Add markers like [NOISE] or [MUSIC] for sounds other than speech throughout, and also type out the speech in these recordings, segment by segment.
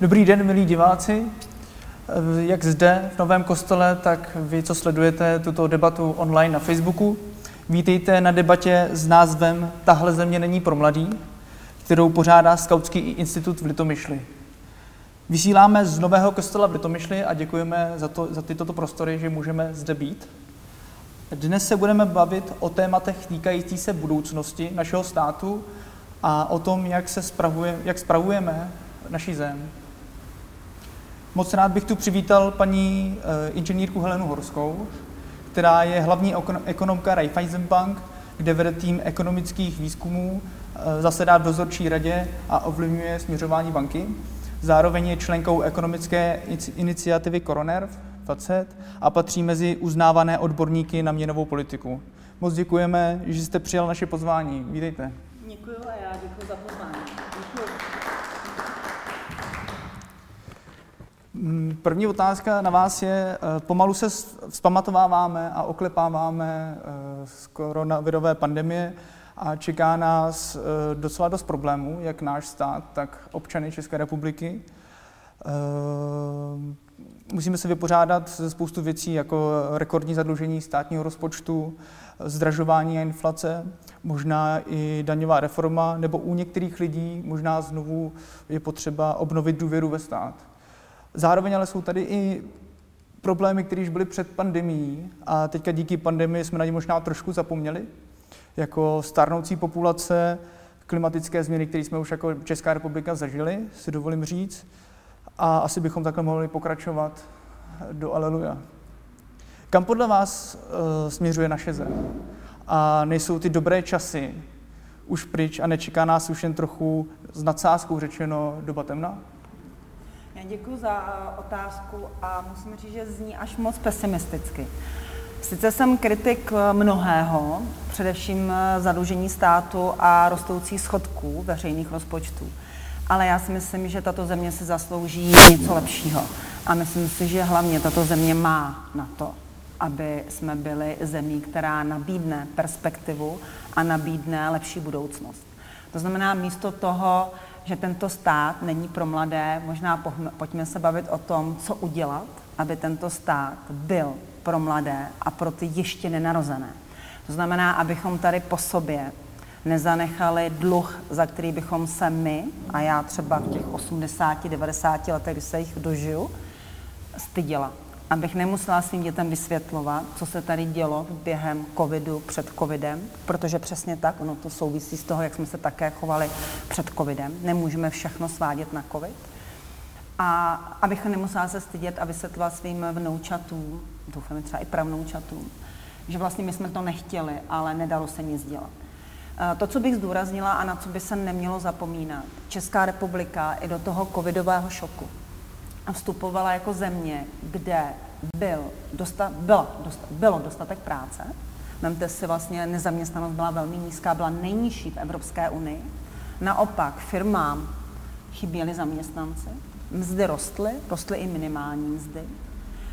Dobrý den, milí diváci. Jak zde v Novém kostele, tak vy, co sledujete tuto debatu online na Facebooku. Vítejte na debatě s názvem Tahle země není pro mladý, kterou pořádá Skautský institut v Litomyšli. Vysíláme z Nového kostela v Litomyšli a děkujeme za, to, za tyto prostory, že můžeme zde být. Dnes se budeme bavit o tématech týkající se budoucnosti našeho státu a o tom, jak, se spravuje, jak spravujeme naší zem. Moc rád bych tu přivítal paní e, inženýrku Helenu Horskou, která je hlavní ekonomka Raiffeisenbank, kde vede tým ekonomických výzkumů, e, zasedá v dozorčí radě a ovlivňuje směřování banky. Zároveň je členkou ekonomické iniciativy Coronerv 20 a patří mezi uznávané odborníky na měnovou politiku. Moc děkujeme, že jste přijal naše pozvání. Vítejte. Děkuji a já děkuji za pozvání. Děkuji. Mm, první otázka na vás je, eh, pomalu se vzpamatováváme a oklepáváme eh, z koronavirové pandemie a čeká nás eh, docela dost problémů, jak náš stát, tak občany České republiky. Musíme se vypořádat se spoustu věcí, jako rekordní zadlužení státního rozpočtu, zdražování a inflace, možná i daňová reforma, nebo u některých lidí možná znovu je potřeba obnovit důvěru ve stát. Zároveň ale jsou tady i problémy, které už byly před pandemí a teďka díky pandemii jsme na ně možná trošku zapomněli, jako starnoucí populace, klimatické změny, které jsme už jako Česká republika zažili, si dovolím říct, a asi bychom takhle mohli pokračovat do Aleluja. Kam podle vás uh, směřuje naše zem? A nejsou ty dobré časy už pryč a nečeká nás už jen trochu s nadsázkou řečeno doba temna? Já děkuji za eh, otázku a musím říct, že zní až moc pesimisticky. Sice jsem kritik eh, mnohého, především zadlužení státu a rostoucí schodků veřejných rozpočtů ale já si myslím, že tato země si zaslouží něco lepšího. A myslím si, že hlavně tato země má na to, aby jsme byli zemí, která nabídne perspektivu a nabídne lepší budoucnost. To znamená, místo toho, že tento stát není pro mladé, možná pojďme se bavit o tom, co udělat, aby tento stát byl pro mladé a pro ty ještě nenarozené. To znamená, abychom tady po sobě nezanechali dluh, za který bychom se my, a já třeba v těch 80, 90 letech, kdy se jich dožiju, styděla. Abych nemusela svým dětem vysvětlovat, co se tady dělo během covidu, před covidem, protože přesně tak, ono to souvisí z toho, jak jsme se také chovali před covidem. Nemůžeme všechno svádět na covid. A abych nemusela se stydět a vysvětlovat svým vnoučatům, doufám třeba i pravnoučatům, že vlastně my jsme to nechtěli, ale nedalo se nic dělat. Eh, to, co bych zdůraznila a na co by se nemělo zapomínat, Česká republika i do toho covidového šoku vstupovala jako země, kde byl dosta, byla, dosta, bylo dostatek práce. Vemte si vlastně, nezaměstnanost byla velmi nízká, byla nejnižší v Evropské unii. Naopak firmám chyběli zaměstnanci, mzdy rostly, rostly i minimální mzdy.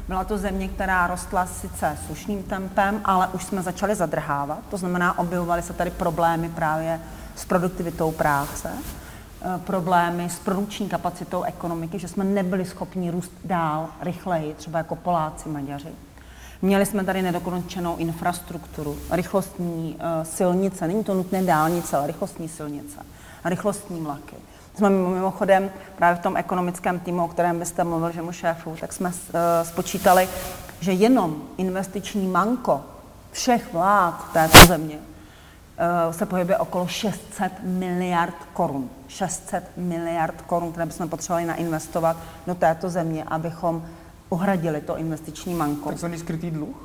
Byla to země, která rostla sice slušným tempem, ale už jsme začali zadrhávat. To znamená, objevovaly se tady problémy právě s produktivitou práce, problémy s produkční kapacitou ekonomiky, že jsme nebyli schopni růst dál, rychleji, třeba jako Poláci, Maďaři. Měli jsme tady nedokončenou infrastrukturu, rychlostní uh, silnice, není to nutné dálnice, ale rychlostní silnice, rychlostní vlaky jsme mimochodem právě v tom ekonomickém týmu, o kterém byste mluvil, že mu šéfu, tak jsme uh, spočítali, že jenom investiční manko všech vlád této země se pohybuje okolo 600 miliard korun. 600 miliard korun, které bychom potřebovali nainvestovat do této země, abychom uhradili to investiční manko. Takzvaný skrytý dluh?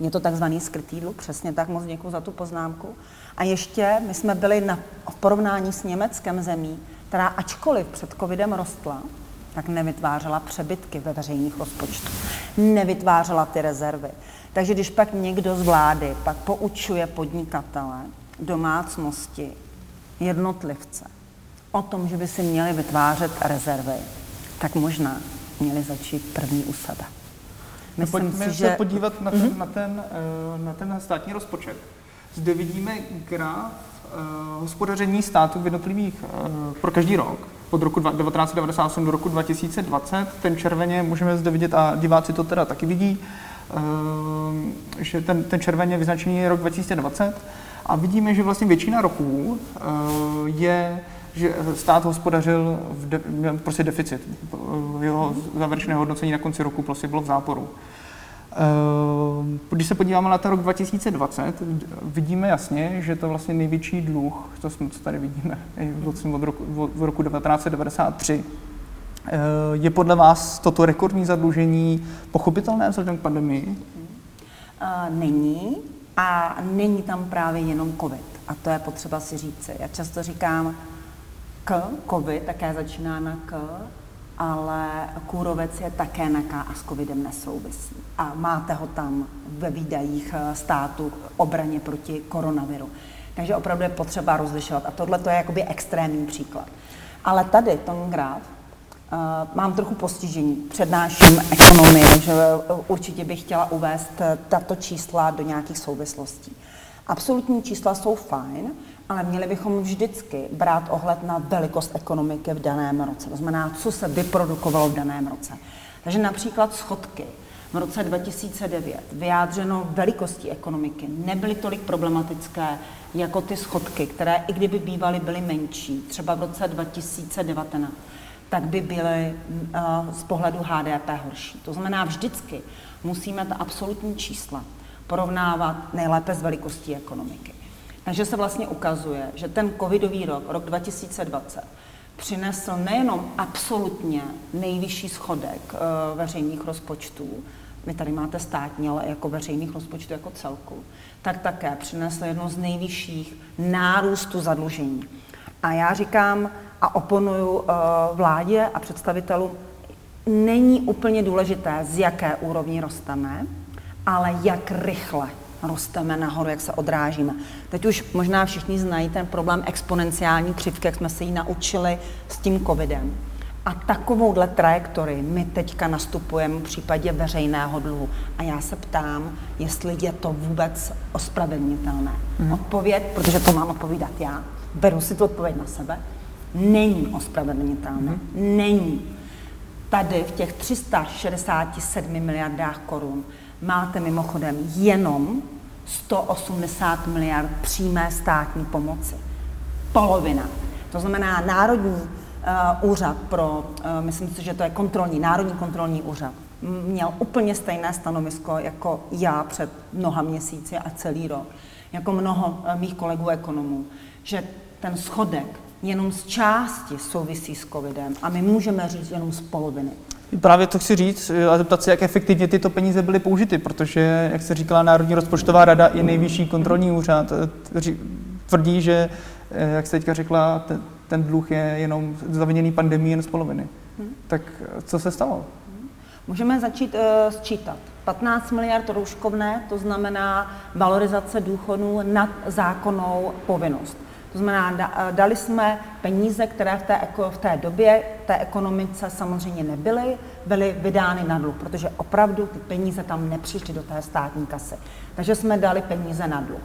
Je to takzvaný skrytý dluh, přesně tak, moc děkuji za tu poznámku. A ještě my jsme byli na, v porovnání s Německem zemí, která ačkoliv před covidem rostla, tak nevytvářela přebytky ve veřejných rozpočtech. Nevytvářela ty rezervy. Takže když pak někdo z vlády pak poučuje podnikatele, domácnosti, jednotlivce o tom, že by si měli vytvářet rezervy, tak možná měli začít první u sebe. Myslím Pojďme si, se že... podívat na ten, mm-hmm. na, ten, eh, na ten státní rozpočet. Zde vidíme graf hospodaření státu v jednotlivých pro každý rok od roku 1998 do roku 2020. Ten červeně můžeme zde vidět, a diváci to teda taky vidí, že ten, ten červeně vyznačený je rok 2020. A vidíme, že vlastně většina roků je že stát hospodařil v de, prostě deficit. Jeho závěrečné hodnocení na konci roku prostě bylo v záporu. Eh, když se podíváme na ten rok 2020, vidíme jasně, že to vlastně největší dluh, to jsme co tady vidíme, od roku, od roku 1993, eh, je podle vás toto rekordní zadlužení pochopitelné vzhledem k pandemii? Eh, není a není tam právě jenom covid. A to je potřeba si říci. Já často říkám, k, covid také začíná na k, ale kůrovec je také na K a s covidem nesouvisí. A máte ho tam ve výdajích eh, státu obraně proti koronaviru. Takže opravdu je potřeba rozlišovat. A tohle to je jakoby extrémní příklad. Ale tady, ten graf, mám trochu postižení. Přednáším ekonomii, takže eh, určitě bych chtěla uvést tato čísla do nějakých souvislostí. Absolutní čísla jsou fajn, ale měli bychom vždycky brát ohled na velikost ekonomiky v daném roce. To znamená, co se vyprodukovalo v daném roce. Takže například schodky v roce 2009 vyjádřeno velikostí ekonomiky nebyly tolik problematické jako ty schodky, které i kdyby bývaly byly menší, třeba v roce 2019, tak by byly uh, z pohledu HDP horší. To znamená, vždycky musíme ta absolutní čísla porovnávat nejlépe s velikostí ekonomiky. Takže se vlastně ukazuje, že ten covidový rok, rok 2020, přinesl nejenom absolutně nejvyšší schodek uh, veřejných rozpočtů, vy tady máte státní, ale jako veřejných rozpočtů jako celku, tak také přinesl jedno z nejvyšších nárůstů zadlužení. A já říkám a oponuju uh, vládě a představitelům, není úplně důležité, z jaké úrovni rosteme, ale jak rychle rosteme nahoru, jak se odrážíme. Teď už možná všichni znají ten problém exponenciální křivky, jak jsme se ji naučili s tím covidem. A takovouhle trajektorii my teďka nastupujeme v případě veřejného dluhu. A já se ptám, jestli je to vůbec ospravedlnitelné. Mm. Odpověď, protože to mám odpovídat já, beru si tu odpověď na sebe, není ospravedlnitelné. Mm. Není. Tady v těch 367 miliardách korun máte mimochodem jenom 180 miliard přímé státní pomoci. Polovina. To znamená Národní uh, úřad pro, uh, myslím si, že to je kontrolní, Národní kontrolní úřad, měl úplně stejné stanovisko jako já před mnoha měsíci a celý rok, jako mnoho uh, mých kolegů ekonomů, že ten schodek jenom z části souvisí s covidem a my můžeme říct jenom z poloviny. Právě to chci říct a zeptat se, jak efektivně tyto peníze byly použity, protože, jak se říkala Národní rozpočtová rada i nejvyšší kontrolní úřad eh, tvrdí, že, eh, jak se teďka řekla, ten, ten dluh je jenom zaviněný pandemí jen z poloviny. Hmm. Tak eh, co se stalo? Můžeme začít uh, sčítat. 15 miliard rouškovné, to znamená valorizace důchodů nad zákonnou povinnost. To znamená, dali jsme peníze, které v té, v té době té ekonomice samozřejmě nebyly, byly vydány na dluh, protože opravdu ty peníze tam nepřišly do té státní kasy. Takže jsme dali peníze na dluh.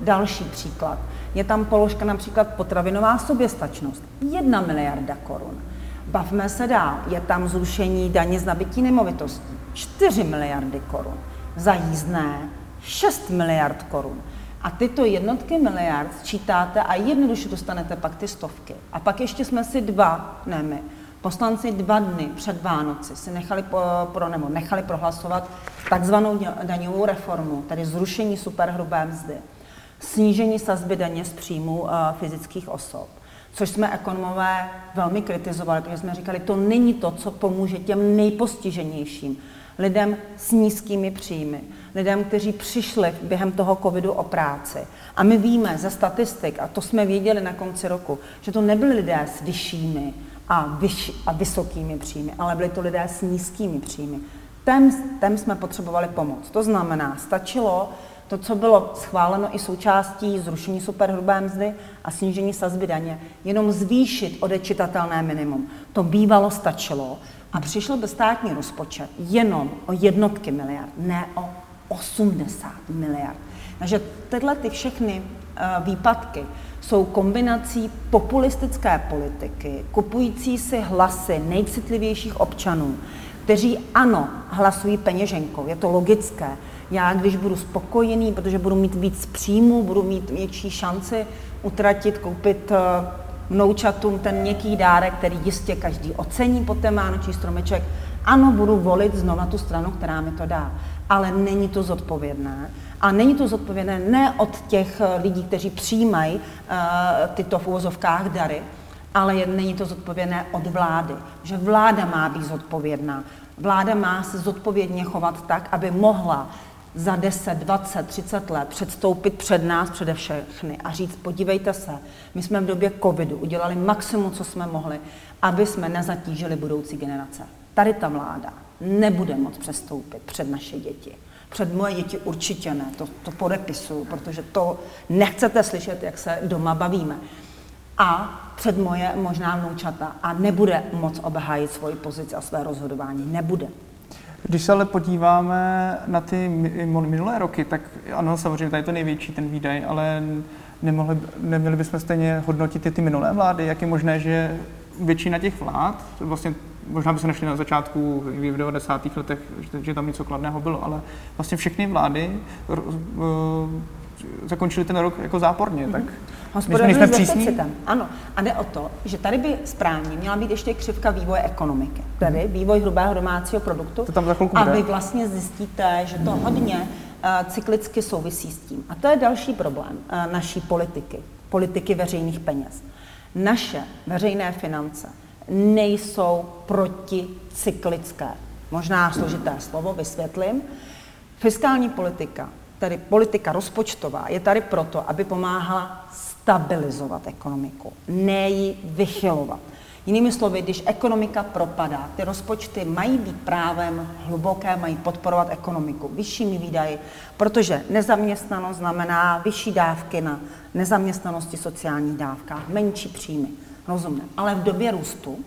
Další příklad. Je tam položka například potravinová soběstačnost. Jedna miliarda korun. Bavme se dál. Je tam zrušení daně z nabití nemovitostí. 4 miliardy korun. Za jízdné 6 miliard korun. A tyto jednotky miliard sčítáte a jednoduše dostanete pak ty stovky. A pak ještě jsme si dva, ne my, poslanci dva dny před Vánoci si nechali, pro, nebo nechali prohlasovat takzvanou daňovou reformu, tedy zrušení superhrubé mzdy, snížení sazby daně z příjmu uh, fyzických osob, což jsme ekonomové velmi kritizovali, protože jsme říkali, to není to, co pomůže těm nejpostiženějším, lidem s nízkými příjmy, lidem, kteří přišli během toho covidu o práci. A my víme ze statistik, a to jsme věděli na konci roku, že to nebyli lidé s vyššími a, vyš, a vysokými příjmy, ale byli to lidé s nízkými příjmy. Tem, tem jsme potřebovali pomoc. To znamená, stačilo to, co bylo schváleno i součástí zrušení superhrubé mzdy a snížení sazby daně, jenom zvýšit odečitatelné minimum. To bývalo stačilo a přišel by státní rozpočet jenom o jednotky miliard, ne o 80 miliard. Takže tyhle ty všechny uh, výpadky jsou kombinací populistické politiky, kupující si hlasy nejcitlivějších občanů, kteří ano, hlasují peněženkou, je to logické. Já, když budu spokojený, protože budu mít víc příjmů, budu mít větší šanci utratit, koupit eh, vnoučatům ten měkký dárek, který jistě každý ocení pod ten vánoční stromeček, ano, budu volit znova tu stranu, která mi to dá. Ale není to zodpovědné. A není to zodpovědné ne od těch eh, lidí, kteří přijímají uh, tyto v uvozovkách dary, ale je, není to zodpovědné od vlády. Že vláda má být zodpovědná. Vláda má se zodpovědně chovat tak, aby mohla za 10, 20, 30 let předstoupit před nás, přede všechny a říct, podívejte se, my jsme v době covidu udělali maximum, co jsme mohli, aby jsme nezatížili budoucí generace. Tady ta vláda nebude moc přestoupit před naše děti. Před moje děti určitě ne, to, to podepisuju, protože to nechcete slyšet, jak se doma bavíme. A před moje možná vnoučata a nebude moc obhájit svoji pozici a své rozhodování. Nebude. Když se ale podíváme na ty minulé roky, tak ano, samozřejmě tady je to největší ten výdaj, ale nemohli, neměli bychom stejně hodnotit ty, ty minulé vlády. Jak je možné, že většina těch vlád, vlastně možná by se našli na začátku v 90. letech, že, že tam něco kladného bylo, ale vlastně všechny vlády uh, zakončili ten rok jako záporně, mm-hmm. tak Hospodařují s deficitem. Ano. A jde o to, že tady by správně měla být ještě křivka vývoje ekonomiky, tedy mm-hmm. vývoj hrubého domácího produktu. To tam za a vy vlastně zjistíte, že to hodně uh, cyklicky souvisí s tím. A to je další problém uh, naší politiky, politiky veřejných peněz. Naše veřejné finance nejsou proticyklické. Možná složité slovo, vysvětlím. Fiskální politika, tedy politika rozpočtová, je tady proto, aby pomáhala stabilizovat ekonomiku, ne ji vychylovat. Jinými slovy, když ekonomika propadá, ty rozpočty mají být právem hluboké, mají podporovat ekonomiku vyššími výdaji, protože nezaměstnanost znamená vyšší dávky na nezaměstnanosti sociálních dávkách, menší příjmy. Rozumné. Ale v době růstu,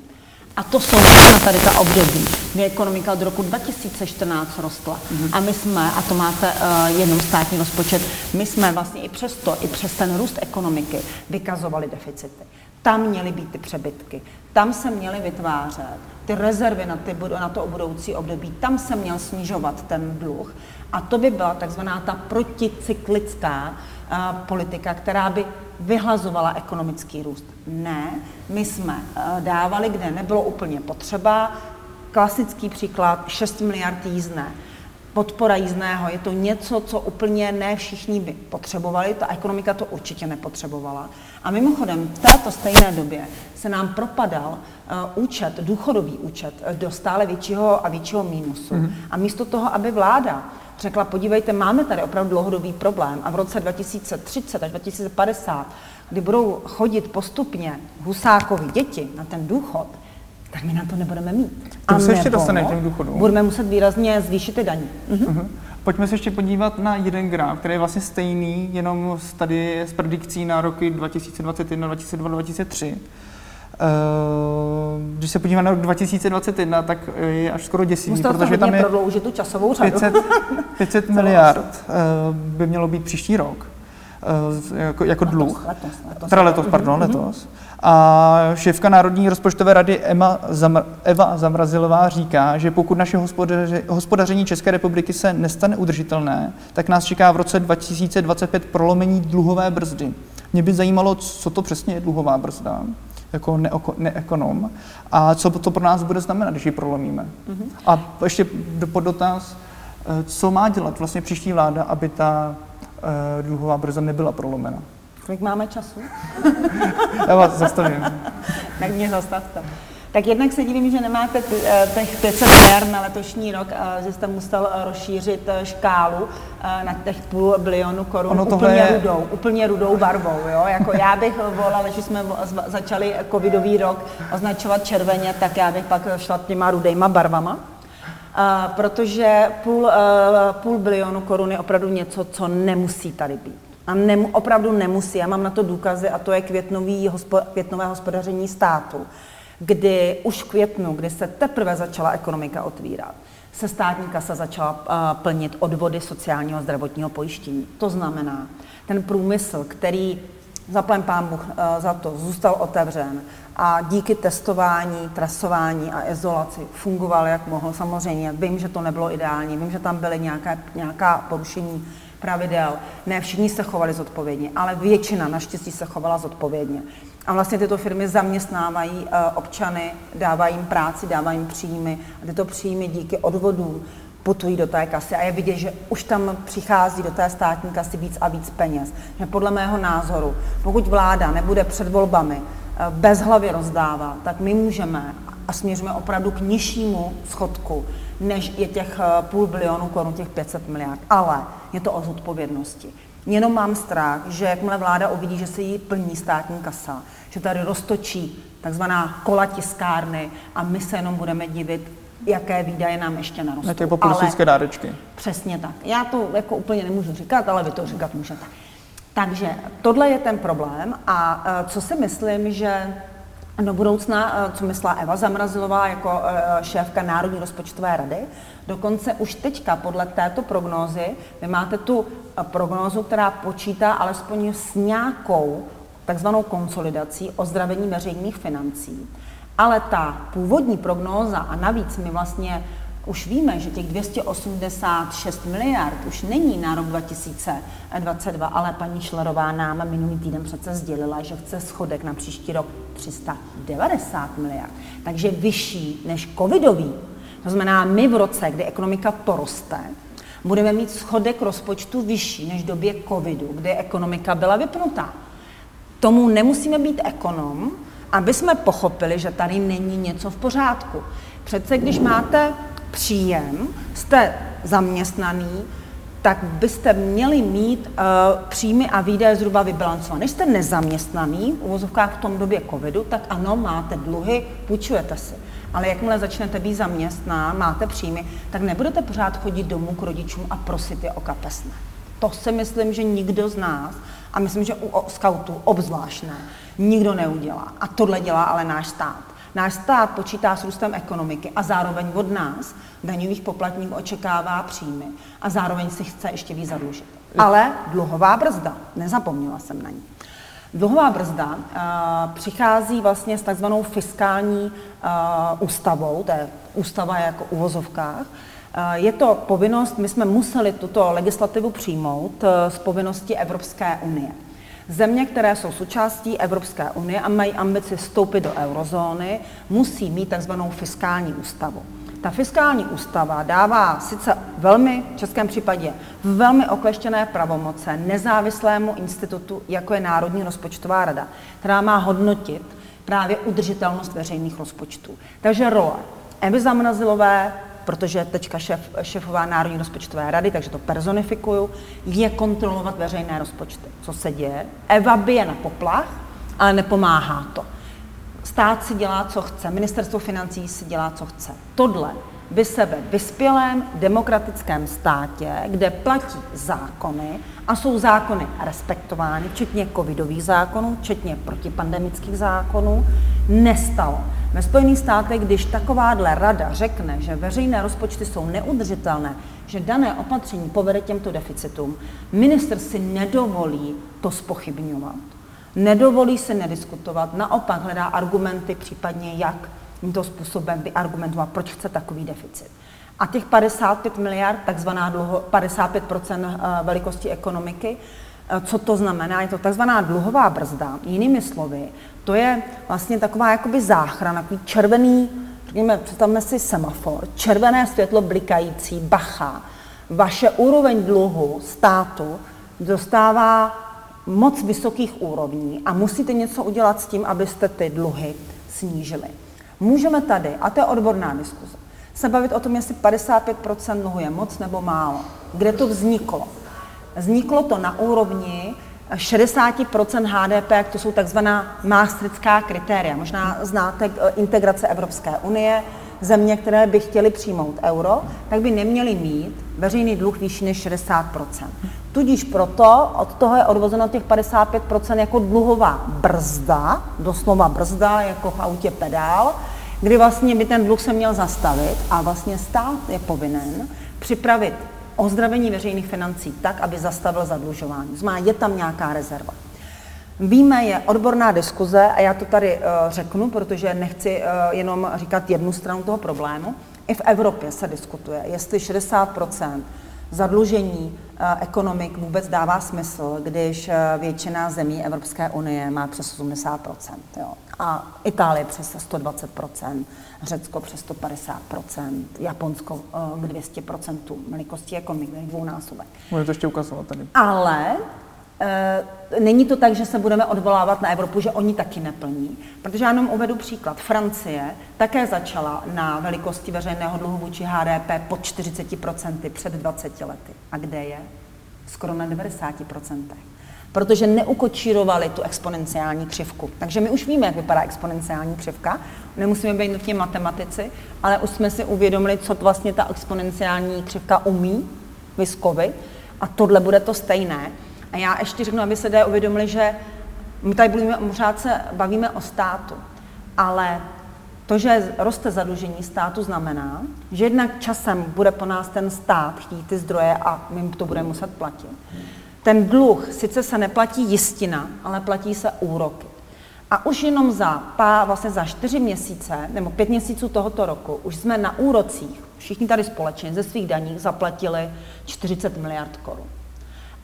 a to jsou na tady ta období, kdy ekonomika od roku 2014 rostla. Mm-hmm. A my jsme, a to máte uh, jenom státní rozpočet, my jsme vlastně i přesto, i přes ten růst ekonomiky vykazovali deficity. Tam měly být ty přebytky, tam se měly vytvářet ty rezervy na, ty, na to budoucí období, tam se měl snižovat ten dluh. A to by byla takzvaná ta proticyklická politika, která by vyhlazovala ekonomický růst. Ne, my jsme uh, dávali, kde nebylo úplně potřeba. Klasický příklad, 6 miliard jízdné. Podpora jízdného je to něco, co úplně ne všichni by potřebovali, ta ekonomika to určitě nepotřebovala. A mimochodem, v této stejné době se nám propadal uh, účet, důchodový účet, do stále většího a většího mínusu. Mm-hmm. A místo toho, aby vláda řekla, podívejte, máme tady opravdu dlouhodobý problém a v roce 2030 až 2050, kdy budou chodit postupně husákovi děti na ten důchod, tak my na to nebudeme mít. To se ještě dostane k důchodu. Budeme muset výrazně zvýšit ty daně. Mhm. Uh-huh. Pojďme se ještě podívat na jeden graf, který je vlastně stejný, jenom tady s predikcí na roky 2021, 2022, 2023. Uh, když se podíváme na rok 2021, tak je až skoro děsivý, Musel protože tam je tu časovou řadu. 500, 500 [LAUGHS] miliard uh, by mělo být příští rok uh, jako, jako letos, dluh. Letos, letos, teda letos, pardon, mm-hmm. letos. A šéfka Národní rozpočtové rady Emma Zamr- Eva Zamrazilová říká, že pokud naše hospodaři, hospodaření České republiky se nestane udržitelné, tak nás čeká v roce 2025 prolomení dluhové brzdy. Mě by zajímalo, co to přesně je dluhová brzda jako neoko, neekonom a co to pro nás bude znamenat, když ji prolomíme. Mm-hmm. A ještě pod dotaz, eh, co má dělat vlastně příští vláda, aby ta uh, dluhová brzda nebyla prolomena? Kolik máme času? [LAUGHS] Já vás zastavím. tak mě zastavte. Tak jednak se divím, že nemáte eh, těch 500 miliard na letošní rok, že jste musel rozšířit škálu na těch půl bilionu korun ono úplně je... rudou, úplně rudou barvou. Jo? Jako já bych volala, že jsme začali covidový rok označovat červeně, tak já bych pak šla těma rudejma barvama. Uh, protože půl, uh, půl bilionu korun je opravdu něco, co nemusí tady být. A nemu, opravdu nemusí. Já mám na to důkazy a to je květnový, hospo, květnové hospodaření státu, kdy už v květnu, kdy se teprve začala ekonomika otvírat, se státní kasa začala uh, plnit odvody sociálního a zdravotního pojištění. To znamená, ten průmysl, který zaplem pán Bůh eh, za to, zůstal otevřen a díky testování, trasování a izolaci fungoval, jak mohl. Samozřejmě vím, že to nebylo ideální, vím, že tam byly nějaké, nějaká porušení pravidel. Ne všichni se chovali zodpovědně, ale většina naštěstí se chovala zodpovědně. A vlastně tyto firmy zaměstnávají eh, občany, dávají jim práci, dávají jim příjmy a tyto příjmy díky odvodům putují do té kasy a je vidět, že už tam přichází do té státní kasy víc a víc peněz. Že podle mého názoru, pokud vláda nebude před volbami eh, bez hlavy rozdávat, tak my můžeme a směřujeme opravdu k nižšímu schodku, než je těch eh, půl bilionu korun, těch 500 miliard. Ale je to o zodpovědnosti. Jenom mám strach, že jakmile vláda uvidí, že se jí plní státní kasa, že tady roztočí takzvaná kola tiskárny a my se jenom budeme divit, jaké výdaje nám ještě narostou. Na ty populistické dárečky. Přesně tak. Já to jako úplně nemůžu říkat, ale vy to říkat můžete. Takže tohle je ten problém a e, co si myslím, že do budoucna, e, co myslela Eva Zamrazilová jako e, šéfka Národní rozpočtové rady, dokonce už teďka podle této prognózy, vy máte tu prognózu, která počítá alespoň s nějakou takzvanou konsolidací ozdravení veřejných financí. Ale ta původní prognóza, a navíc my vlastně už víme, že těch 286 miliard už není na rok 2022, ale paní Šlerová nám minulý týden přece sdělila, že chce schodek na příští rok 390 miliard. Takže vyšší než covidový. To znamená, my v roce, kdy ekonomika poroste, budeme mít schodek rozpočtu vyšší než v době covidu, kdy ekonomika byla vypnutá. Tomu nemusíme být ekonom, aby jsme pochopili, že tady není něco v pořádku. Přece když máte příjem, jste zaměstnaný, tak byste měli mít uh, příjmy a výdaje zhruba vybalancované. Když jste nezaměstnaný, v uvozovkách v tom době covidu, tak ano, máte dluhy, půjčujete si. Ale jakmile začnete být zaměstná, máte příjmy, tak nebudete pořád chodit domů k rodičům a prosit je o kapesné. To si myslím, že nikdo z nás, a myslím, že u skautů obzvlášť ne, nikdo neudělá. A tohle dělá ale náš stát. Náš stát počítá s růstem ekonomiky a zároveň od nás, daňových poplatníků, očekává příjmy a zároveň si chce ještě víc zadlužit. Ale dluhová brzda, nezapomněla jsem na ní. Dluhová brzda uh, přichází vlastně s takzvanou fiskální uh, ústavou, to je ústava jako uvozovkách. Uh, je to povinnost, my jsme museli tuto legislativu přijmout z povinnosti Evropské unie. Země, které jsou součástí Evropské unie a mají ambici vstoupit do eurozóny, musí mít takzvanou fiskální ústavu. Ta fiskální ústava dává sice velmi, v českém případě, velmi okleštěné pravomoce nezávislému institutu, jako je Národní rozpočtová rada, která má hodnotit právě udržitelnost veřejných rozpočtů. Takže role Evy Zamrazilové, protože teďka šéf, šéfová Národní rozpočtové rady, takže to personifikuju, je kontrolovat veřejné rozpočty. Co se děje? Eva bije na poplach, ale nepomáhá to. Stát si dělá, co chce, ministerstvo financí si dělá, co chce. Tohle by se ve vyspělém demokratickém státě, kde platí zákony a jsou zákony respektovány, včetně covidových zákonů, včetně protipandemických zákonů, nestalo. Ve Spojených státech, když takováhle rada řekne, že veřejné rozpočty jsou neudržitelné, že dané opatření povede těmto deficitům, minister si nedovolí to spochybňovat. Nedovolí se nediskutovat, naopak hledá argumenty, případně jak tímto způsobem vyargumentovat, proč chce takový deficit. A těch 55 miliard, takzvaná dluho, 55 eh, velikosti ekonomiky, eh, co to znamená? Je to takzvaná dluhová brzda. Jinými slovy, to je vlastně taková jakoby záchrana, takový červený, řekněme, představme si semafor, červené světlo blikající, bacha. Vaše úroveň dluhu státu dostává moc vysokých úrovní a musíte něco udělat s tím, abyste ty dluhy snížili. Můžeme tady, a to je odborná diskuze, se bavit o tom, jestli 55% dluhu je moc nebo málo. Kde to vzniklo? Vzniklo to na úrovni 60% HDP, to jsou takzvaná maastrická kritéria. Možná znáte eh, integrace Evropské unie, země, které by chtěly přijmout euro, tak by neměly mít veřejný dluh vyšší než 60% Tudíž proto od toho je odvozeno těch 55% jako dluhová brzda, doslova brzda, jako v autě pedál, kdy vlastně by ten dluh se měl zastavit a vlastně stát je povinen připravit ozdravení veřejných financí tak, aby zastavil zadlužování. Znamená, je tam nějaká rezerva. Víme, je odborná diskuze, a já to tady uh, řeknu, protože nechci uh, jenom říkat jednu stranu toho problému. I v Evropě se diskutuje, jestli 60 zadlužení uh, ekonomik vůbec dává smysl, když uh, většina zemí Evropské unie má přes 80 jo. A Itálie přes 120% Řecko přes 150% Japonsko uh, k 200 velikosti ekonomik, dvounásobek. Můžete to ještě ukazovat tady. Ale Eh, není to tak, že se budeme odvolávat na Evropu, že oni taky neplní. Protože já jenom uvedu příklad. Francie také začala na velikosti veřejného dluhu vůči HDP pod 40% před 20 lety. A kde je? Skoro na 90%. Protože neukočírovali tu exponenciální křivku. Takže my už víme, jak vypadá exponenciální křivka. Nemusíme být nutně matematici, ale už jsme si uvědomili, co vlastně ta exponenciální křivka umí, vyskovy. A tohle bude to stejné. A já ještě řeknu, aby se lidé uvědomili, že my tady budeme, pořád se bavíme o státu, ale to, že roste zadlužení státu, znamená, že jednak časem bude po nás ten stát chtít ty zdroje a my to budeme muset platit. Ten dluh sice se neplatí jistina, ale platí se úroky. A už jenom za, pá, vlastně za čtyři měsíce nebo pět měsíců tohoto roku už jsme na úrocích, všichni tady společně ze svých daní zaplatili 40 miliard korun.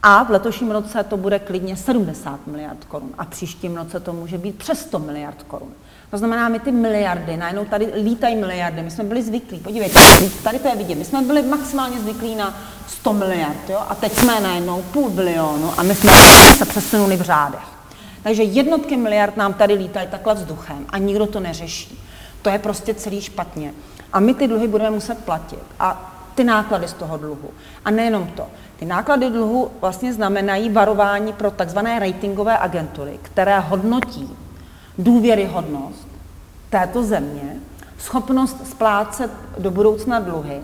A v letošním roce to bude klidně 70 miliard korun a příštím roce to může být přes 100 miliard korun. To znamená, my ty miliardy, najednou tady lítají miliardy, my jsme byli zvyklí, podívejte, tady to je vidět, my jsme byli maximálně zvyklí na 100 miliard, jo, a teď jsme najednou půl bilionu a my jsme se přesunuli v řádech. Takže jednotky miliard nám tady lítají takhle vzduchem a nikdo to neřeší. To je prostě celý špatně. A my ty dluhy budeme muset platit. A ty náklady z toho dluhu. A nejenom to. Ty náklady dluhu vlastně znamenají varování pro takzvané ratingové agentury, které hodnotí důvěryhodnost této země, schopnost splácet do budoucna dluhy.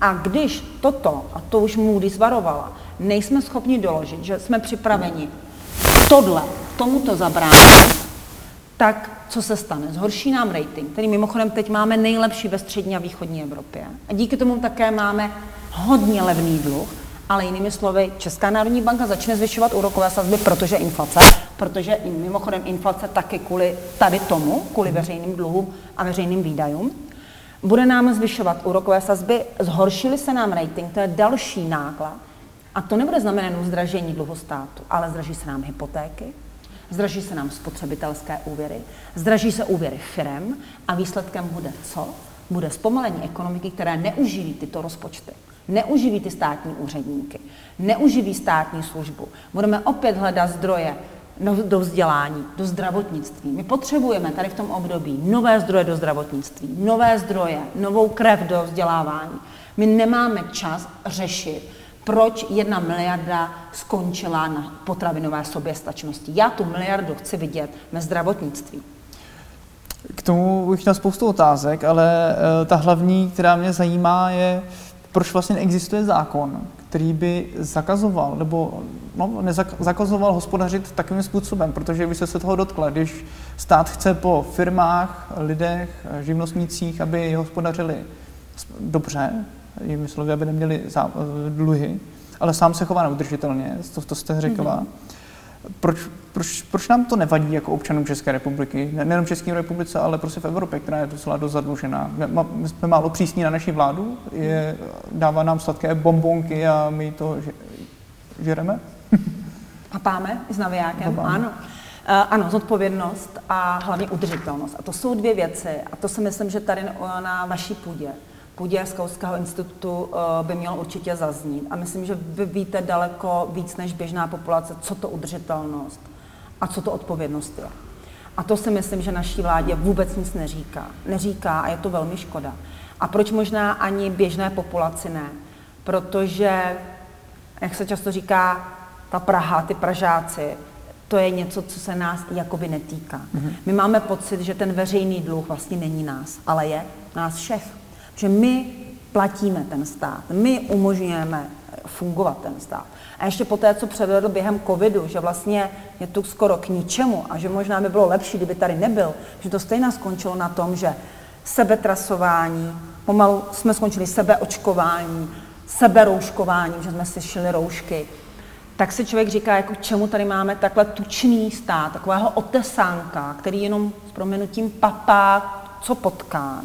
A když toto, a to už Moody zvarovala, nejsme schopni doložit, že jsme připraveni tohle, tomuto zabránit, tak co se stane? Zhorší nám rating, který mimochodem teď máme nejlepší ve střední a východní Evropě. A díky tomu také máme hodně levný dluh, ale jinými slovy, Česká národní banka začne zvyšovat úrokové sazby, protože inflace, protože mimochodem inflace taky kvůli tady tomu, kvůli veřejným dluhům a veřejným výdajům, bude nám zvyšovat úrokové sazby, zhoršili se nám rating, to je další náklad. A to nebude znamenat zdražení dluhu státu, ale zdraží se nám hypotéky, zdraží se nám spotřebitelské úvěry, zdraží se úvěry firem a výsledkem bude co? Bude zpomalení ekonomiky, které neuživí tyto rozpočty neuživí ty státní úředníky, neuživí státní službu. Budeme opět hledat zdroje do vzdělání, do zdravotnictví. My potřebujeme tady v tom období nové zdroje do zdravotnictví, nové zdroje, novou krev do vzdělávání. My nemáme čas řešit, proč jedna miliarda skončila na potravinové soběstačnosti. Já tu miliardu chci vidět ve zdravotnictví. K tomu bych měl spoustu otázek, ale uh, ta hlavní, která mě zajímá, je, proč vlastně neexistuje zákon, který by zakazoval, nebo no, nezakazoval hospodařit takovým způsobem, protože by se se toho dotkla, když stát chce po firmách, lidech, živnostnících, aby hospodařili dobře, jim slovy, aby neměli dluhy, ale sám se chová neudržitelně, to, to jste řekla, mm-hmm proč, proč, proč nám to nevadí jako občanům České republiky? Ne, nejenom České republice, ale prostě v Evropě, která je docela dost zadlužená. My jsme málo přísní na naši vládu, je, dává nám sladké bombonky a my to žereme? [LAUGHS] Papáme s navijákem, Papáme. ano. Uh, ano, zodpovědnost a hlavně udržitelnost. A to jsou dvě věci. A to si myslím, že tady na vaší půdě půdě Skautského institutu eh, by mělo určitě zaznít. A myslím, že vy víte daleko víc než běžná populace, co to udržitelnost a co to odpovědnost je. A to si myslím, že naší vládě vůbec nic neříká. Neříká a je to velmi škoda. A proč možná ani běžné populaci ne? Protože, jak se často říká, ta Praha, ty Pražáci, to je něco, co se nás jakoby netýká. Mm-hmm. My máme pocit, že ten veřejný dluh vlastně není nás, ale je nás všech že my platíme ten stát, my umožňujeme fungovat ten stát. A ještě po té, co předvedl během covidu, že vlastně je tu skoro k ničemu a že možná by bylo lepší, kdyby tady nebyl, že to stejně skončilo na tom, že sebetrasování, pomalu jsme skončili sebeočkování, seberouškování, že jsme si šili roušky, tak si člověk říká, jako čemu tady máme takhle tučný stát, takového otesánka, který jenom s proměnutím papá, co potká.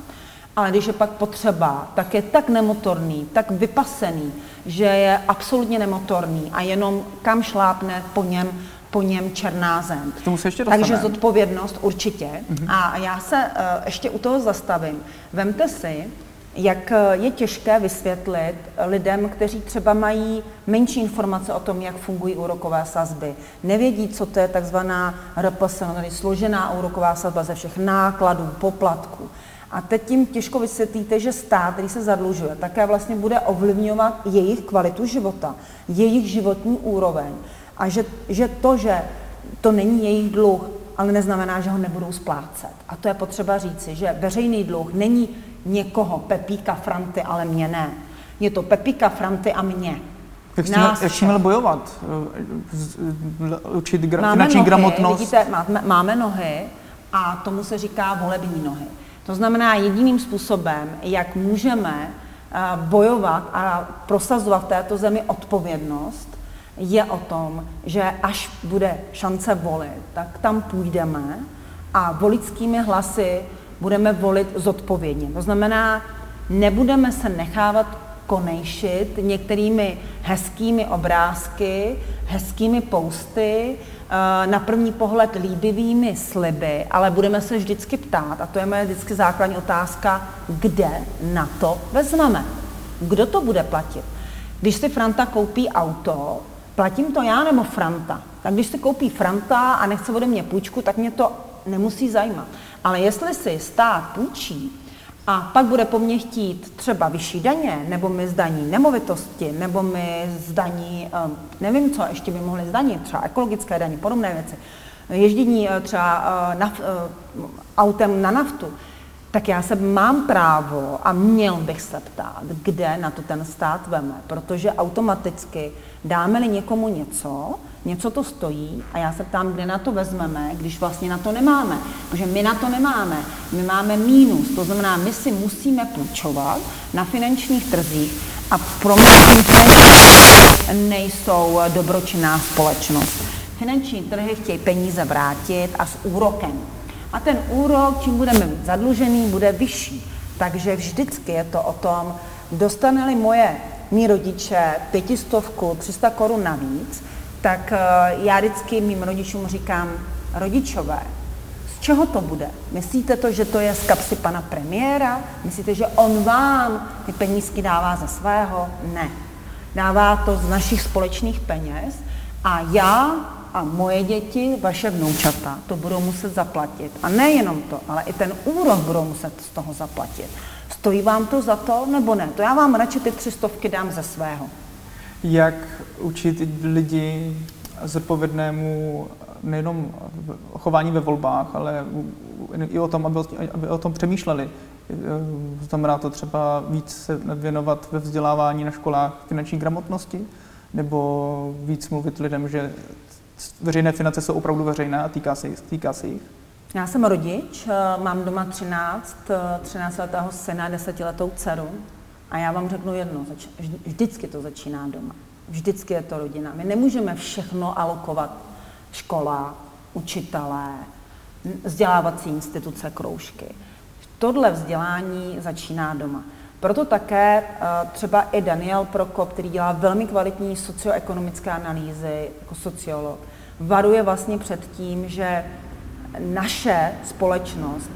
Ale když je pak potřeba, tak je tak nemotorný, tak vypasený, že je absolutně nemotorný a jenom kam šlápne po něm, po něm černá zem. K tomu se ještě Takže zodpovědnost určitě. Mm-hmm. A já se uh, ještě u toho zastavím. Vemte si, jak eh, je těžké vysvětlit lidem, kteří třeba mají menší informace o tom, jak fungují úrokové sazby, nevědí, co to je takzvaná RPS, tedy složená úroková sazba ze všech nákladů, poplatků. A teď tím těžko vysvětlíte, že stát, který se zadlužuje, také vlastně bude ovlivňovat jejich kvalitu života, jejich životní úroveň. A že, že to, že to není jejich dluh, ale neznamená, že ho nebudou splácet. A to je potřeba říci, že veřejný dluh není někoho, Pepíka Franty, ale mě ne. Je to Pepíka Franty a mě. Jak s tím, jak s tím měl bojovat? Učit gra, máme finanční nohy, gramotnost? Vidíte, máme, máme nohy a tomu se říká volební nohy. To znamená, jediným způsobem, jak můžeme eh, bojovat a prosazovat v této zemi odpovědnost, je o tom, že až bude šance volit, tak tam půjdeme a volickými hlasy budeme volit zodpovědně. To znamená, nebudeme se nechávat konejšit některými hezkými obrázky, hezkými posty, na první pohled líbivými sliby, ale budeme se vždycky ptát, a to je moje vždycky základní otázka, kde na to vezmeme. Kdo to bude platit? Když si Franta koupí auto, platím to já nebo Franta? Tak když si koupí Franta a nechce ode mě půjčku, tak mě to nemusí zajímat. Ale jestli si stát půjčí a pak bude po mně chtít třeba vyšší daně, nebo mi zdaní nemovitosti, nebo mi zdaní, eh, nevím co, ještě by mohli zdanit, třeba ekologické daně, podobné věci, ježdění eh, třeba eh, naf, autem na naftu, tak já se mám právo a měl bych se ptát, kde na to ten stát veme, protože automaticky dáme-li někomu něco, něco to stojí a já se ptám, kde na to vezmeme, když vlastně na to nemáme. Protože my na to nemáme. My máme mínus, to znamená, my si musíme půjčovat na finančních trzích a pro mě nejsou dobročinná společnost. Finanční trhy chtějí peníze vrátit a s úrokem. A ten úrok, čím budeme zadlužený, bude vyšší. Takže vždycky je to o tom, dostane-li moje mý rodiče pětistovku, 300 korun navíc, tak eh, já vždycky mým rodičům říkám, rodičové, z čeho to bude? Myslíte to, že to je z kapsy pana premiéra? Myslíte, že on vám ty penízky dává ze svého? Ne. Dává to z našich společných peněz a já a moje děti, vaše vnoučata, to budou muset zaplatit. A nejenom to, ale i ten úrok budou muset z toho zaplatit. Stojí vám to za to, nebo ne? To já vám radši ty tři stovky dám ze svého jak učit lidi zodpovědnému nejenom chování ve volbách, ale i o tom, aby, aby o tom přemýšleli. Znamená to třeba víc se věnovat ve vzdělávání na školách finanční gramotnosti, nebo víc mluvit lidem, že veřejné finance jsou opravdu veřejné a týká se, týká se jich? Já jsem rodič, mám doma 13, 13 letého syna, 10 letou dceru. A já vám řeknu jedno, vždycky to začíná doma. Vždycky je to rodina. My nemůžeme všechno alokovat škola, učitelé, vzdělávací instituce, kroužky. Tohle vzdělání začíná doma. Proto také eh, třeba i Daniel Prokop, který dělá velmi kvalitní socioekonomické analýzy jako sociolog, varuje vlastně před tím, že naše společnost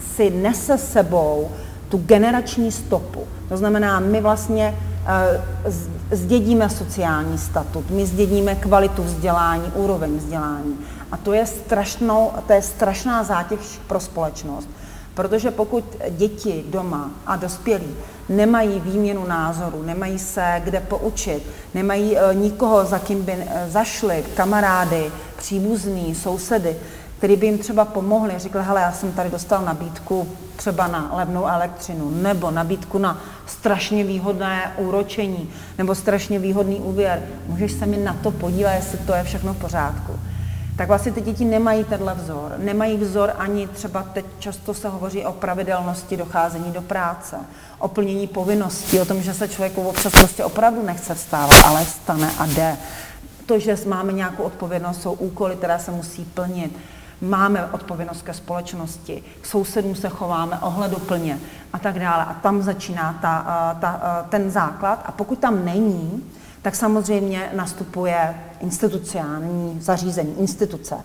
si nese sebou tu generační stopu. To znamená, my vlastně uh, zdědíme sociální statut, my zdědíme kvalitu vzdělání, úroveň vzdělání. A to je, strašnou, to je strašná zátěž pro společnost. Protože pokud děti doma a dospělí nemají výměnu názoru, nemají se kde poučit, nemají uh, nikoho, za kým by uh, zašli, kamarády, příbuzný, sousedy, který by jim třeba pomohli, řekli, hele, já jsem tady dostal nabídku třeba na levnou elektřinu, nebo nabídku na strašně výhodné úročení, nebo strašně výhodný úvěr, můžeš se mi na to podívat, jestli to je všechno v pořádku. Tak vlastně ty děti nemají tenhle vzor. Nemají vzor ani třeba teď často se hovoří o pravidelnosti docházení do práce, o plnění povinností, o tom, že se člověku občas prostě opravdu nechce vstávat, ale stane a jde to, že máme nějakou odpovědnost, jsou úkoly, které se musí plnit. Máme odpovědnost ke společnosti, k sousedům se chováme ohleduplně a tak dále. A tam začíná ta, ta, ten základ. A pokud tam není, tak samozřejmě nastupuje institucionální zařízení, instituce.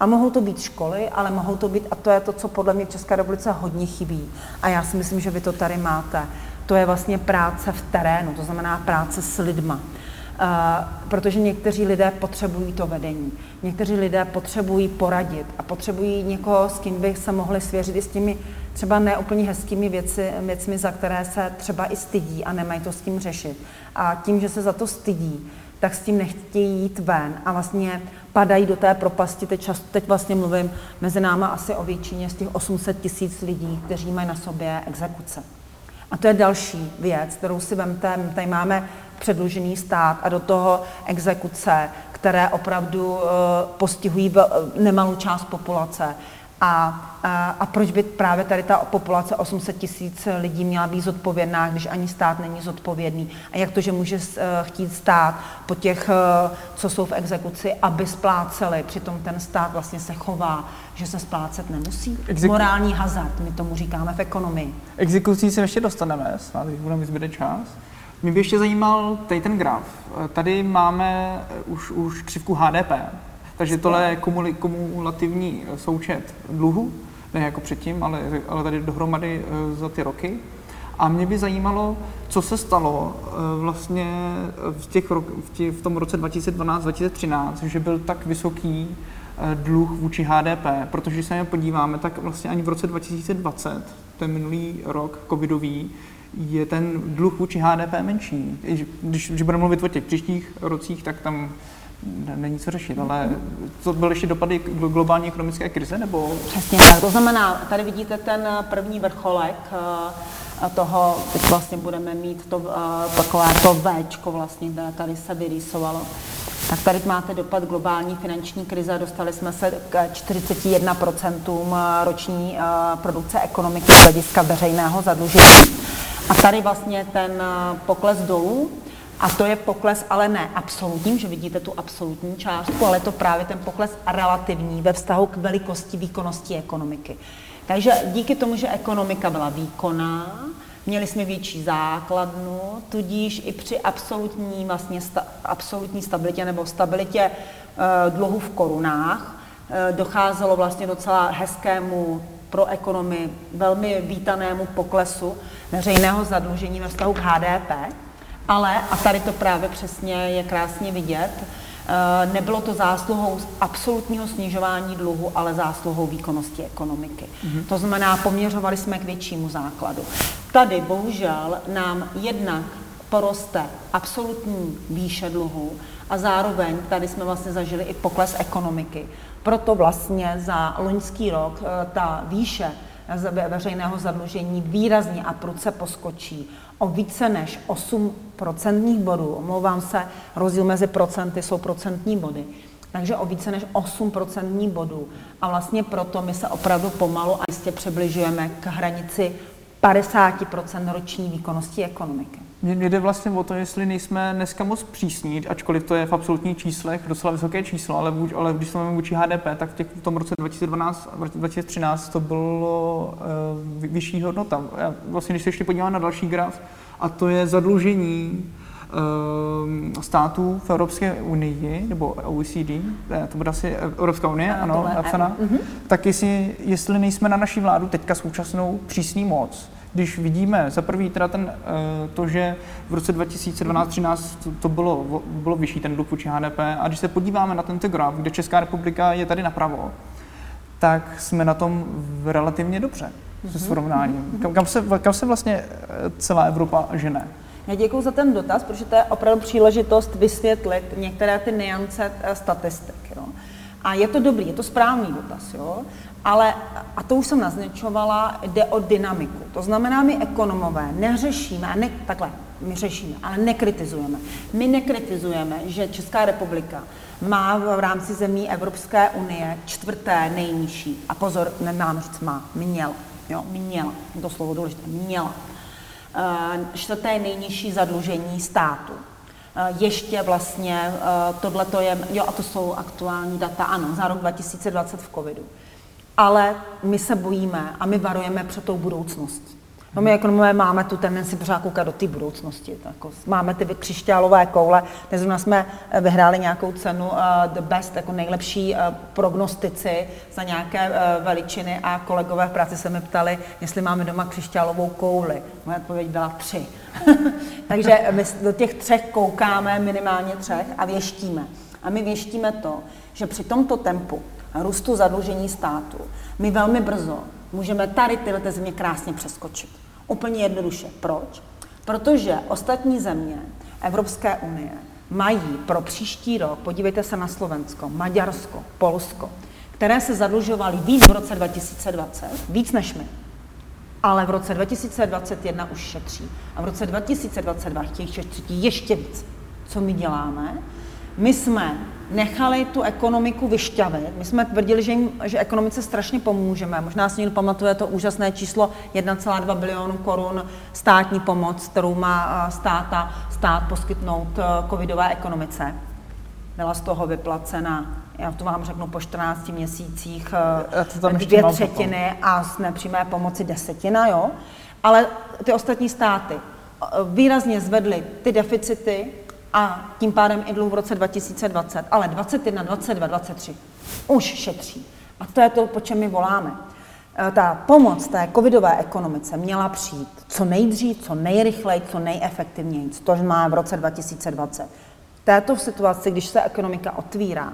A mohou to být školy, ale mohou to být, a to je to, co podle mě v České republice hodně chybí. A já si myslím, že vy to tady máte. To je vlastně práce v terénu, to znamená práce s lidma. Uh, protože někteří lidé potřebují to vedení. Někteří lidé potřebují poradit a potřebují někoho, s kým by se mohli svěřit i s těmi třeba neúplně hezkými věci, věcmi, za které se třeba i stydí a nemají to s tím řešit. A tím, že se za to stydí, tak s tím nechtějí jít ven a vlastně padají do té propasti. Teď, čas, teď vlastně mluvím mezi náma asi o většině z těch 800 tisíc lidí, kteří mají na sobě exekuce. A to je další věc, kterou si vemte. My tady máme předlužený stát a do toho exekuce, které opravdu uh, postihují nemalou část populace. A, a, a proč by právě tady ta populace 800 tisíc lidí měla být zodpovědná, když ani stát není zodpovědný? A jak to, že může uh, chtít stát po těch, co jsou v exekuci, aby spláceli, přitom ten stát vlastně se chová, že se splácet nemusí? Exeku... Morální hazard, my tomu říkáme v ekonomii. Exekucí se ještě dostaneme, snad budeme zbyde čas. Mě by ještě zajímal tady ten graf. Tady máme už, už křivku HDP, takže tohle je kumulativní součet dluhu, ne jako předtím, ale, ale tady dohromady eh, za ty roky. A mě by zajímalo, co se stalo eh, vlastně v, těch, v, těch, v tom roce 2012-2013, že byl tak vysoký eh, dluh vůči HDP, protože když se na podíváme, tak vlastně ani v roce 2020, ten minulý rok covidový, je ten dluh vůči HDP menší. Když, když budeme mluvit o těch příštích rocích, tak tam není co řešit, ale to byly ještě dopady globální ekonomické krize, nebo? Přesně tak, to znamená, tady vidíte ten první vrcholek eh, toho, teď vlastně budeme mít to, eh, takové to Včko vlastně, které tady se vyrýsovalo. Tak tady máte dopad globální finanční krize, dostali jsme se k 41% eh, roční produkce ekonomiky z hlediska veřejného zadlužení. A tady vlastně ten pokles dolů, a to je pokles, ale ne absolutním, že vidíte tu absolutní částku, ale to právě ten pokles relativní ve vztahu k velikosti výkonnosti ekonomiky. Takže díky tomu, že ekonomika byla výkonná, měli jsme větší základnu, tudíž i při absolutní, vlastně sta, absolutní stabilitě nebo stabilitě e, dluhu v korunách e, docházelo vlastně docela hezkému pro ekonomy velmi vítanému poklesu veřejného zadlužení ve vztahu k HDP, ale, a tady to právě přesně je krásně vidět, nebylo to zásluhou absolutního snižování dluhu, ale zásluhou výkonnosti ekonomiky. Mm-hmm. To znamená, poměřovali jsme k většímu základu. Tady bohužel nám jednak poroste absolutní výše dluhu a zároveň tady jsme vlastně zažili i pokles ekonomiky. Proto vlastně za loňský rok eh, ta výše veřejného zadlužení výrazně a pruce poskočí o více než 8 procentních bodů. Omlouvám se, rozdíl mezi procenty jsou procentní body. Takže o více než 8 procentní bodů. A vlastně proto my se opravdu pomalu a jistě přibližujeme k hranici 50% roční výkonnosti ekonomiky. Mně jde vlastně o to, jestli nejsme dneska moc přísní, ačkoliv to je v absolutních číslech docela vysoké číslo, ale, vůč, ale když jsme vůči HDP, tak v, těch, v tom roce 2012 a 2013 to bylo uh, vyšší hodnota. Já vlastně, když se ještě podívám na další graf, a to je zadlužení uh, států v Evropské unii, nebo OECD, to bude asi Evropská unie, ano, napsaná, uh-huh. tak jestli, jestli nejsme na naší vládu teďka současnou přísný moc, když vidíme za prvý teda ten, eh, to, že v roce 2012-13 to bylo, bylo vyšší ten dluh vůči HDP a když se podíváme na tento graf, kde Česká republika je tady napravo, tak jsme na tom relativně dobře se mhm. srovnáním. Kam, kam, se, kam se vlastně eh, celá Evropa žene? Já děkuji za ten dotaz, protože to je opravdu příležitost vysvětlit některé ty niance eh, statistik. Jo. A je to dobrý, je to správný dotaz, jo? Ale, a to už jsem naznačovala, jde o dynamiku. To znamená, my ekonomové neřešíme, ne, takhle, my řešíme, ale nekritizujeme. My nekritizujeme, že Česká republika má v rámci zemí Evropské unie čtvrté nejnižší, a pozor, nemám říct má, měl, jo, měla, to slovo důležité, měla, uh, čtvrté nejnižší zadlužení státu. ještě vlastně tohle to je, jo a to jsou aktuální data, ano, za rok 2020 v covidu. Ale my se bojíme a my varujeme před tou budoucností. No my ekonomové máme tu tendenci pořád koukat do té budoucnosti. Jako máme ty křišťálové koule. Dnes jsme eh, vyhráli nějakou cenu uh, The Best, jako nejlepší uh, prognostici za nějaké uh, veličiny a kolegové v práci se mi ptali, jestli máme doma křišťálovou kouli. Moje odpověď byla tři. [LAUGHS] Takže my do těch třech koukáme, minimálně třech, a věštíme. A my věštíme to, že při tomto tempu růstu zadlužení státu my velmi brzo můžeme tady tyhle země krásně přeskočit. Úplně jednoduše. Proč? Protože ostatní země Evropské unie mají pro příští rok, podívejte se na Slovensko, Maďarsko, Polsko, které se zadlužovaly víc v roce 2020, víc než my, ale v roce 2021 už šetří. A v roce 2022 chtějí šetřit ještě víc. Co my děláme? My jsme nechali tu ekonomiku vyšťavit. My jsme tvrdili, že, jim, že ekonomice strašně pomůžeme. Možná si někdo pamatuje to úžasné číslo 1,2 bilionu korun státní pomoc, kterou má státa, stát poskytnout e, covidové ekonomice. Byla z toho vyplacena, já to vám řeknu, po 14 měsících e, dvě třetiny a z nepřímé pomoci desetina, jo? Ale ty ostatní státy výrazně zvedly ty deficity, a tím pádem i dluh v roce 2020, ale 21, 22, 23 už šetří. A to je to, po čem my voláme. E, ta pomoc té covidové ekonomice měla přijít co nejdřív, co nejrychleji, co nejefektivněji, to má v roce 2020. V této situaci, když se ekonomika otvírá,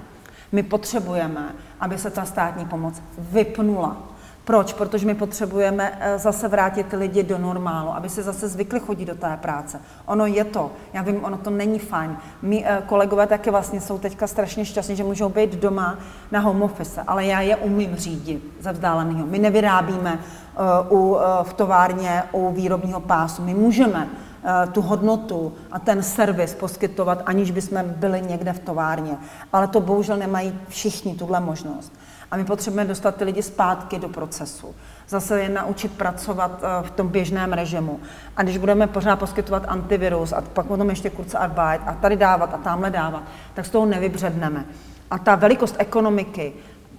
my potřebujeme, aby se ta státní pomoc vypnula. Proč? Protože my potřebujeme eh, zase vrátit ty lidi do normálu, aby se zase zvykli chodit do té práce. Ono je to, já vím, ono to není fajn. My eh, kolegové také vlastně jsou teďka strašně šťastní, že můžou být doma na home office, ale já je umím řídit ze vzdáleného. My nevyrábíme uh, u, v továrně u výrobního pásu. My můžeme tu hodnotu a ten servis poskytovat, aniž bychom byli někde v továrně. Ale to bohužel nemají všichni tuhle možnost. A my potřebujeme dostat ty lidi zpátky do procesu. Zase je naučit pracovat eh, v tom běžném režimu. A když budeme pořád poskytovat antivirus a pak potom ještě kurce Arbeit a tady dávat a tamhle dávat, tak z toho nevybředneme. A ta velikost ekonomiky,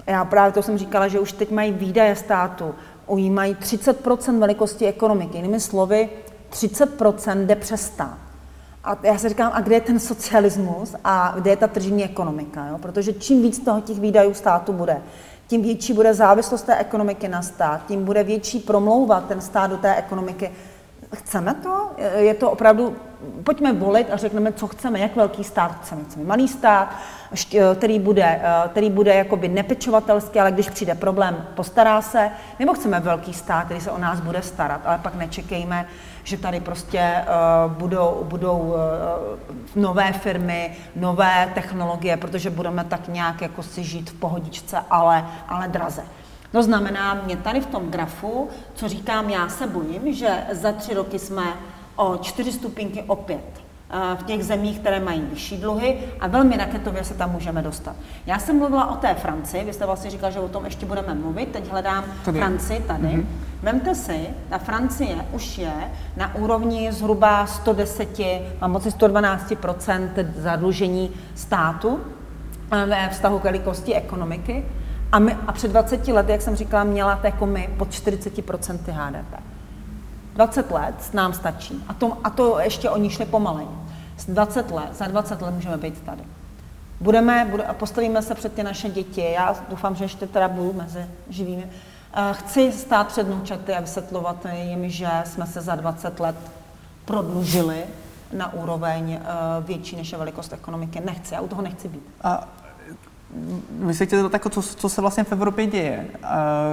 já právě to jsem říkala, že už teď mají výdaje státu, ujímají 30% velikosti ekonomiky. Jinými slovy, 30 jde přes stát. A já si říkám, a kde je ten socialismus a kde je ta tržní ekonomika? Jo? Protože čím víc toho těch výdajů státu bude, tím větší bude závislost té ekonomiky na stát, tím bude větší promlouvat ten stát do té ekonomiky. Chceme to? Je to opravdu, pojďme volit a řekneme, co chceme, jak velký stát chceme. Chceme malý stát, který bude, který bude jakoby nepečovatelský, ale když přijde problém, postará se, nebo chceme velký stát, který se o nás bude starat, ale pak nečekejme, že tady prostě uh, budou, budou uh, nové firmy, nové technologie, protože budeme tak nějak jako si žít v pohodičce, ale, ale draze. To znamená, mě tady v tom grafu, co říkám, já se bojím, že za tři roky jsme o čtyři stupinky opět Eh, v těch zemích, které mají vyšší dluhy a velmi raketově se tam můžeme dostat. Já jsem mluvila o té Francii, vy jste vlastně říkal, že o tom ještě budeme mluvit, teď hledám tady. Francii tady. Mm-hmm. Vemte si, ta Francie už je na úrovni zhruba 110, mám moci 112% zadlužení státu eh, ve vztahu k velikosti ekonomiky. A, my, a před 20 lety, jak jsem říkala, měla jako my pod 40% HDP. 20 let nám stačí. A to, a to ještě oni šli pomalej. 20 let, za 20 let můžeme být tady. Budeme, bude, postavíme se před ty naše děti, já doufám, že ještě teda budu mezi živými. Eh, chci stát před noučaty a vysvětlovat jim, že jsme se za 20 let prodlužili na úroveň eh, větší než je velikost ekonomiky. Nechci, já u toho nechci být. A to, jako, co, co se vlastně v Evropě děje.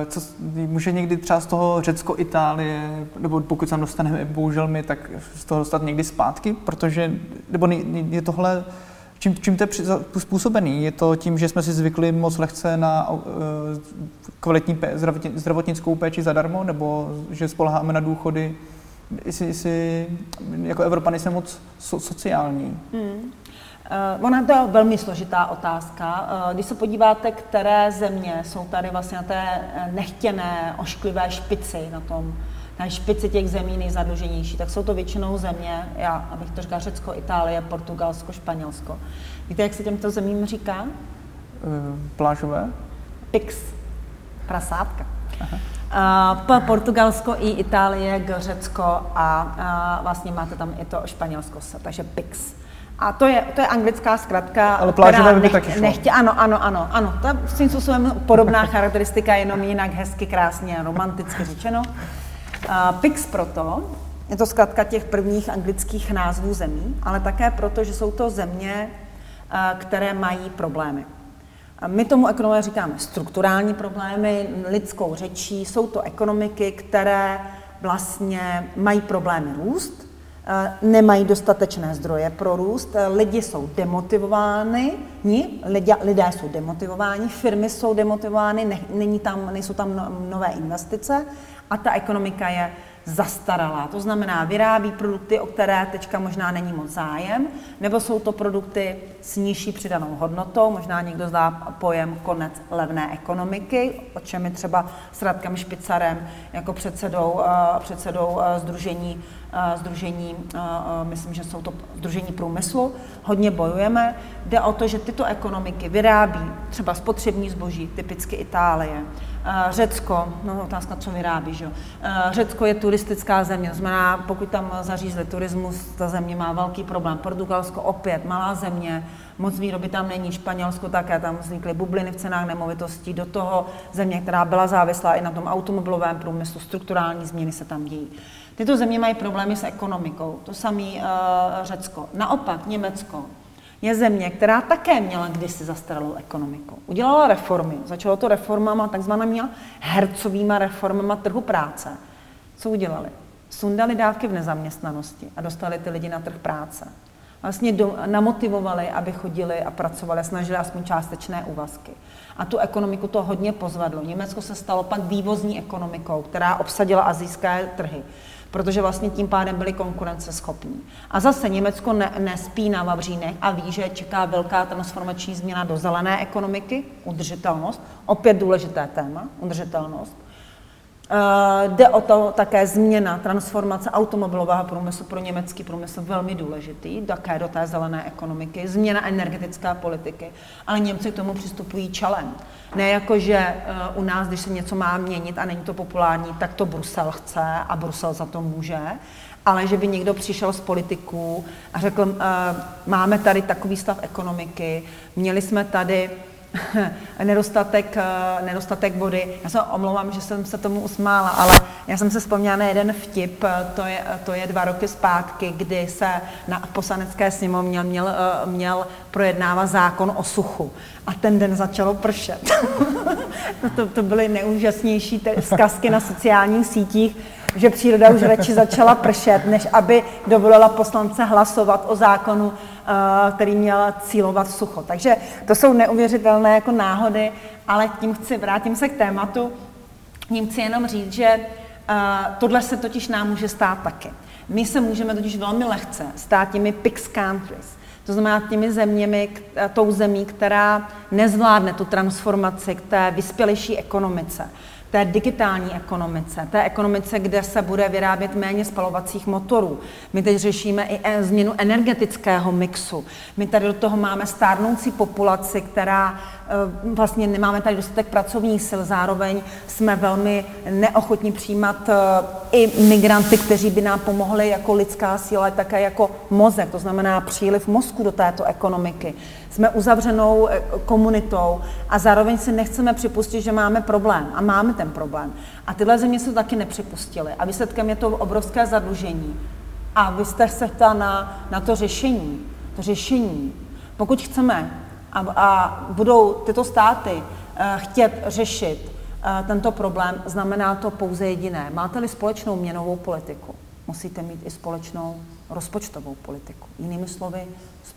Co, může někdy třeba z toho Řecko, Itálie, nebo pokud se tam dostaneme, bohužel my, tak z toho dostat někdy zpátky, protože, nebo je tohle, čím, čím to je způsobený? Je to tím, že jsme si zvykli moc lehce na uh, kvalitní pé, zdravotnickou péči zadarmo, nebo že spoleháme na důchody? Jestli, jestli jako Evropany jsme moc so, sociální. Hmm. Uh, ona to je velmi složitá otázka. Uh, když se podíváte, které země jsou tady vlastně na té eh, nechtěné, ošklivé špici na tom, na špici těch zemí nejzadluženější, tak jsou to většinou země, já, abych to říkal, Řecko, Itálie, Portugalsko, Španělsko. Víte, jak se těmto zemím říká? Uh, plážové? Pix. Prasátka. Uh, Portugalsko i Itálie, Řecko a uh, vlastně máte tam i to Španělsko, takže PIX. A to je, to je anglická zkratka, Ale plážové by nech, taky šlo. Nechtě, ano, ano, ano, ano. To je svým způsobem podobná charakteristika, jenom jinak hezky, krásně, romanticky řečeno. PIX proto, je to zkratka těch prvních anglických názvů zemí, ale také proto, že jsou to země, uh, které mají problémy. My tomu ekonomové říkáme strukturální problémy, lidskou řečí. Jsou to ekonomiky, které vlastně mají problémy růst, eh, nemají dostatečné zdroje pro růst, eh, lidi jsou demotivováni, lidé, lidé jsou demotivováni, firmy jsou demotivovány, ne, není tam, nejsou tam no, nové investice a ta ekonomika je zastaralá. To znamená, vyrábí produkty, o které teďka možná není moc zájem, nebo jsou to produkty s nižší přidanou hodnotou, možná někdo zná pojem konec levné ekonomiky, o čem je třeba s Radkem Špicarem jako předsedou, uh, předsedou združení, uh, združení myslím, že jsou to združení průmyslu, hodně bojujeme. Jde o to, že tyto ekonomiky vyrábí třeba spotřební zboží, typicky Itálie, Řecko, no otázka, co vyrábí, že jo. Řecko je turistická země, to znamená, pokud tam zařízli turismus, ta země má velký problém. Portugalsko opět, malá země, moc výroby tam není, Španělsko také, tam vznikly bubliny v cenách nemovitostí, do toho země, která byla závislá i na tom automobilovém průmyslu, strukturální změny se tam dějí. Tyto země mají problémy s ekonomikou, to samé uh, Řecko. Naopak Německo, je země, která také měla kdysi zastaralou ekonomiku. Udělala reformy, začalo to reformama, takzvanými hercovýma reformama trhu práce. Co udělali? Sundali dávky v nezaměstnanosti a dostali ty lidi na trh práce. Vlastně do, namotivovali, aby chodili a pracovali, snažili aspoň částečné úvazky. A tu ekonomiku to hodně pozvedlo. Německo se stalo pak vývozní ekonomikou, která obsadila azijské trhy protože vlastně tím pádem byli konkurenceschopní. A zase Německo ne, nespí na Vavřínech a ví, že čeká velká transformační změna do zelené ekonomiky, udržitelnost, opět důležité téma, udržitelnost. Uh, jde o to také změna, transformace automobilového průmyslu pro německý průmysl velmi důležitý, také do té zelené ekonomiky, změna energetické politiky, ale Němci k tomu přistupují čelem. Ne jako, že uh, u nás, když se něco má měnit a není to populární, tak to Brusel chce a Brusel za to může, ale že by někdo přišel z politiků a řekl, uh, máme tady takový stav ekonomiky, měli jsme tady [LAUGHS] nedostatek, eh, nedostatek vody. Já se omlouvám, že jsem se tomu usmála, ale já jsem se vzpomněla na jeden vtip, eh, to je, eh, to je dva roky zpátky, kdy se na poslanecké sněmovně měl, měl, projednávat zákon o suchu. A ten den začalo pršet. [LAUGHS] to, to byly neúžasnější zkazky na sociálních sítích, že příroda už radši začala pršet, než aby dovolila poslance hlasovat o zákonu, který měl cílovat sucho. Takže to jsou neuvěřitelné jako náhody, ale tím chci, vrátím se k tématu, tím chci jenom říct, že eh, tohle se totiž nám může stát taky. My se můžeme totiž velmi lehce stát těmi PIX countries, to znamená těmi zeměmi, tou zemí, která nezvládne tu transformaci k té vyspělejší ekonomice té digitální ekonomice, té ekonomice, kde se bude vyrábět méně spalovacích motorů. My teď řešíme i e, změnu energetického mixu. My tady do toho máme stárnoucí populaci, která e, vlastně nemáme tady dostatek pracovních sil, zároveň jsme velmi neochotní přijímat e, i migranty, kteří by nám pomohli jako lidská síla, také jako mozek, to znamená příliv mozku do této ekonomiky jsme uzavřenou eh, komunitou a zároveň si nechceme připustit, že máme problém. A máme ten problém. A tyhle země se taky nepřipustily. A výsledkem je to obrovské zadlužení. A vy jste se ptala na, na to řešení. To řešení. Pokud chceme a, a budou tyto státy uh, chtět řešit uh, tento problém, znamená to pouze jediné. Máte-li společnou měnovou politiku, musíte mít i společnou rozpočtovou politiku. Jinými slovy,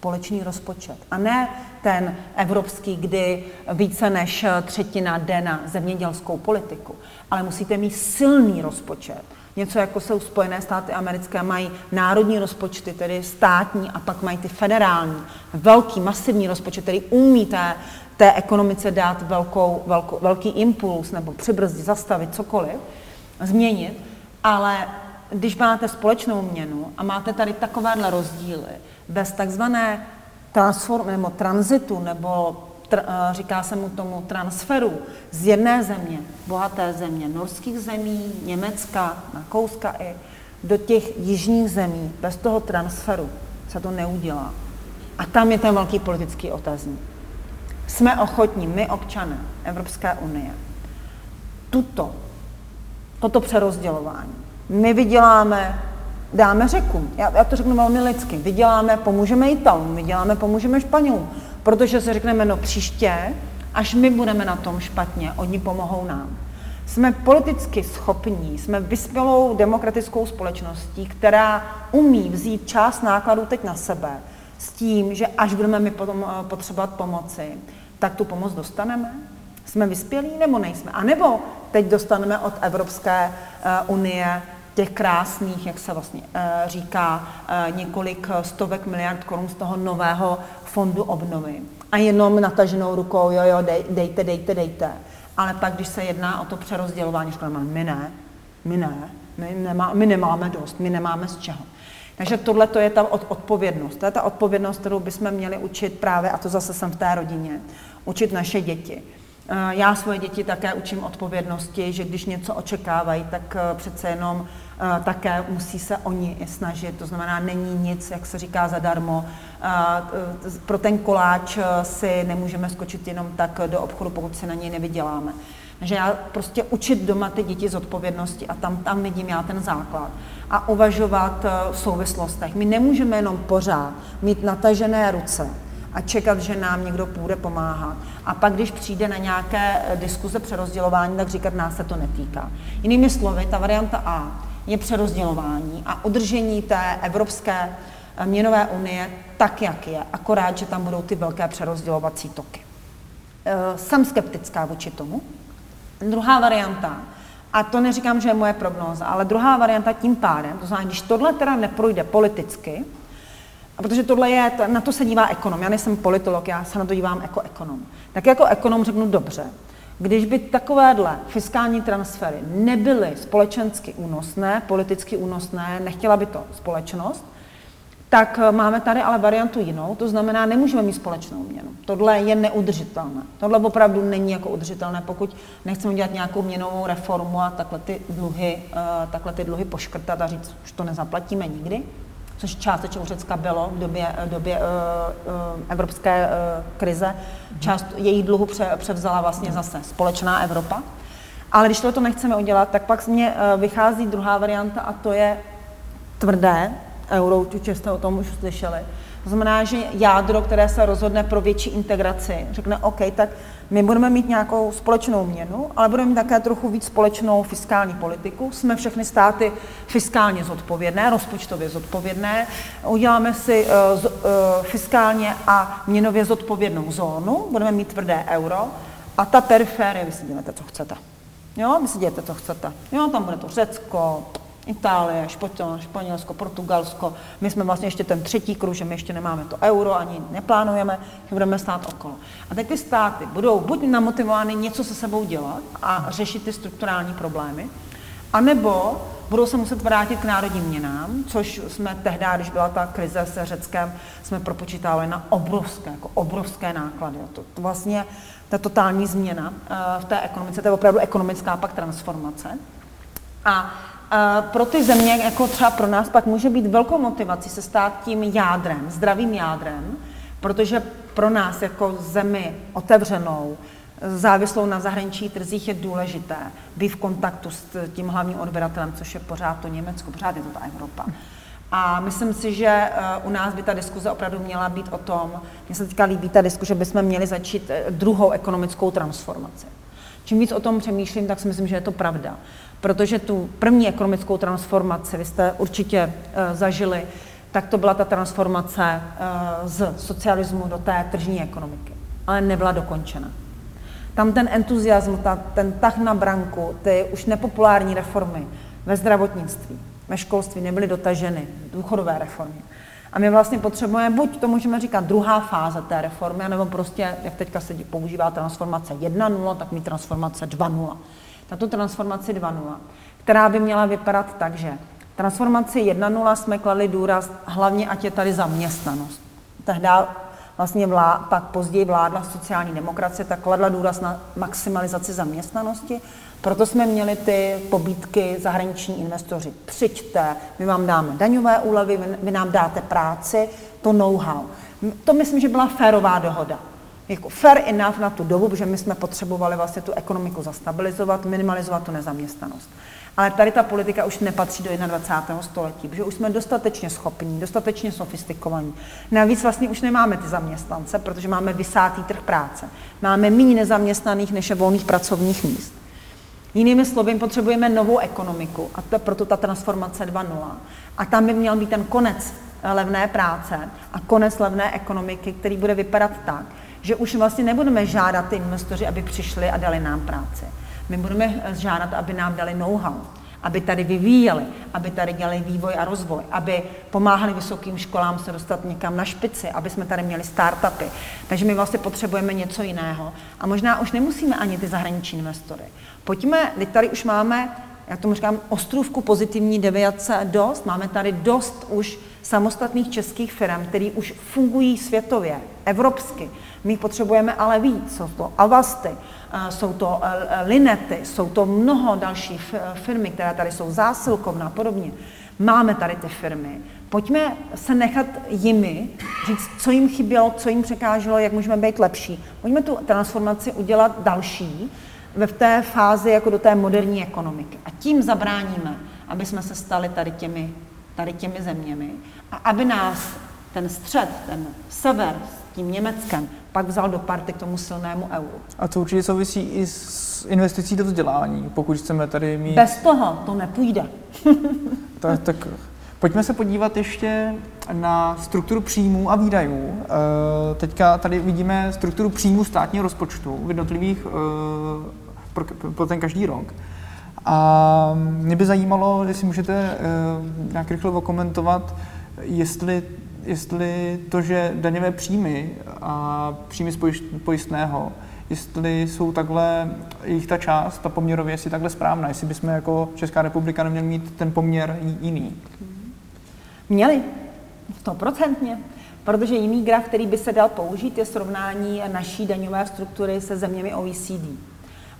společný rozpočet. A ne ten evropský, kdy více než třetina jde na zemědělskou politiku. Ale musíte mít silný rozpočet. Něco jako jsou Spojené státy americké, mají národní rozpočty, tedy státní, a pak mají ty federální, velký, masivní rozpočet, který umí té, té ekonomice dát velkou, velkou, velký impuls nebo přibrzdit, zastavit, cokoliv, změnit Ale když máte společnou měnu a máte tady takovéhle rozdíly bez takzvané transform, nebo transitu, nebo tr, eh, říká se mu tomu transferu z jedné země, bohaté země, norských zemí, Německa, Rakouska i do těch jižních zemí, bez toho transferu se to neudělá. A tam je ten velký politický otazník. Jsme ochotní, my občané Evropské unie, tuto, toto přerozdělování. My vyděláme, dáme řeku, já, já to řeknu velmi lidsky, vyděláme, pomůžeme Italům, vyděláme, pomůžeme Španělům, protože se řekneme, no příště, až my budeme na tom špatně, oni pomohou nám. Jsme politicky schopní, jsme vyspělou demokratickou společností, která umí vzít část nákladů teď na sebe s tím, že až budeme my potom eh, potřebovat pomoci, tak tu pomoc dostaneme? Jsme vyspělí nebo nejsme? A nebo teď dostaneme od Evropské eh, unie těch krásných, jak se vlastně eh, říká, několik stovek miliard korun z toho nového fondu obnovy. A jenom nataženou rukou, jo, jo, dej, dejte, dejte, dejte. Ale pak, když se jedná o to přerozdělování, říkáme, my ne, my ne, my, nemá, my nemáme dost, my nemáme z čeho. Takže tohle to je ta odpovědnost. To je ta odpovědnost, kterou bychom měli učit právě, a to zase jsem v té rodině, učit naše děti. Eh, já svoje děti také učím odpovědnosti, že když něco očekávají, tak eh, přece jenom eh, také musí se oni snažit. To znamená, není nic, jak se říká, zadarmo. Pro ten koláč si nemůžeme skočit jenom tak do obchodu, pokud si na něj nevyděláme. Takže já prostě učit doma ty děti z odpovědnosti a tam, tam vidím já ten základ. A uvažovat v souvislostech. My nemůžeme jenom pořád mít natažené ruce a čekat, že nám někdo půjde pomáhat. A pak, když přijde na nějaké eh, diskuze přerozdělování, tak říkat, nás se to netýká. Jinými slovy, ta varianta A je přerozdělování a udržení té evropské eh, měnové unie tak, jak je, akorát, že tam budou ty velké přerozdělovací toky. Eh, jsem skeptická vůči tomu. Druhá varianta, a to neříkám, že je moje prognóza, ale druhá varianta tím pádem, to znamená, když tohle teda neprojde politicky, protože tohle je, na to se dívá ekonom, já nejsem politolog, já se na to dívám jako ekonom. Tak jako ekonom řeknu dobře, když by takovéhle fiskální transfery nebyly společensky únosné, politicky únosné, nechtěla by to společnost, tak eh, máme tady ale variantu jinou, to znamená, nemůžeme mít společnou měnu. Tohle je neudržitelné. Tohle opravdu není jako udržitelné, pokud nechceme dělat nějakou měnovou reformu a takhle ty dluhy, uh, takhle ty dluhy poškrtat a říct, už to nezaplatíme nikdy což částečně u Řecka bylo v době, době uh, uh, evropské uh, krize. Část jejich dluhu pře, převzala vlastně zase společná Evropa. Ale když to nechceme udělat, tak pak mě uh, vychází druhá varianta a to je tvrdé euro, určitě jste o tom už slyšeli. To znamená, že jádro, které se rozhodne pro větší integraci, řekne OK, tak my budeme mít nějakou společnou měnu, ale budeme mít také trochu víc společnou fiskální politiku. Jsme všechny státy fiskálně zodpovědné, rozpočtově zodpovědné. Uděláme si z, uh, fiskálně a měnově zodpovědnou zónu, budeme mít tvrdé euro a ta periférie, vy si děláte, co chcete. Jo, vy si děláte, co chcete. Jo, tam bude to Řecko, Itálie, Španělsko, Portugalsko. My jsme vlastně ještě ten třetí kruh, že my ještě nemáme to euro, ani neplánujeme, že budeme stát okolo. A teď ty státy budou buď namotivovány něco se sebou dělat a řešit ty strukturální problémy, anebo budou se muset vrátit k národním měnám, což jsme tehdy, když byla ta krize se Řeckem, jsme propočítávali na obrovské, jako obrovské náklady. To, to vlastně ta totální změna uh, v té ekonomice, to je opravdu ekonomická pak transformace. A pro ty země, jako třeba pro nás, pak může být velkou motivací se stát tím jádrem, zdravým jádrem, protože pro nás jako zemi otevřenou, závislou na zahraničí trzích je důležité být v kontaktu s tím hlavním odběratelem, což je pořád to Německo, pořád je to ta Evropa. A myslím si, že eh, u nás by ta diskuze opravdu měla být o tom, mně se teďka líbí ta diskuze, že bychom měli začít eh, druhou ekonomickou transformaci. Čím víc o tom přemýšlím, tak si myslím, že je to pravda protože tu první ekonomickou transformaci, vy jste určitě uh, zažili, tak to byla ta transformace uh, z socialismu do té tržní ekonomiky, ale nebyla dokončena. Tam ten entuziasmus, ta, ten tah na branku, ty už nepopulární reformy ve zdravotnictví, ve školství nebyly dotaženy, důchodové reformy. A my vlastně potřebujeme, buď to můžeme říkat druhá fáze té reformy, nebo prostě, jak teďka se používá transformace 1.0, tak mít transformace 2.0 tato transformaci 2.0, která by měla vypadat tak, že transformaci 1.0 jsme kladli důraz hlavně, ať je tady zaměstnanost. Tehdy vlastně vlá, pak později vládla sociální demokracie, tak kladla důraz na maximalizaci zaměstnanosti. Proto jsme měli ty pobídky zahraniční investoři. Přijďte, my vám dáme daňové úlevy, vy nám dáte práci, to know-how. To myslím, že byla férová dohoda. Jako fair enough na tu dobu, protože my jsme potřebovali vlastně tu ekonomiku zastabilizovat, minimalizovat tu nezaměstnanost. Ale tady ta politika už nepatří do 21. století, protože už jsme dostatečně schopní, dostatečně sofistikovaní. Navíc vlastně už nemáme ty zaměstnance, protože máme vysátý trh práce. Máme méně nezaměstnaných než je volných pracovních míst. Jinými slovy, potřebujeme novou ekonomiku a to je proto ta transformace 2.0. A tam by měl být ten konec eh, levné práce a konec levné ekonomiky, který bude vypadat tak, že už vlastně nebudeme žádat ty investoři, aby přišli a dali nám práci my budeme žádat, aby nám dali know-how, aby tady vyvíjeli, aby tady dělali vývoj a rozvoj, aby pomáhali vysokým školám se dostat někam na špici, aby jsme tady měli startupy. Takže my vlastně potřebujeme něco jiného. A možná už nemusíme ani ty zahraniční investory. Pojďme, teď tady už máme, já tomu říkám, ostrůvku pozitivní deviace dost. Máme tady dost už samostatných českých firm, které už fungují světově, evropsky. My potřebujeme ale víc. Jsou to Avasty, jsou to e, e, Linety, jsou to mnoho dalších firmy, které tady jsou zásilkovna a podobně. Máme tady ty firmy. Pojďme se nechat jimi říct, co jim chybělo, co jim překáželo, jak můžeme být lepší. Pojďme tu transformaci udělat další ve té fázi jako do té moderní ekonomiky. A tím zabráníme, aby jsme se stali tady těmi, tady těmi zeměmi a aby nás ten střed, ten sever s tím Německem pak vzal do party k tomu silnému euru. A to určitě souvisí i s investicí do vzdělání, pokud chceme tady mít... Bez toho to nepůjde. [LAUGHS] tak, tak pojďme se podívat ještě na strukturu příjmů a výdajů. E, teďka tady vidíme strukturu příjmů státního rozpočtu v jednotlivých e, pro, pro ten každý rok. A mě by zajímalo, jestli můžete e, nějak rychle okomentovat, jestli jestli to, že daňové příjmy a příjmy z pojistného, jestli jsou takhle, jejich ta část, ta poměrově, jestli takhle správná, jestli bychom jako Česká republika neměli mít ten poměr jiný. Měli, stoprocentně. Protože jiný graf, který by se dal použít, je srovnání naší daňové struktury se zeměmi OECD.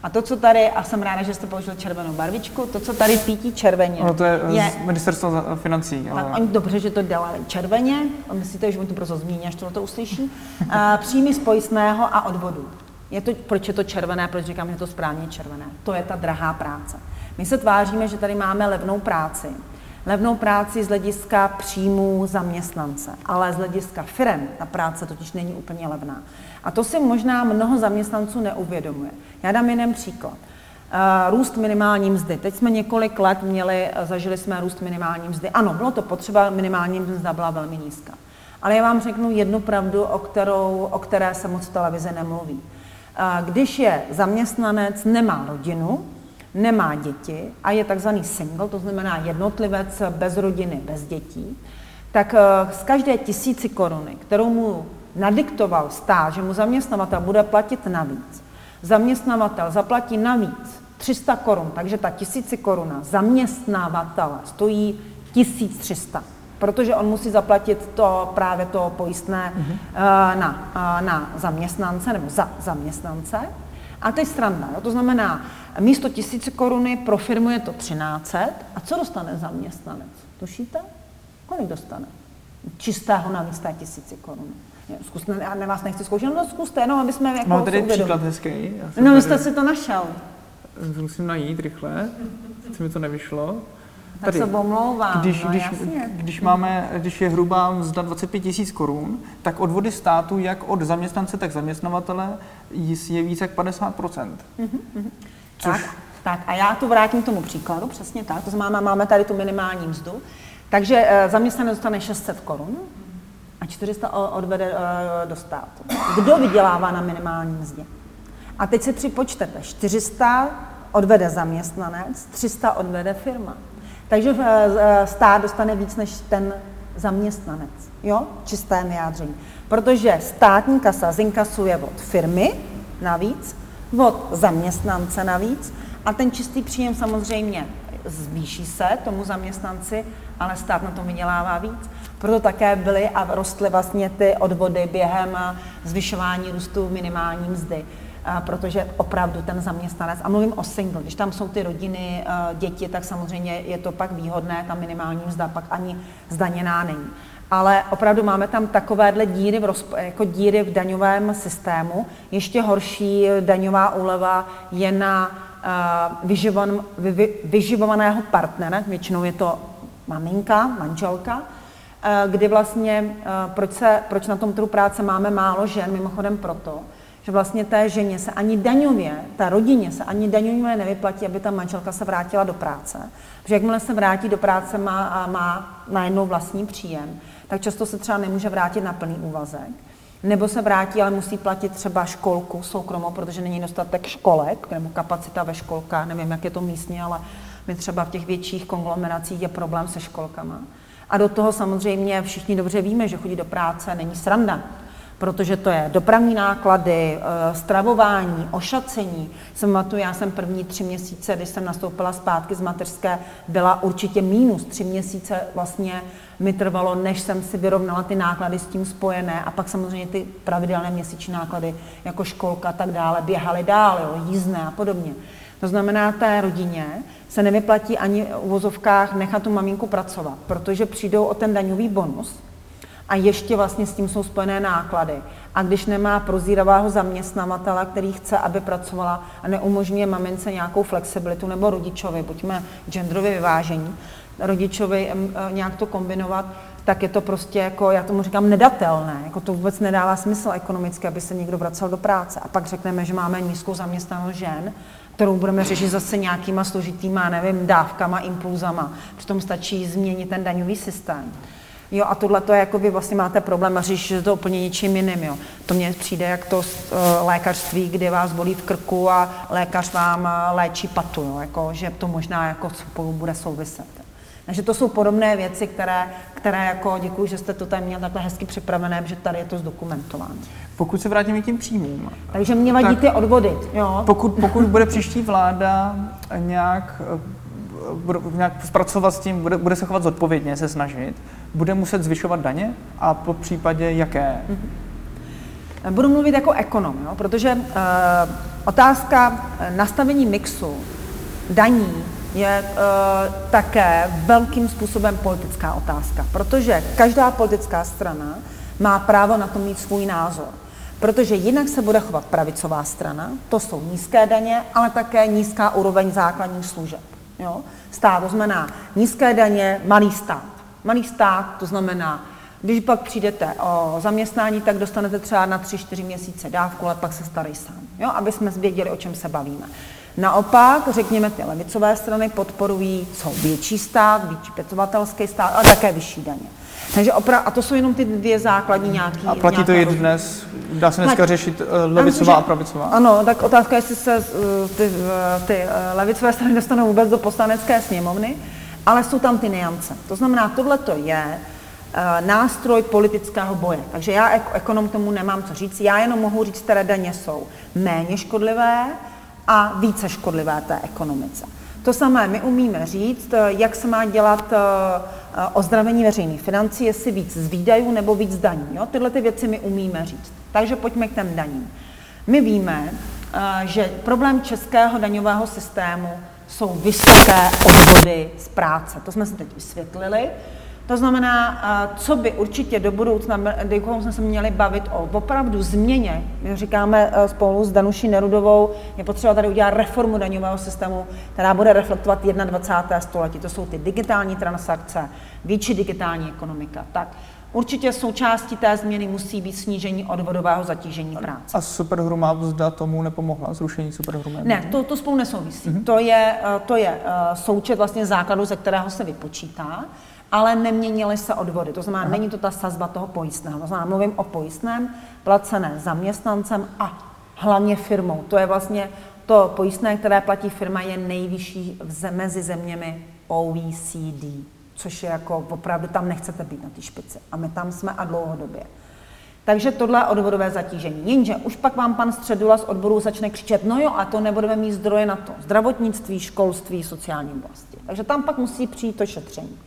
A to, co tady, a jsem ráda, že jste použil červenou barvičku, to, co tady pítí červeně. No to je, je z ministerstva financí. Ale... oni dobře, že to dělali červeně, a myslíte, že oni to prostě zmíní, až to uslyší. A, příjmy z pojistného a odvodu. Je to, proč je to červené, proč říkám, že je to správně červené. To je ta drahá práce. My se tváříme, že tady máme levnou práci. Levnou práci z hlediska příjmů zaměstnance, ale z hlediska firem ta práce totiž není úplně levná. A to si možná mnoho zaměstnanců neuvědomuje. Já dám jeden příklad. Eh, růst minimální mzdy. Teď jsme několik let měli, eh, zažili jsme růst minimální mzdy. Ano, bylo to potřeba, minimální mzda byla velmi nízká. Ale já vám řeknu jednu pravdu, o, kterou, o které se moc v televizi nemluví. Eh, když je zaměstnanec, nemá rodinu, nemá děti a je takzvaný single, to znamená jednotlivec bez rodiny, bez dětí, tak z každé tisíci koruny, kterou mu nadiktoval stát, že mu zaměstnavatel bude platit navíc, zaměstnavatel zaplatí navíc 300 korun, takže ta tisíci koruna zaměstnavatele stojí 1300, protože on musí zaplatit to právě to pojistné mm-hmm. na, eh, na zaměstnance nebo za zaměstnance. A to je stranda. Jo? To znamená, místo tisíce koruny pro firmu je to 1300. A co dostane zaměstnanec? Tušíte? Kolik dostane? Čistého navíc té tisíci korun. Zkuste, já na vás nechci zkoušet, no zkuste, jenom aby jsme jako Mám tady příklad hezký. No, vy jste si to našel. Musím najít rychle, co mi to nevyšlo. Tak tady, se omlouvám, když, no, když, když, máme, když je hrubá mzda 25 tisíc korun, tak odvody státu jak od zaměstnance, tak zaměstnavatele je více jak 50 mm-hmm. Což... Tak, tak, a já to vrátím k tomu příkladu, přesně tak. To znamená, máme tady tu minimální mzdu. Takže eh, zaměstnanec dostane 600 korun, a 400 odvede eh, do státu. Kdo vydělává na minimální mzdě? A teď si připočtete, 400 odvede zaměstnanec, 300 odvede firma. Takže eh, eh, stát dostane víc než ten zaměstnanec. Jo? Čisté vyjádření. Protože státní kasa zinkasuje od firmy navíc, od zaměstnance navíc a ten čistý příjem samozřejmě zvýší se tomu zaměstnanci, ale stát na tom vydělává víc. Proto také byly a rostly vlastně ty odvody během zvyšování růstu minimální mzdy protože opravdu ten zaměstnanec, a mluvím o single, když tam jsou ty rodiny, děti, tak samozřejmě je to pak výhodné, ta minimální mzda pak ani zdaněná není. Ale opravdu máme tam takovéhle díry v, rozpo, jako díry v daňovém systému. Ještě horší daňová úleva je na vyživovan, vy, vyživovaného partnera, většinou je to maminka, manželka, kdy vlastně, uh, proč, se, proč na tom trhu práce máme málo žen, mimochodem proto, že vlastně té ženě se ani daňově, ta rodině se ani daňově nevyplatí, aby ta manželka se vrátila do práce. Protože jakmile se vrátí do práce, má, a má najednou vlastní příjem, tak často se třeba nemůže vrátit na plný úvazek. Nebo se vrátí, ale musí platit třeba školku soukromou, protože není dostatek školek nebo kapacita ve školkách. Nevím, jak je to místně, ale my třeba v těch větších konglomeracích je problém se školkama. A do toho samozřejmě všichni dobře víme, že chodit do práce není sranda protože to je dopravní náklady, eh, stravování, ošacení. Jsem pamatuju, já jsem první tři měsíce, když jsem nastoupila zpátky z mateřské, byla určitě mínus. Tři měsíce vlastně mi trvalo, než jsem si vyrovnala ty náklady s tím spojené a pak samozřejmě ty pravidelné měsíční náklady jako školka a tak dále běhaly dál, jo, jízdné a podobně. To znamená, té rodině se nevyplatí ani v uvozovkách nechat tu maminku pracovat, protože přijdou o ten daňový bonus, a ještě vlastně s tím jsou spojené náklady. A když nemá prozíravého zaměstnavatele, který chce, aby pracovala a neumožňuje mamince nějakou flexibilitu nebo rodičovi, buďme genderově vyvážení, rodičovi e, nějak to kombinovat, tak je to prostě jako, já tomu říkám, nedatelné. Jako to vůbec nedává smysl ekonomicky, aby se někdo vracel do práce. A pak řekneme, že máme nízkou zaměstnanost žen, kterou budeme řešit zase nějakýma složitýma, nevím, dávkama, impulzama. Přitom stačí změnit ten daňový systém. Jo, a tohle to je jako vy vlastně máte problém a řešíte to úplně něčím jiným. Jo. To mně přijde jak to uh, lékařství, kde vás bolí v krku a lékař vám uh, léčí patu, jo, jako, že to možná jako spolu bude souviset. Takže to jsou podobné věci, které, které jako děkuji, že jste to tady měl takhle hezky připravené, že tady je to zdokumentováno. Pokud se vrátíme k tím příjmům. Takže mě vadí ty odvody. Jo? Pokud, pokud bude příští vláda nějak bude nějak zpracovat s tím, bude, bude se chovat zodpovědně, se snažit, bude muset zvyšovat daně a po případě jaké? Mm-hmm. Budu mluvit jako ekonom, jo, protože uh, otázka eh, nastavení mixu daní je uh, také velkým způsobem politická otázka, protože každá politická strana má právo na to mít svůj názor. Protože jinak se bude chovat pravicová strana, to jsou nízké daně, ale také nízká úroveň základních služeb. Jo? Stát, to znamená nízké daně, malý stát. Malý stát, to znamená, když pak přijdete o zaměstnání, tak dostanete třeba na 3-4 měsíce dávku, ale pak se starej sám, jo? aby jsme věděli, o čem se bavíme. Naopak, řekněme, ty levicové strany podporují, jsou větší stát, větší pětovatelský stát, ale také vyšší daně. Takže opra- a to jsou jenom ty dvě základní nějaké. A platí to i dnes? Dá se dneska řešit uh, levicová a pravicová? Ano, tak otázka je, jestli se uh, ty, uh, ty uh, levicové strany dostanou vůbec do poslanecké sněmovny, ale jsou tam ty niance. To znamená, tohle to je nástroj politického boje. Takže já jako ekonom tomu nemám co říct. Já jenom mohu říct, které daně jsou méně škodlivé a více škodlivé té ekonomice. To samé my umíme říct, jak se má dělat ozdravení veřejných financí, jestli víc z výdajů nebo víc z daní. Jo? Tyhle ty věci my umíme říct. Takže pojďme k těm daním. My víme, že problém českého daňového systému jsou vysoké odvody z práce. To jsme si teď vysvětlili. To znamená, co by určitě do budoucna, kdybychom jsme se měli bavit o opravdu změně, my říkáme e, spolu s Danuší Nerudovou, je potřeba tady udělat reformu daňového systému, která bude reflektovat 21. století. To jsou ty digitální transakce, větší digitální ekonomika. Tak, Určitě součástí té změny musí být snížení odvodového zatížení práce. A superhrubá mzda tomu nepomohla, zrušení superhrubé mzdy? Ne, to, to spolu nesouvisí. Mm-hmm. To je, e, to je součet vlastně základu, ze kterého se vypočítá ale neměnily se odvody. To znamená, Aha. není to ta sazba toho pojistného. To znamená, mluvím o pojistném placené zaměstnancem a hlavně firmou. To je vlastně to pojistné, které platí firma, je nejvyšší v mezi zeměmi OECD, což je jako opravdu tam nechcete být na té špici. A my tam jsme a dlouhodobě. Takže tohle je odvodové zatížení. Jenže už pak vám pan Středula z odboru začne křičet, no jo, a to nebudeme mít zdroje na to. Zdravotnictví, školství, sociální oblasti. Takže tam pak musí přijít to šetření.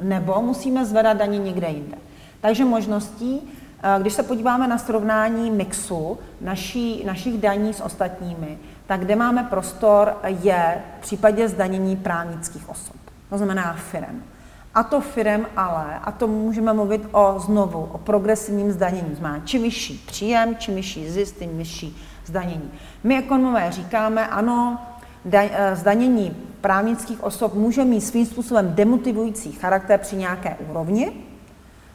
Nebo musíme zvedat daně někde jinde. Takže možností, eh, když se podíváme na srovnání mixu naší, našich daní s ostatními, tak kde máme prostor je v případě zdanění právnických osob. To znamená firem. A to firem ale, a to můžeme mluvit o znovu, o progresivním zdanění. Znamená, čím vyšší příjem, čím vyšší zisk, tím vyšší zdanění. My ekonomové říkáme, ano, eh, zdanění právnických osob může mít svým způsobem demotivující charakter při nějaké úrovni.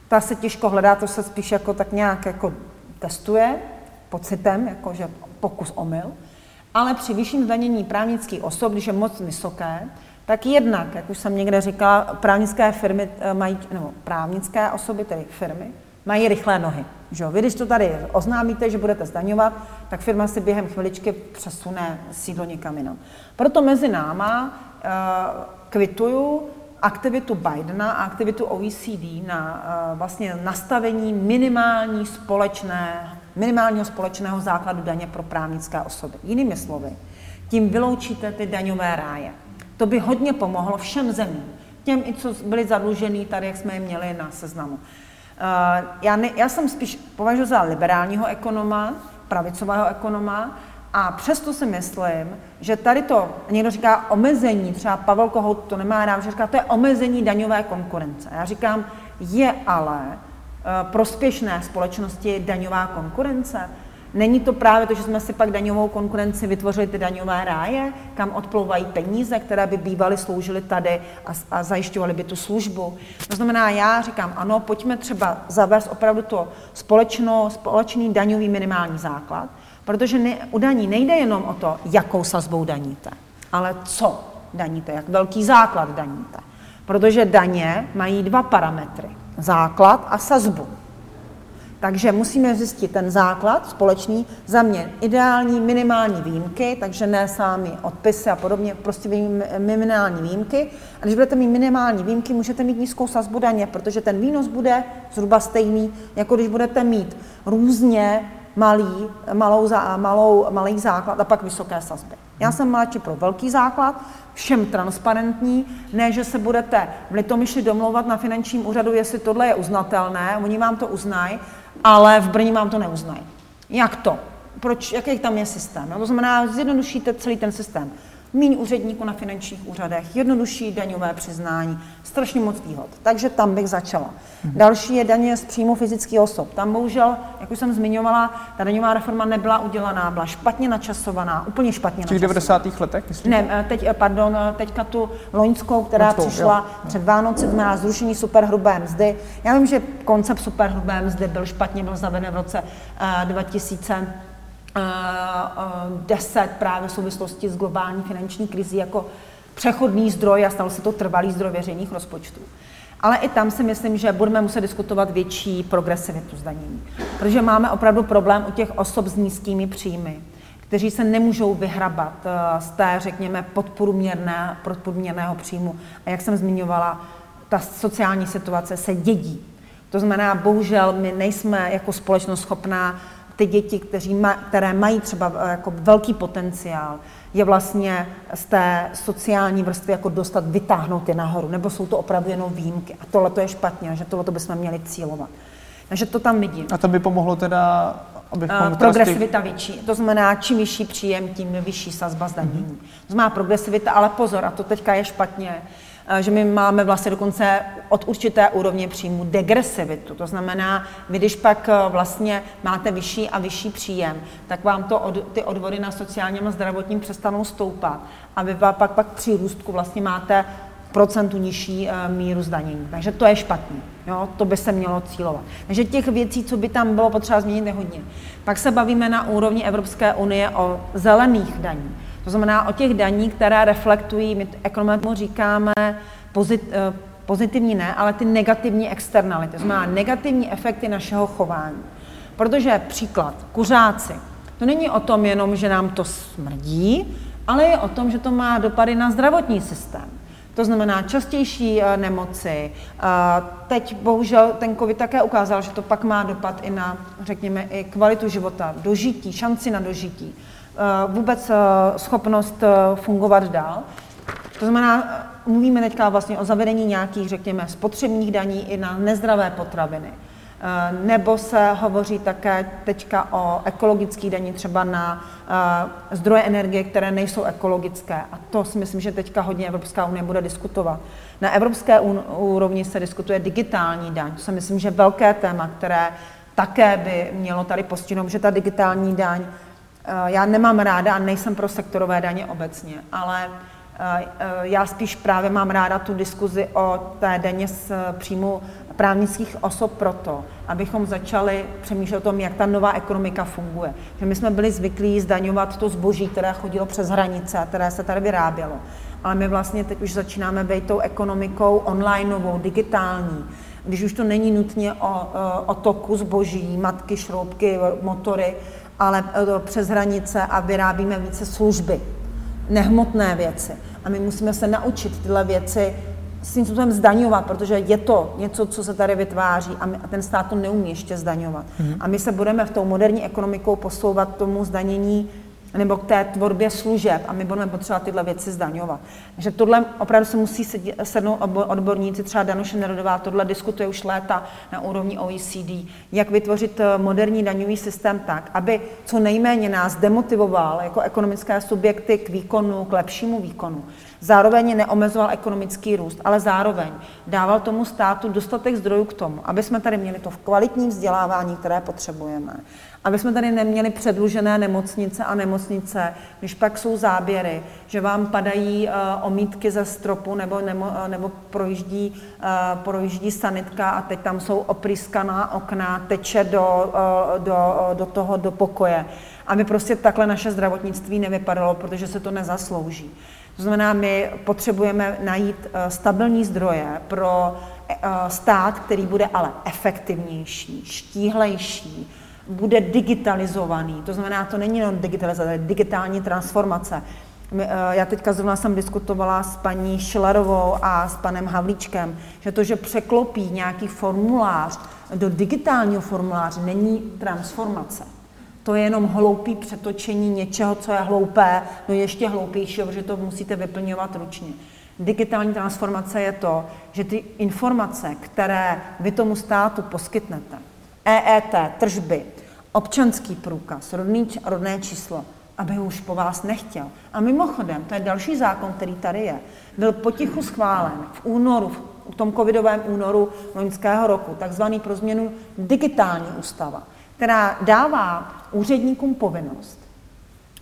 Ta se těžko hledá, to se spíš jako tak nějak jako testuje pocitem, jakože pokus omyl. Ale při vyšším zdanění právnických osob, když je moc vysoké, tak jednak, jak už jsem někde říkala, právnické firmy eh, mají, nebo právnické osoby, tedy firmy, mají rychlé nohy. Že? Vy, když to tady oznámíte, že budete zdaňovat, tak firma si během chviličky přesune sídlo někam jinam. Proto mezi náma uh, kvituju aktivitu Bidena a aktivitu OECD na uh, vlastně nastavení minimální společné, minimálního společného základu daně pro právnické osoby. Jinými slovy, tím vyloučíte ty daňové ráje. To by hodně pomohlo všem zemím. Těm, i co byli zadlužený tady, jak jsme je měli na seznamu. Uh, já, ne, já jsem spíš považuji za liberálního ekonoma, pravicového ekonoma, a přesto si myslím, že tady to, někdo říká omezení, třeba Pavel Kohout to nemá rád, že říká, to je omezení daňové konkurence. Já říkám, je ale uh, prospěšné společnosti daňová konkurence. Není to právě to, že jsme si pak daňovou konkurenci vytvořili ty daňové ráje, kam odplouvají peníze, které by bývaly sloužily tady a, a zajišťovaly by tu službu. To znamená, já říkám, ano, pojďme třeba zavést opravdu to společno, společný daňový minimální základ, protože ne, u daní nejde jenom o to, jakou sazbou daníte, ale co daníte, jak velký základ daníte. Protože daně mají dva parametry. Základ a sazbu. Takže musíme zjistit ten základ společný, za mě ideální minimální výjimky, takže ne sami odpisy a podobně, prostě minimální výjimky. A když budete mít minimální výjimky, můžete mít nízkou sazbu daně, protože ten výnos bude zhruba stejný, jako když budete mít různě malý, malou, malou, malý základ a pak vysoké sazby. Já jsem mladší pro velký základ, všem transparentní, ne, že se budete v Litomyši domlouvat na finančním úřadu, jestli tohle je uznatelné, oni vám to uznají, ale v Brně vám to neuznají. Jak to? Proč, jaký tam je systém? No, to znamená, zjednodušíte celý ten systém míň úředníků na finančních úřadech, jednodušší daňové přiznání, strašně moc výhod. Takže tam bych začala. Mhm. Další je daně z příjmu fyzických osob. Tam bohužel, jak už jsem zmiňovala, ta daňová reforma nebyla udělaná, byla špatně načasovaná, úplně špatně načasovaná. V těch 90. letech, myslím? Ne, eh, teď, eh, pardon, eh, teďka tu loňskou, která Loňskou, přišla jo. před Vánoci, znamená zrušení superhrubé mzdy. Já vím, že koncept superhrubé mzdy byl špatně, byl zaveden v roce uh, 2000 10 právě v souvislosti s globální finanční krizí jako přechodný zdroj a stal se to trvalý zdroj veřejných rozpočtů. Ale i tam si myslím, že budeme muset diskutovat větší progresivitu zdanění. Protože máme opravdu problém u těch osob s nízkými příjmy, kteří se nemůžou vyhrabat eh, z té, řekněme, podprůměrné, podprůměrného příjmu. A jak jsem zmiňovala, ta sociální situace se dědí. To znamená, bohužel my nejsme jako společnost schopná ty děti, kteří ma, které mají třeba eh, jako velký potenciál, je vlastně z té sociální vrstvy jako dostat, vytáhnout je nahoru, nebo jsou to opravdu jenom výjimky. A tohle to je špatně, že tohle bychom měli cílovat. Takže to tam vidím. A to by pomohlo teda, abychom... Uh, progresivita větší. To znamená, čím vyšší příjem, tím vyšší sazba zdanění. Mm-hmm. To znamená progresivita, ale pozor, a to teďka je špatně, Eh, že my máme vlastně dokonce od určité úrovně příjmu degresivitu. To znamená, vy když pak eh, vlastně máte vyšší a vyšší příjem, tak vám to od, ty odvody na sociálním a zdravotním přestanou stoupat a vy pak, pak při růstku vlastně máte procentu nižší uh, míru zdanění. Takže to je špatně. Jo? To by se mělo cílovat. Takže těch věcí, co by tam bylo potřeba změnit, je hodně. Pak se bavíme na úrovni Evropské unie o zelených daních. To znamená o těch daní, které reflektují, my ekonomům říkáme pozit, eh, pozitivní ne, ale ty negativní externality, to znamená negativní efekty našeho chování. Protože příklad, kuřáci, to není o tom jenom, že nám to smrdí, ale je o tom, že to má dopady na zdravotní systém. To znamená častější eh, nemoci. Eh, teď bohužel ten COVID také ukázal, že to pak má dopad i na, řekněme, i kvalitu života, dožití, šanci na dožití, vůbec schopnost fungovat dál. To znamená, mluvíme teďka vlastně o zavedení nějakých, řekněme, spotřebních daní i na nezdravé potraviny. Eh, nebo se hovoří také teďka o ekologických daní třeba na eh, zdroje energie, které nejsou ekologické. A to si myslím, že teďka hodně Evropská unie bude diskutovat. Na evropské úrovni se diskutuje digitální daň. To si myslím, že velké téma, které také by mělo tady postihnout, že ta digitální daň, eh, já nemám ráda a nejsem pro sektorové daně obecně, ale já spíš právě mám ráda tu diskuzi o té daně z příjmu právnických osob proto, abychom začali přemýšlet o tom, jak ta nová ekonomika funguje. Že my jsme byli zvyklí zdaňovat to zboží, které chodilo přes hranice a které se tady vyrábělo. Ale my vlastně teď už začínáme být tou ekonomikou onlineovou, digitální, když už to není nutně o, o toku zboží, matky, šroubky, motory, ale přes hranice a vyrábíme více služby, nehmotné věci. A my musíme se naučit tyhle věci svým způsobem zdaňovat, protože je to něco, co se tady vytváří a, my, a ten stát to neumí ještě zdaňovat. Mm-hmm. A my se budeme v tou moderní ekonomikou posouvat tomu zdanění nebo k té tvorbě služeb a my budeme potřebovat tyhle věci zdaňovat. Takže tohle opravdu se musí sednout odborníci, třeba Danuše Nerodová tohle diskutuje už léta na úrovni OECD, jak vytvořit eh, moderní daňový systém tak, aby co nejméně nás demotivoval jako ekonomické subjekty k výkonu, k lepšímu výkonu. Zároveň neomezoval ekonomický růst, ale zároveň dával tomu státu dostatek zdrojů k tomu, aby jsme tady měli to kvalitní vzdělávání, které potřebujeme aby jsme tady neměli předlužené nemocnice a nemocnice, když pak jsou záběry, že vám padají uh, omítky ze stropu nebo, nebo, uh, nebo projíždí, uh, projíždí sanitka a teď tam jsou opryskaná okna, teče do, uh, do, uh, do toho, do pokoje. Aby prostě takhle naše zdravotnictví nevypadalo, protože se to nezaslouží. To znamená, my potřebujeme najít stabilní zdroje pro stát, který bude ale efektivnější, štíhlejší, bude digitalizovaný. To znamená, to není jenom digitalizace, digitální transformace. Eh, já teďka zrovna jsem diskutovala s paní Šilerovou a s panem Havlíčkem, že to, že překlopí nějaký formulář do digitálního formuláře, není transformace. To je jenom hloupý přetočení něčeho, co je hloupé, no ještě hloupějšího, protože to musíte vyplňovat ručně. Digitální transformace je to, že ty informace, které vy tomu státu poskytnete, EET, tržby, občanský průkaz, rodný, rodné číslo, aby už po vás nechtěl. A mimochodem, to je další zákon, který tady je, byl potichu schválen v únoru, v tom covidovém únoru loňského roku, takzvaný pro změnu digitální ústava, která dává úředníkům povinnost,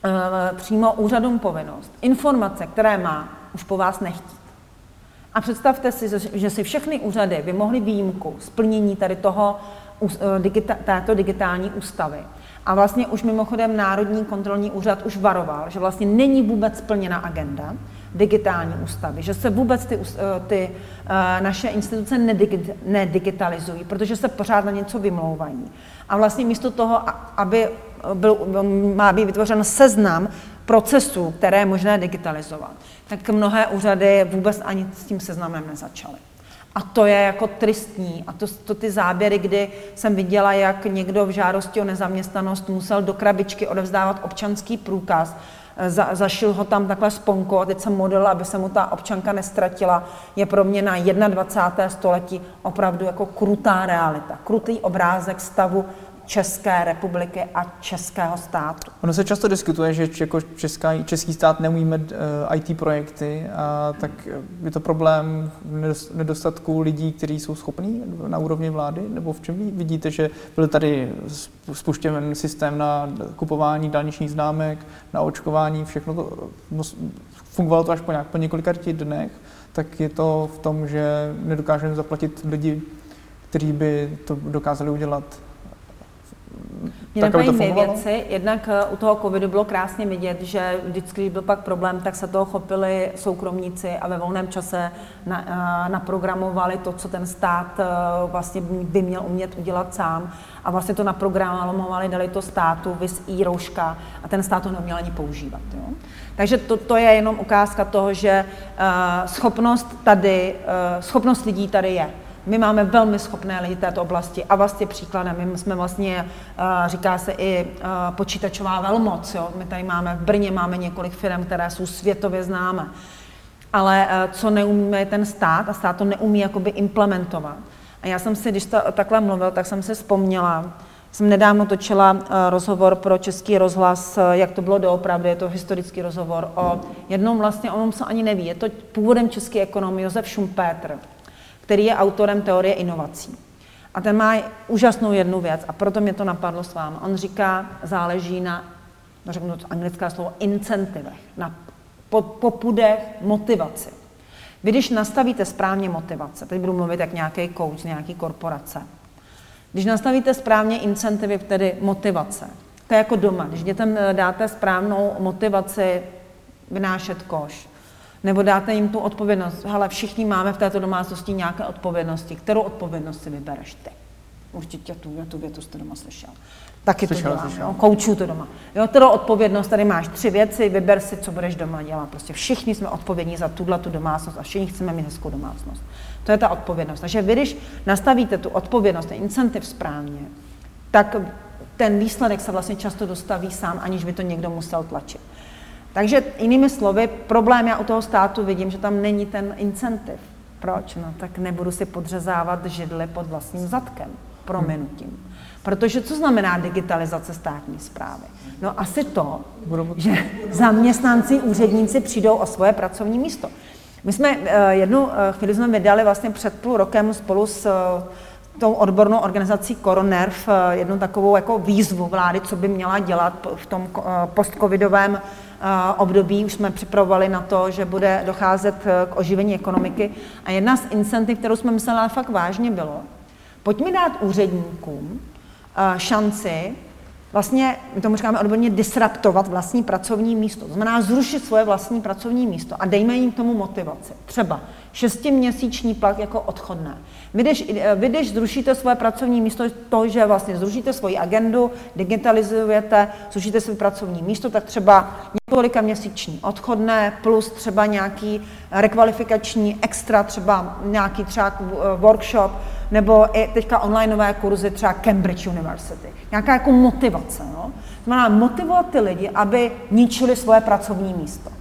e, přímo úřadům povinnost, informace, které má, už po vás nechtít. A představte si, že si všechny úřady by mohly výjimku splnění tady toho Eh, této digitální ústavy. A vlastně už mimochodem Národní kontrolní úřad už varoval, že vlastně není vůbec splněna agenda digitální ústavy, že se vůbec ty, eh, ty eh, naše instituce nedigitalizují, protože se pořád na něco vymlouvají. A vlastně místo toho, aby byl, má být vytvořen seznam procesů, které je možné digitalizovat, tak mnohé úřady vůbec ani s tím seznamem nezačaly. A to je jako tristní. A to, to ty záběry, kdy jsem viděla, jak někdo v žádosti o nezaměstnanost musel do krabičky odevzdávat občanský průkaz, za, zašil ho tam takhle sponko a teď jsem model, aby se mu ta občanka nestratila, je pro mě na 21. století opravdu jako krutá realita, krutý obrázek stavu České republiky a českého státu. Ono se často diskutuje, že jako česká, český stát neumíme eh, IT projekty, a tak je to problém nedostatku lidí, kteří jsou schopní na úrovni vlády, nebo v čem vidíte, že byl tady spuštěn systém na kupování dálničních známek, na očkování, všechno to, fungovalo to až po, nějak, po několika dnech, tak je to v tom, že nedokážeme zaplatit lidi, kteří by to dokázali udělat Jinak mají dvě věci. Jednak eh, u toho covidu bylo krásně vidět, že vždycky, když byl pak problém, tak se toho chopili soukromníci a ve volném čase na, eh, naprogramovali to, co ten stát eh, vlastně by měl umět udělat sám. A vlastně to naprogramovali, dali to státu, vys i rouška a ten stát to neuměl ani používat. Jo? Takže to, to je jenom ukázka toho, že uh, schopnost tady, uh, schopnost lidí tady je. My máme velmi schopné lidi této oblasti a vlastně příkladem. My jsme vlastně, uh, říká se i uh, počítačová velmoc. Jo? My tady máme v Brně máme několik firm, které jsou světově známé. Ale uh, co neumí ten stát a stát to neumí jakoby implementovat. A já jsem si, když to takhle mluvil, tak jsem si vzpomněla, jsem nedávno točila rozhovor pro Český rozhlas, jak to bylo doopravdy, je to historický rozhovor o jednom vlastně, on se ani neví, je to původem český ekonom Josef Schumpeter který je autorem teorie inovací. A ten má úžasnou jednu věc a proto mě to napadlo s vámi. On říká, záleží na, no řeknu to anglická slovo, incentivech, na popudech motivaci. Vy, když nastavíte správně motivace, teď budu mluvit jak nějaký coach, nějaký korporace, když nastavíte správně incentivy, tedy motivace, to je jako doma. Když dětem dáte správnou motivaci vynášet koš, nebo dáte jim tu odpovědnost. Hele, všichni máme v této domácnosti nějaké odpovědnosti. Kterou odpovědnost si vybereš ty? Určitě tu, tu větu jste doma slyšel. Taky slyšel, to dělám, slyšel. jo, koučů to doma. Jo, kterou odpovědnost, tady máš tři věci, vyber si, co budeš doma dělat. Prostě všichni jsme odpovědní za tuhle tu domácnost a všichni chceme mít hezkou domácnost. To je ta odpovědnost. Takže vy, když nastavíte tu odpovědnost, ten incentiv správně, tak ten výsledek se vlastně často dostaví sám, aniž by to někdo musel tlačit. Takže jinými slovy, problém já u toho státu vidím, že tam není ten incentiv. Proč? No tak nebudu si podřezávat židly pod vlastním zadkem, prominutím. Protože co znamená digitalizace státní zprávy? No asi to, že zaměstnanci, úředníci přijdou o svoje pracovní místo. My jsme eh, jednu eh, chvíli jsme vydali vlastně před půl rokem spolu s eh, tou odbornou organizací Koronerv jednu takovou jako výzvu vlády, co by měla dělat v tom postcovidovém období už jsme připravovali na to, že bude docházet eh, k oživení ekonomiky. A jedna z incentiv, kterou jsme mysleli fakt vážně, bylo, pojďme dát úředníkům eh, šanci vlastně, my tomu říkáme odborně, disruptovat vlastní pracovní místo. To znamená zrušit svoje vlastní pracovní místo a dejme jim tomu motivaci. Třeba šestiměsíční plat jako odchodné. Vy když, vy, když zrušíte svoje pracovní místo, to, že vlastně zrušíte svoji agendu, digitalizujete, zrušíte své pracovní místo, tak třeba několika měsíční odchodné plus třeba nějaký rekvalifikační extra, třeba nějaký třeba eh, workshop, nebo i teďka onlineové kurzy, třeba Cambridge University. Nějaká jako motivace. No? Znamená motivovat ty lidi, aby ničili svoje pracovní místo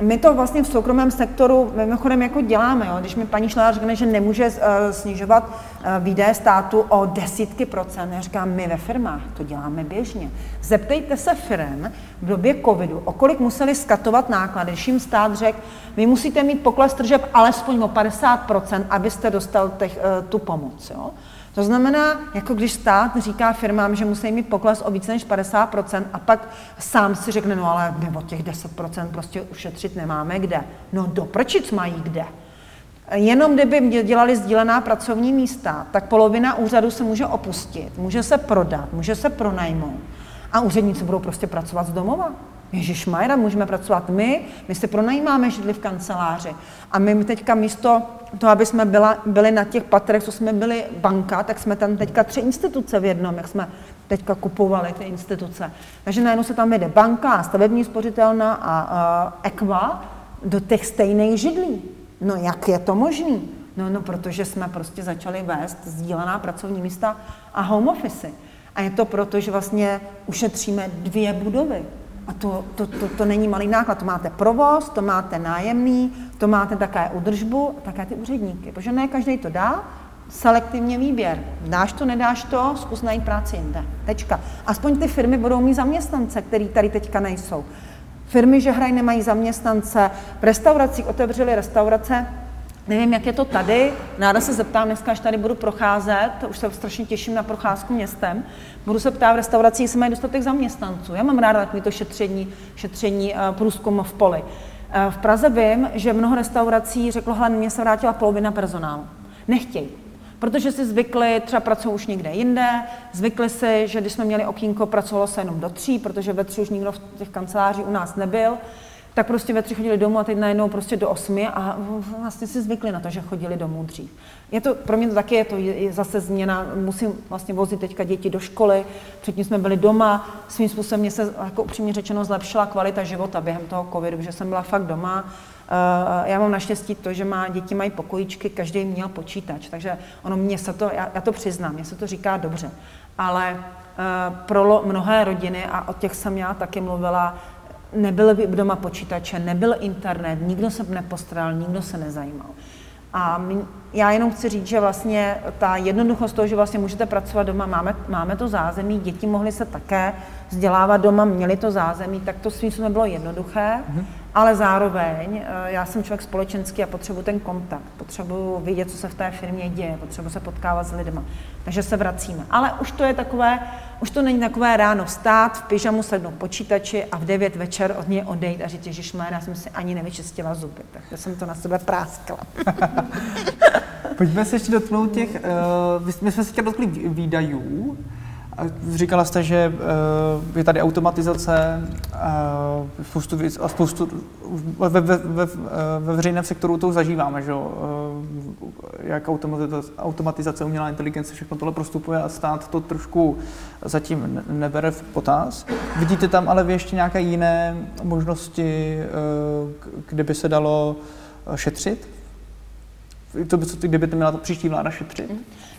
my to vlastně v soukromém sektoru mimochodem jako děláme. Jo? Když mi paní Šlá řekne, že nemůže uh, snižovat uh, výdaje státu o desítky procent, já říkám, my ve firmách to děláme běžně. Zeptejte se firm v době covidu, o kolik museli skatovat náklady, když jim stát řekl, vy musíte mít pokles tržeb alespoň o 50%, abyste dostal těch, uh, tu pomoc. Jo? To znamená, jako když stát říká firmám, že musí mít pokles o více než 50% a pak sám si řekne, no ale my o těch 10% prostě ušetřit nemáme kde. No do prčic mají kde. Jenom kdyby dělali sdílená pracovní místa, tak polovina úřadu se může opustit, může se prodat, může se pronajmout a úředníci budou prostě pracovat z domova. Ježíš Majra, můžeme pracovat my, my se pronajímáme židli v kanceláři. A my teďka místo toho, aby jsme byla, byli na těch patrech, co jsme byli banka, tak jsme tam teďka tři instituce v jednom, jak jsme teďka kupovali ty instituce. Takže najednou se tam vede banka, stavební spořitelna a, a Equa do těch stejných židlí. No jak je to možný? No, no, protože jsme prostě začali vést sdílená pracovní místa a home office. A je to proto, že vlastně ušetříme dvě budovy. A to, to, to, to není malý náklad. To máte provoz, to máte nájemný, to máte také udržbu, také ty úředníky. Protože ne každý to dá, selektivně výběr. Dáš to, nedáš to, zkus najít práci jinde. Tečka. Aspoň ty firmy budou mít zaměstnance, který tady teďka nejsou. Firmy, že hrají, nemají zaměstnance. V restauracích otevřeli restaurace, Nevím, jak je to tady. Náda se zeptám dneska, až tady budu procházet, už se strašně těším na procházku městem. Budu se ptát v restauraci, jestli mají dostatek zaměstnanců. Já mám ráda takový to šetření, šetření uh, průzkum v poli. Uh, v Praze vím, že mnoho restaurací řeklo, že mě se vrátila polovina personálu. Nechtějí. protože si zvykli, třeba pracují už někde jinde, zvykli si, že když jsme měli okýnko, pracovalo se jenom do tří, protože ve tři už nikdo v těch kanceláří u nás nebyl, tak prostě ve tři chodili domů a teď najednou prostě do osmi a vlastně si zvykli na to, že chodili domů dřív. Je to, pro mě to taky je to je zase změna, musím vlastně vozit teďka děti do školy, předtím jsme byli doma, svým způsobem mě se jako upřímně řečeno zlepšila kvalita života během toho covidu, že jsem byla fakt doma, eh, já mám naštěstí to, že má, děti mají pokojíčky, každý měl počítač, takže ono mě se to, já, já to přiznám, mě se to říká dobře, ale eh, pro mnohé rodiny, a o těch jsem já taky mluvila, nebyly doma počítače, nebyl internet, nikdo se nepostaral, nikdo se nezajímal. A my, já jenom chci říct, že vlastně ta jednoduchost toho, že vlastně můžete pracovat doma, máme, máme to zázemí, děti mohly se také vzdělávat doma, měli to zázemí, tak to svým způsobem bylo jednoduché, mm-hmm. Ale zároveň eh, já jsem člověk společenský a potřebuji ten kontakt, potřebuji vědět, co se v té firmě děje, potřebuji se potkávat s lidmi, takže se vracíme. Ale už to je takové, už to není takové ráno vstát, v pyžamu sednout počítači a v 9 večer od něj odejít a říct, že já jsem si ani nevyčistila zuby, tak jsem to na sebe práskla. [LAUGHS] Pojďme se ještě dotknout těch, uh, my jsme se tě dotkli výdajů, Říkala jste, že uh, je tady automatizace uh, spoustu věc, a spoustu ve, ve, ve, ve veřejném sektoru to zažíváme, že jak automatizace, automatizace, umělá inteligence, všechno tohle prostupuje a stát to trošku zatím nebere v potaz. Vidíte tam ale vy ještě nějaké jiné možnosti, kde by se dalo šetřit? To by, kdyby to měla to příští vláda šetřit?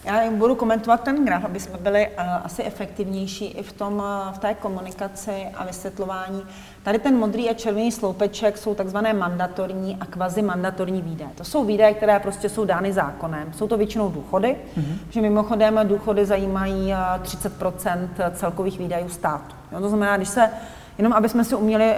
Já budu komentovat ten graf, aby jsme byli uh, asi efektivnější i v, tom, uh, v té komunikaci a vysvětlování. Tady ten modrý a červený sloupeček jsou takzvané mandatorní a kvazi mandatorní výdaje. To jsou výdaje, které prostě jsou dány zákonem. Jsou to většinou důchody, mm-hmm. že mimochodem důchody zajímají uh, 30% celkových výdajů státu. Jo, to znamená, když se Jenom aby jsme si uměli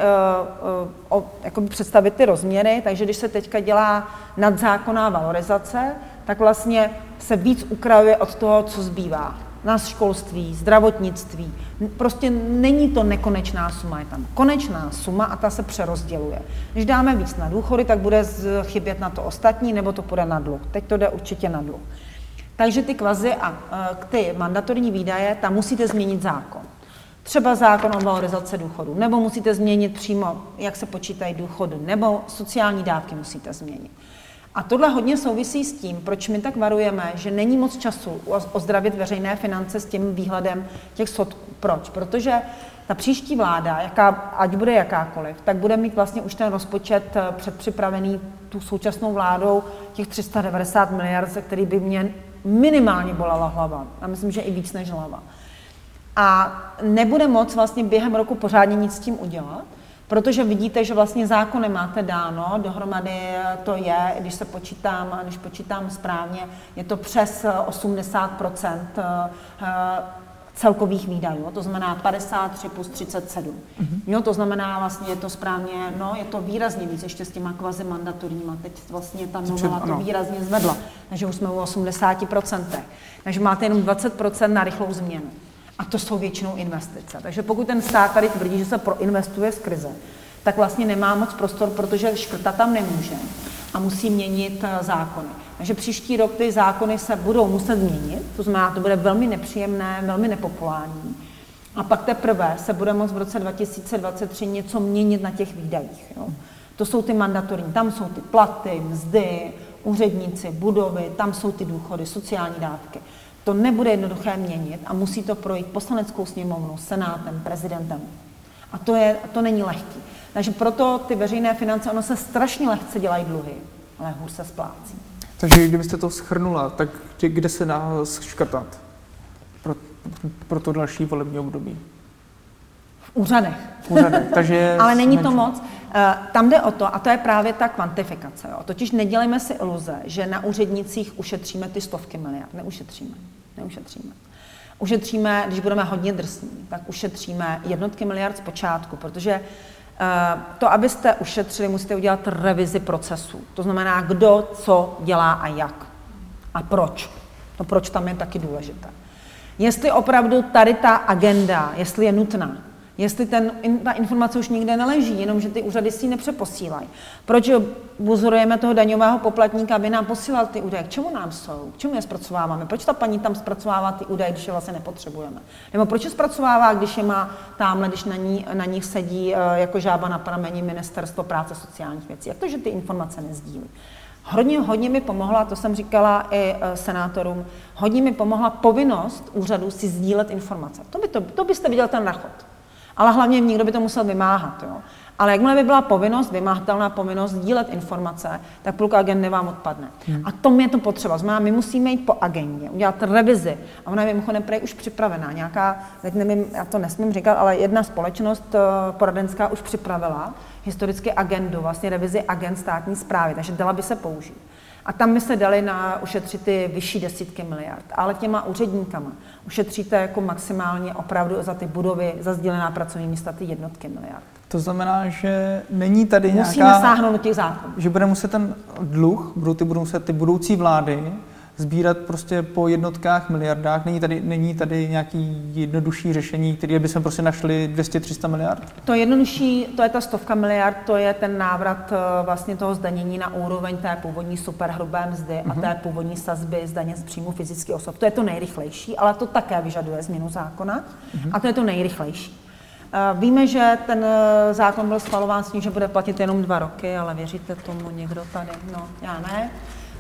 uh, uh, představit ty rozměry, takže když se teďka dělá nadzákonná valorizace, tak vlastně se víc ukrajuje od toho, co zbývá. Na školství, zdravotnictví. Prostě není to nekonečná suma, je tam konečná suma a ta se přerozděluje. Když dáme víc na důchody, tak bude chybět na to ostatní, nebo to půjde na dluh. Teď to jde určitě na dluh. Takže ty kvazy a ty mandatorní výdaje, tam musíte změnit zákon. Třeba zákon o valorizaci důchodu, nebo musíte změnit přímo, jak se počítají důchody, nebo sociální dávky musíte změnit. A tohle hodně souvisí s tím, proč my tak varujeme, že není moc času ozdravit veřejné finance s tím výhledem těch sodků. Proč? Protože ta příští vláda, jaká, ať bude jakákoliv, tak bude mít vlastně už ten rozpočet eh, předpřipravený tu současnou vládou těch 390 miliard, ze který by mě minimálně bolela hlava. A myslím, že i víc než hlava. A nebude moc vlastně během roku pořádně nic s tím udělat. Protože vidíte, že vlastně zákony máte dáno, dohromady to je, když se počítám, když počítám správně, je to přes 80 eh, celkových výdajů, to znamená 53 plus 37. Mm-hmm. Jo, to znamená vlastně, je to správně, no, je to výrazně víc ještě s těma kvazi mandatorníma. Teď vlastně ta novela to výrazně zvedla, takže už jsme u 80%. Takže máte jenom 20% na rychlou změnu. A to jsou většinou investice. Takže pokud ten stát tady tvrdí, že se proinvestuje z krize, tak vlastně nemá moc prostor, protože škrta tam nemůže a musí měnit eh, zákony. Takže příští rok ty zákony se budou muset změnit, to znamená, to bude velmi nepříjemné, velmi nepopulární. A pak teprve se bude moct v roce 2023 něco měnit na těch výdajích. Jo. To jsou ty mandatorní, tam jsou ty platy, mzdy, úředníci, budovy, tam jsou ty důchody, sociální dávky. To nebude jednoduché měnit a musí to projít poslaneckou sněmovnou, senátem, prezidentem. A to, je, to není lehký. Takže proto ty veřejné finance, ono se strašně lehce dělají dluhy, ale hůř se splácí. Takže kdybyste to schrnula, tak kde se dá škrtat pro, pro to další volební období? Úřadech. Úřadech, takže... [LAUGHS] ale není to moc. Eh, tam jde o to, a to je právě ta kvantifikace. Jo. Totiž nedělejme si iluze, že na úřednicích ušetříme ty stovky miliard. Neušetříme. Neušetříme. Ušetříme, když budeme hodně drsní, tak ušetříme jednotky miliard z počátku, protože eh, to, abyste ušetřili, musíte udělat revizi procesu. To znamená, kdo co dělá a jak. A proč. To proč tam je taky důležité. Jestli opravdu tady ta agenda, jestli je nutná, Jestli ten, ta informace už nikde neleží, jenom že ty úřady si ji nepřeposílají. Proč buzurujeme toho daňového poplatníka, aby nám posílal ty údaje? K čemu nám jsou? K čemu je zpracováváme? Proč ta paní tam zpracovává ty údaje, když je vlastně nepotřebujeme? Nebo proč je zpracovává, když je má tamhle, když na, ní, na nich sedí eh, jako žába na pramení ministerstvo práce sociálních věcí? Jak to, že ty informace nezdílí? Hodně, hodně mi pomohla, to jsem říkala i eh, senátorům, hodně mi pomohla povinnost úřadu si sdílet informace. To, by to, to byste viděl ten rachot ale hlavně někdo by to musel vymáhat. Jo. Ale jakmile by byla povinnost, vymahatelná povinnost dílet informace, tak půlka agendy vám odpadne. Hmm. A to je to potřeba. Znamená, my musíme jít po agendě, udělat revizi. A ona je mimochodem prej už připravená. Nějaká, teď nevím, já to nesmím říkat, ale jedna společnost eh, poradenská už připravila historicky agendu, vlastně revizi agent státní zprávy, takže dala by se použít. A tam by se dali na ušetřit ty vyšší desítky miliard. Ale těma úředníkama ušetříte jako maximálně opravdu za ty budovy, za sdílená pracovní místa ty jednotky miliard. To znamená, že není tady Musíme nějaká... sáhnout do těch zákonů. Že bude muset ten dluh, budou ty, budou muset ty budoucí vlády sbírat prostě po jednotkách miliardách. Není tady, není tady nějaký jednodušší řešení, které by jsme prostě našli 200-300 miliard? To jednodušší, to je ta stovka miliard, to je ten návrat eh, vlastně toho zdanění na úroveň té původní superhrubé mzdy uh-huh. a mhm. té původní sazby zdaně z příjmu fyzických osob. To je to nejrychlejší, ale to také vyžaduje změnu zákona uh-huh. a to je to nejrychlejší. Eh, víme, že ten eh, zákon byl schvalován s tím, že bude platit jenom dva roky, ale věříte tomu někdo tady? No, já ne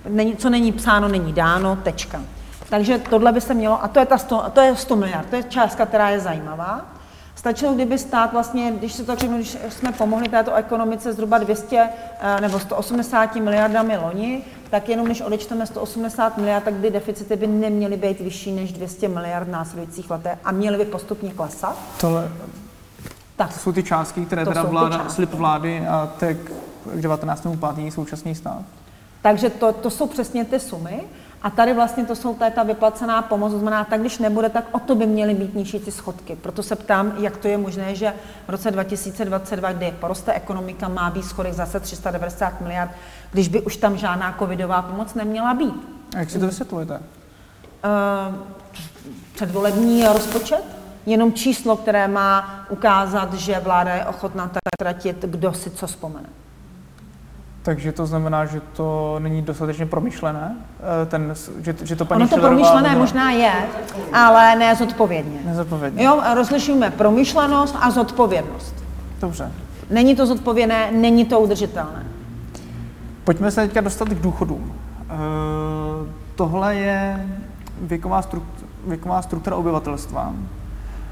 není, co není psáno, není dáno, tečka. Takže tohle by se mělo, a to je, ta 100, to je 100 miliard, to je částka, která je zajímavá. Stačilo, kdyby stát vlastně, když se to řeknu, když jsme pomohli této ekonomice zhruba 200 eh, nebo 180 miliardami loni, tak jenom když odečteme 180 miliard, tak by deficity by neměly být vyšší než 200 miliard v následujících letech a měly by postupně klesat. Tohle, tak. To jsou ty částky, které teda vláda, slib vlády a tak k 19. pátý současný stát. Takže to, to jsou přesně ty sumy. A tady vlastně to jsou ta, ta vyplacená pomoc, to znamená, tak když nebude, tak o to by měly být nižší ty schodky. Proto se ptám, jak to je možné, že v roce 2022, kdy poroste ekonomika, má být schodek zase 390 miliard, když by už tam žádná covidová pomoc neměla být. A jak si to vysvětlujete? Uh, předvolební rozpočet? Jenom číslo, které má ukázat, že vláda je ochotná tratit, kdo si co vzpomene. Takže to znamená, že to není dostatečně promyšlené? Eh, ten, že, že to paní ono to promyšlené nebo... možná je, ale ne zodpovědně. Nezodpovědně. Jo, rozlišujeme promyšlenost a zodpovědnost. Dobře. Není to zodpovědné, není to udržitelné. Pojďme se teďka dostat k důchodům. E, tohle je věková, struktura, věková struktura obyvatelstva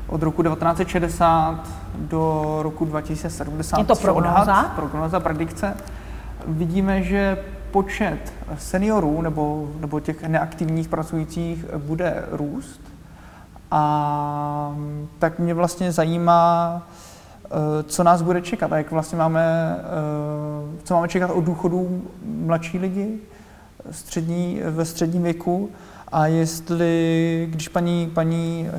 od roku 1960 do roku 2070. Je to prognoza? Prognoza, predikce vidíme, že počet seniorů nebo, nebo těch neaktivních pracujících bude růst. A tak mě vlastně zajímá, eh, co nás bude čekat a jak vlastně máme, eh, co máme čekat od důchodů mladší lidi střední, ve středním věku a jestli, když paní, paní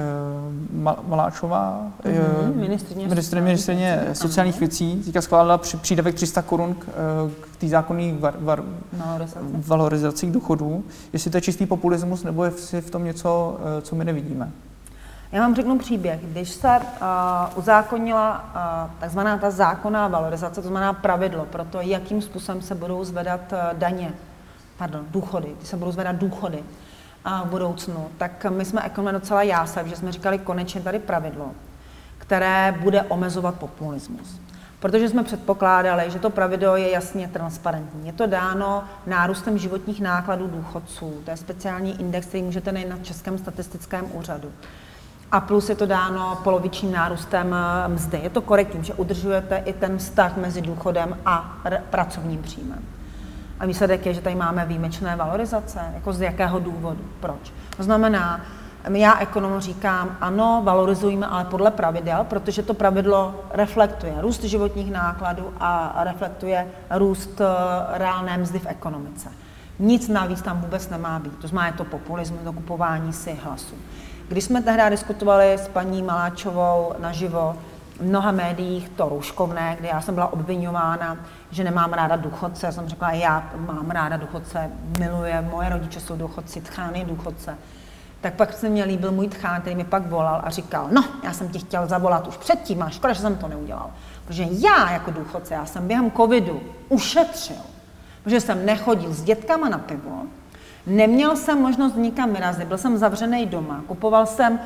uh, Maláčová, mm-hmm, ministrině, ministrině, ministrině sociálních věcí, teďka schválila při, přídavek 300 korun k, uh, k té zákonné var, var, valorizaci důchodů, jestli to je čistý populismus, nebo je v tom něco, uh, co my nevidíme. Já vám řeknu příběh. Když se uh, uzákonila uh, takzvaná ta zákonná valorizace, to znamená pravidlo pro to, jakým způsobem se budou zvedat uh, daně, pardon, důchody, kdy se budou zvedat důchody, v budoucnu, tak my jsme ekonomé docela jásav, že jsme říkali konečně tady pravidlo, které bude omezovat populismus. Protože jsme předpokládali, že to pravidlo je jasně transparentní. Je to dáno nárůstem životních nákladů důchodců. To je speciální index, který můžete najít na Českém statistickém úřadu. A plus je to dáno polovičním nárůstem eh, mzdy. Je to korektní, že udržujete i ten vztah mezi důchodem a pracovním příjmem. A výsledek je, že tady máme výjimečné valorizace. Jako z jakého důvodu? Proč? To znamená, já ekonom říkám, ano, valorizujeme, ale podle pravidel, protože to pravidlo reflektuje růst životních nákladů a reflektuje růst eh, reálné mzdy v ekonomice. Nic navíc tam vůbec nemá být. To znamená, je to populismus, to kupování si hlasů. Když jsme tehdy diskutovali s paní Maláčovou naživo, v mnoha médiích to rouškovné, kde já jsem byla obvinována, že nemám ráda důchodce. Já jsem řekla, já mám ráda důchodce, miluje, moje rodiče jsou důchodci, tchány důchodce. tak pak se mě líbil můj tchán, který mi pak volal a říkal, no, já jsem ti chtěl zavolat už předtím, a škoda, že jsem to neudělal. Protože já jako důchodce, já jsem během covidu ušetřil, protože jsem nechodil s dětkama na pivo, neměl jsem možnost nikam vyrazit, byl jsem zavřený doma, kupoval jsem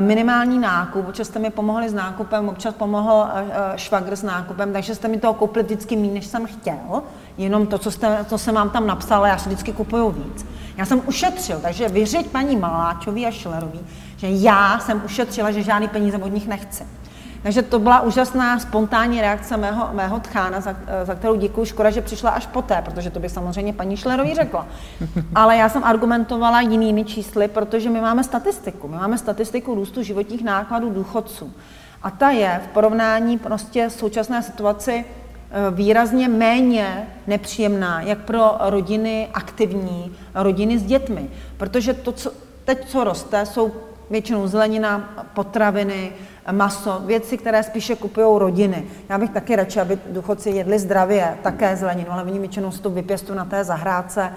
minimální nákup, občas jste mi pomohli s nákupem, občas pomohl eh, eh, švagr s nákupem, takže jste mi toho koupili vždycky méně, než jsem chtěl, jenom to, co, jste, co jsem vám tam napsala, já si vždycky kupuju víc. Já jsem ušetřil, takže vyřeď paní Maláčový a Šilerový, že já jsem ušetřila, že žádný peníze od nich nechci. Takže to byla úžasná spontánní reakce mého, mého tchána, za, za kterou děkuji. Škoda, že přišla až poté, protože to by samozřejmě paní Šlerový řekla. Ale já jsem argumentovala jinými čísly, protože my máme statistiku. My máme statistiku růstu životních nákladů důchodců. A ta je v porovnání prostě současné situaci eh, výrazně méně nepříjemná, jak pro rodiny aktivní, rodiny s dětmi. Protože to, co teď co roste, jsou většinou zelenina, potraviny, maso, věci, které spíše kupují rodiny. Já bych taky radši, aby důchodci jedli zdravě, také zeleninu, ale oni většinou si to vypěstují na té zahrádce,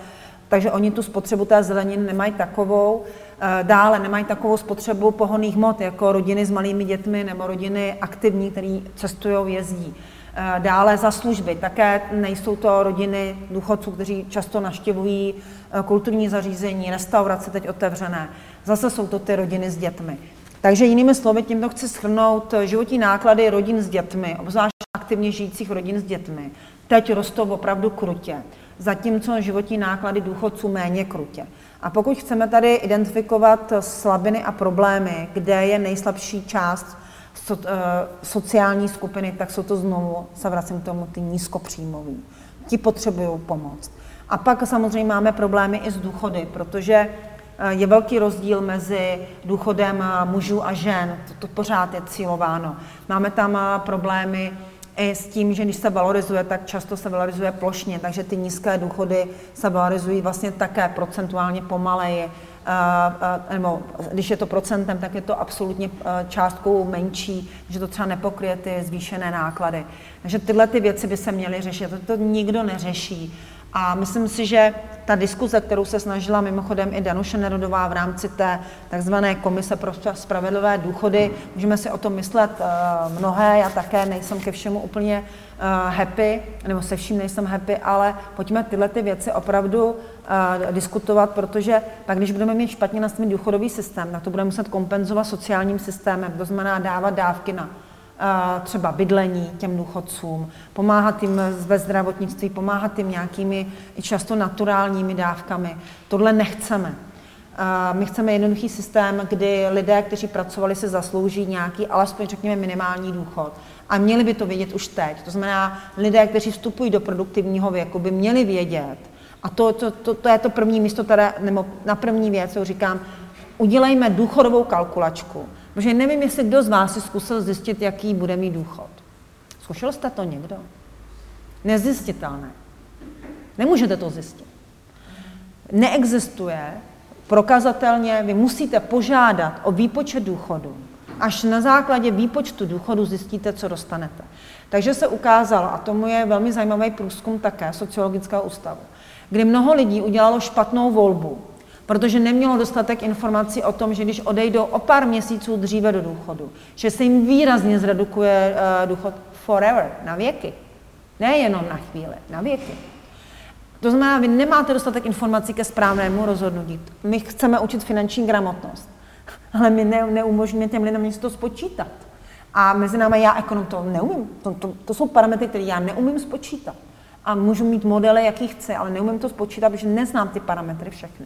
takže oni tu spotřebu té zeleniny nemají takovou. Eh, dále nemají takovou spotřebu pohoných hmot, jako rodiny s malými dětmi nebo rodiny aktivní, které cestují, jezdí. Eh, dále za služby. Také nejsou to rodiny důchodců, kteří často naštěvují eh, kulturní zařízení, restaurace teď otevřené. Zase jsou to ty rodiny s dětmi. Takže jinými slovy, tímto chci shrnout životní náklady rodin s dětmi, obzvlášť aktivně žijících rodin s dětmi. Teď rostou opravdu krutě, zatímco životní náklady důchodců méně krutě. A pokud chceme tady identifikovat slabiny a problémy, kde je nejslabší část so, e, sociální skupiny, tak jsou to znovu, se vracím k tomu, ty nízkopříjmoví. Ti potřebují pomoc. A pak samozřejmě máme problémy i s důchody, protože Eh, je velký rozdíl mezi důchodem eh, mužů a žen, to, to pořád je cílováno. Máme tam eh, problémy i s tím, že když se valorizuje, tak často se valorizuje plošně, takže ty nízké důchody se valorizují vlastně také procentuálně pomaleji. Nebo když je to procentem, tak je to absolutně částkou menší, že to třeba nepokryje ty zvýšené náklady. Takže tyhle ty věci by se měly řešit. To, to nikdo neřeší. A myslím si, že ta diskuze, kterou se snažila mimochodem i Danuše Nerudová v rámci té takzvané komise pro spravedlivé důchody, můžeme si o tom myslet uh, mnohé, já také nejsem ke všemu úplně uh, happy, nebo se vším nejsem happy, ale pojďme tyhle ty věci opravdu uh, diskutovat, protože pak, když budeme mít špatně nastavený důchodový systém, tak to budeme muset kompenzovat sociálním systémem, to znamená dávat dávky na třeba bydlení těm důchodcům, pomáhat jim ve zdravotnictví, pomáhat jim nějakými i často naturálními dávkami. Tohle nechceme. My chceme jednoduchý systém, kdy lidé, kteří pracovali, se zaslouží nějaký, alespoň řekněme, minimální důchod. A měli by to vědět už teď. To znamená, lidé, kteří vstupují do produktivního věku, by měli vědět, a to, to, to, to je to první místo, teda, nebo na první věc, co říkám, udělejme důchodovou kalkulačku. Protože nevím, jestli kdo z vás si zkusil zjistit, jaký bude mít důchod. Zkušel jste to někdo? Nezjistitelné. Nemůžete to zjistit. Neexistuje prokazatelně, vy musíte požádat o výpočet důchodu. Až na základě výpočtu důchodu zjistíte, co dostanete. Takže se ukázalo, a tomu je velmi zajímavý průzkum také sociologického ústavu, kdy mnoho lidí udělalo špatnou volbu, protože nemělo dostatek informací o tom, že když odejdou o pár měsíců dříve do důchodu, že se jim výrazně zredukuje uh, důchod forever, na věky. Nejenom na chvíli, na věky. To znamená, vy nemáte dostatek informací ke správnému rozhodnutí. My chceme učit finanční gramotnost, ale my ne, neumožníme těm lidem to spočítat. A mezi námi já ekonom to neumím. To, to, to jsou parametry, které já neumím spočítat. A můžu mít modely, jaký chci, ale neumím to spočítat, protože neznám ty parametry všechny.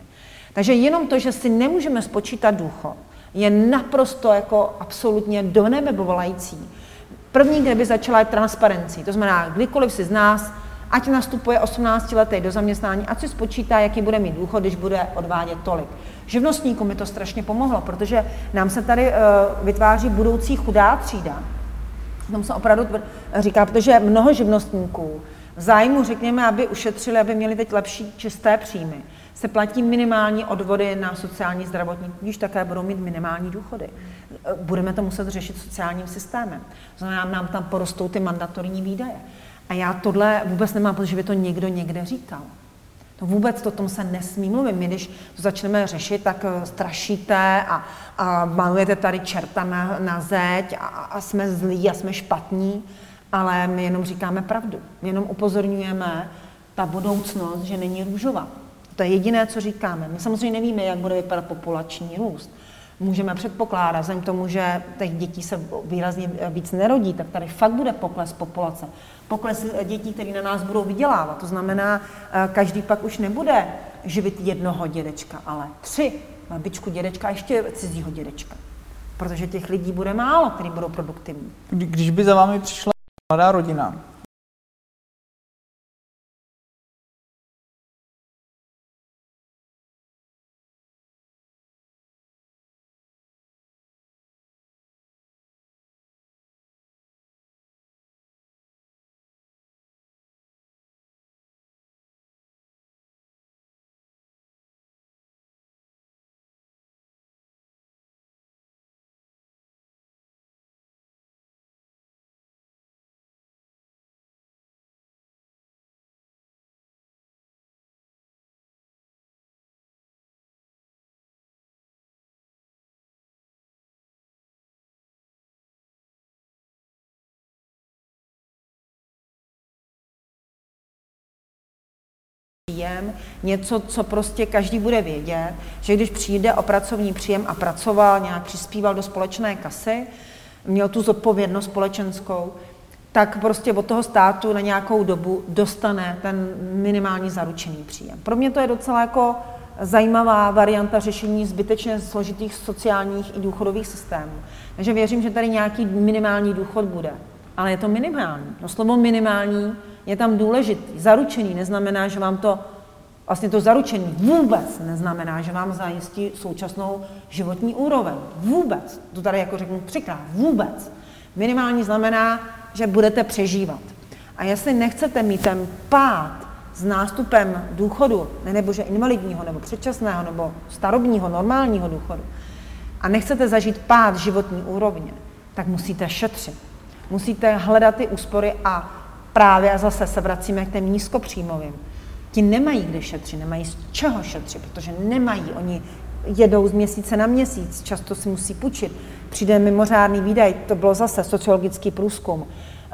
Takže jenom to, že si nemůžeme spočítat důchod, je naprosto jako absolutně do nebe volající. První, kde by začala, je transparencí. To znamená, kdykoliv si z nás, ať nastupuje 18 letý do zaměstnání, ať si spočítá, jaký bude mít důchod, když bude odvádět tolik. Živnostníkům mi to strašně pomohlo, protože nám se tady uh, vytváří budoucí chudá třída. Tam se opravdu říká, protože mnoho živnostníků v zájmu, řekněme, aby ušetřili, aby měli teď lepší čisté příjmy, se platí minimální odvody na sociální zdravotní, když také budou mít minimální důchody. Budeme to muset řešit sociálním systémem. Znamená, nám tam porostou ty mandatorní výdaje. A já tohle vůbec nemám, protože by to někdo někde říkal. To vůbec to tom se nesmí mluvit. My, když to začneme řešit, tak eh, strašíte a, a malujete tady čerta na, na zeď a, a jsme zlí a jsme špatní, ale my jenom říkáme pravdu. My jenom upozorňujeme ta budoucnost, že není růžová. To je jediné, co říkáme. My samozřejmě nevíme, jak bude vypadat populační růst. Můžeme předpokládat, vzhledem tomu, že těch dětí se výrazně víc nerodí, tak tady fakt bude pokles populace. Pokles dětí, které na nás budou vydělávat. To znamená, eh, každý pak už nebude živit jednoho dědečka, ale tři. Babičku, dědečka a ještě cizího dědečka. Protože těch lidí bude málo, kteří budou produktivní. Když by za vámi přišla mladá rodina, příjem, něco, co prostě každý bude vědět, že když přijde o pracovní příjem a pracoval, nějak přispíval do společné kasy, měl tu zodpovědnost společenskou, tak prostě od toho státu na nějakou dobu dostane ten minimální zaručený příjem. Pro mě to je docela jako zajímavá varianta řešení zbytečně složitých sociálních i důchodových systémů. Takže věřím, že tady nějaký minimální důchod bude. Ale je to minimální. No slovo minimální je tam důležitý. Zaručený neznamená, že vám to, vlastně to zaručený vůbec neznamená, že vám zajistí současnou životní úroveň. Vůbec. To tady jako řeknu třikrát. Vůbec. Minimální znamená, že budete přežívat. A jestli nechcete mít ten pád s nástupem důchodu, nebo že invalidního, nebo předčasného, nebo starobního, normálního důchodu, a nechcete zažít pád životní úrovně, tak musíte šetřit. Musíte hledat ty úspory a právě a zase se vracíme k těm nízkopříjmovým. Ti nemají kde šetřit, nemají z čeho šetřit, protože nemají. Oni jedou z měsíce na měsíc, často si musí půjčit. Přijde mimořádný výdaj, to bylo zase sociologický průzkum.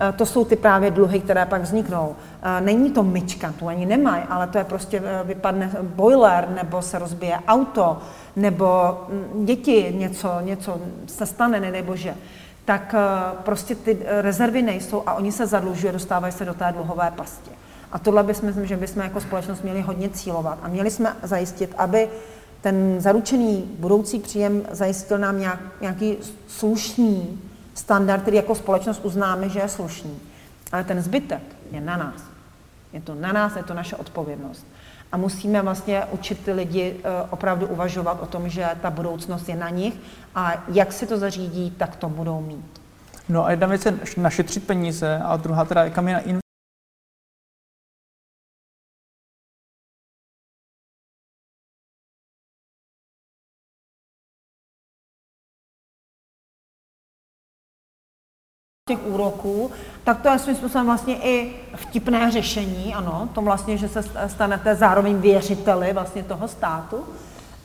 E, to jsou ty právě dluhy, které pak vzniknou. E, není to myčka, tu ani nemají, ale to je prostě, e, vypadne boiler, nebo se rozbije auto, nebo mm, děti, něco, něco se stane, nedej bože tak eh, prostě ty eh, rezervy nejsou a oni se zadlužují, dostávají se do té dluhové pasti. A tohle bychom, myslím, že bychom jako společnost měli hodně cílovat a měli jsme zajistit, aby ten zaručený budoucí příjem zajistil nám nějak, nějaký slušný standard, který jako společnost uznáme, že je slušný. Ale ten zbytek je na nás. Je to na nás, je to naše odpovědnost. A musíme vlastně učit ty lidi eh, opravdu uvažovat o tom, že ta budoucnost je na nich a jak si to zařídí, tak to budou mít. No a jedna věc je našetřit peníze a druhá teda, kam je na těch úroků, tak to je svým způsobem vlastně i vtipné řešení, ano, to vlastně, že se stanete zároveň věřiteli vlastně toho státu,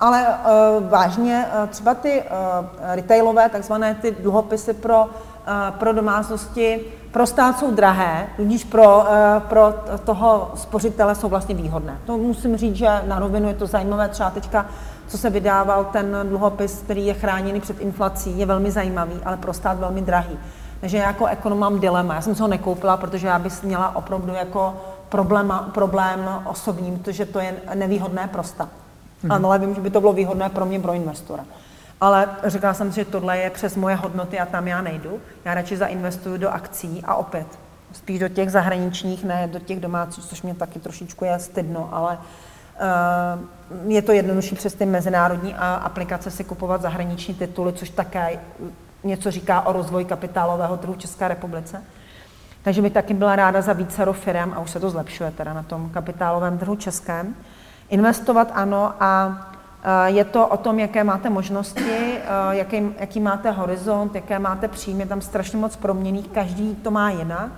ale uh, vážně uh, třeba ty uh, retailové, takzvané ty dluhopisy pro, uh, pro domácnosti, pro stát jsou drahé, tudíž pro, uh, pro toho spořitele jsou vlastně výhodné. To musím říct, že na rovinu je to zajímavé, třeba teďka co se vydával ten dluhopis, který je chráněný před inflací, je velmi zajímavý, ale pro stát velmi drahý. Takže já jako ekonom mám dilema. Já jsem se ho nekoupila, protože já bych měla opravdu jako problém, problém osobní, protože to je nevýhodné pro stát. Mm-hmm. Ale vím, že by to bylo výhodné pro mě, pro investora. Ale říkala jsem si, že tohle je přes moje hodnoty a tam já nejdu. Já radši zainvestuju do akcí a opět spíš do těch zahraničních, ne do těch domácích, což mě taky trošičku je stydno, ale uh, je to jednodušší přes ty mezinárodní aplikace si kupovat zahraniční tituly, což také něco říká o rozvoji kapitálového trhu v České republice. Takže bych taky byla ráda za více firm, a už se to zlepšuje teda na tom kapitálovém trhu českém. Investovat ano a e, je to o tom, jaké máte možnosti, e, jaký, jaký máte horizont, jaké máte příjmy, tam strašně moc proměných, každý to má jinak.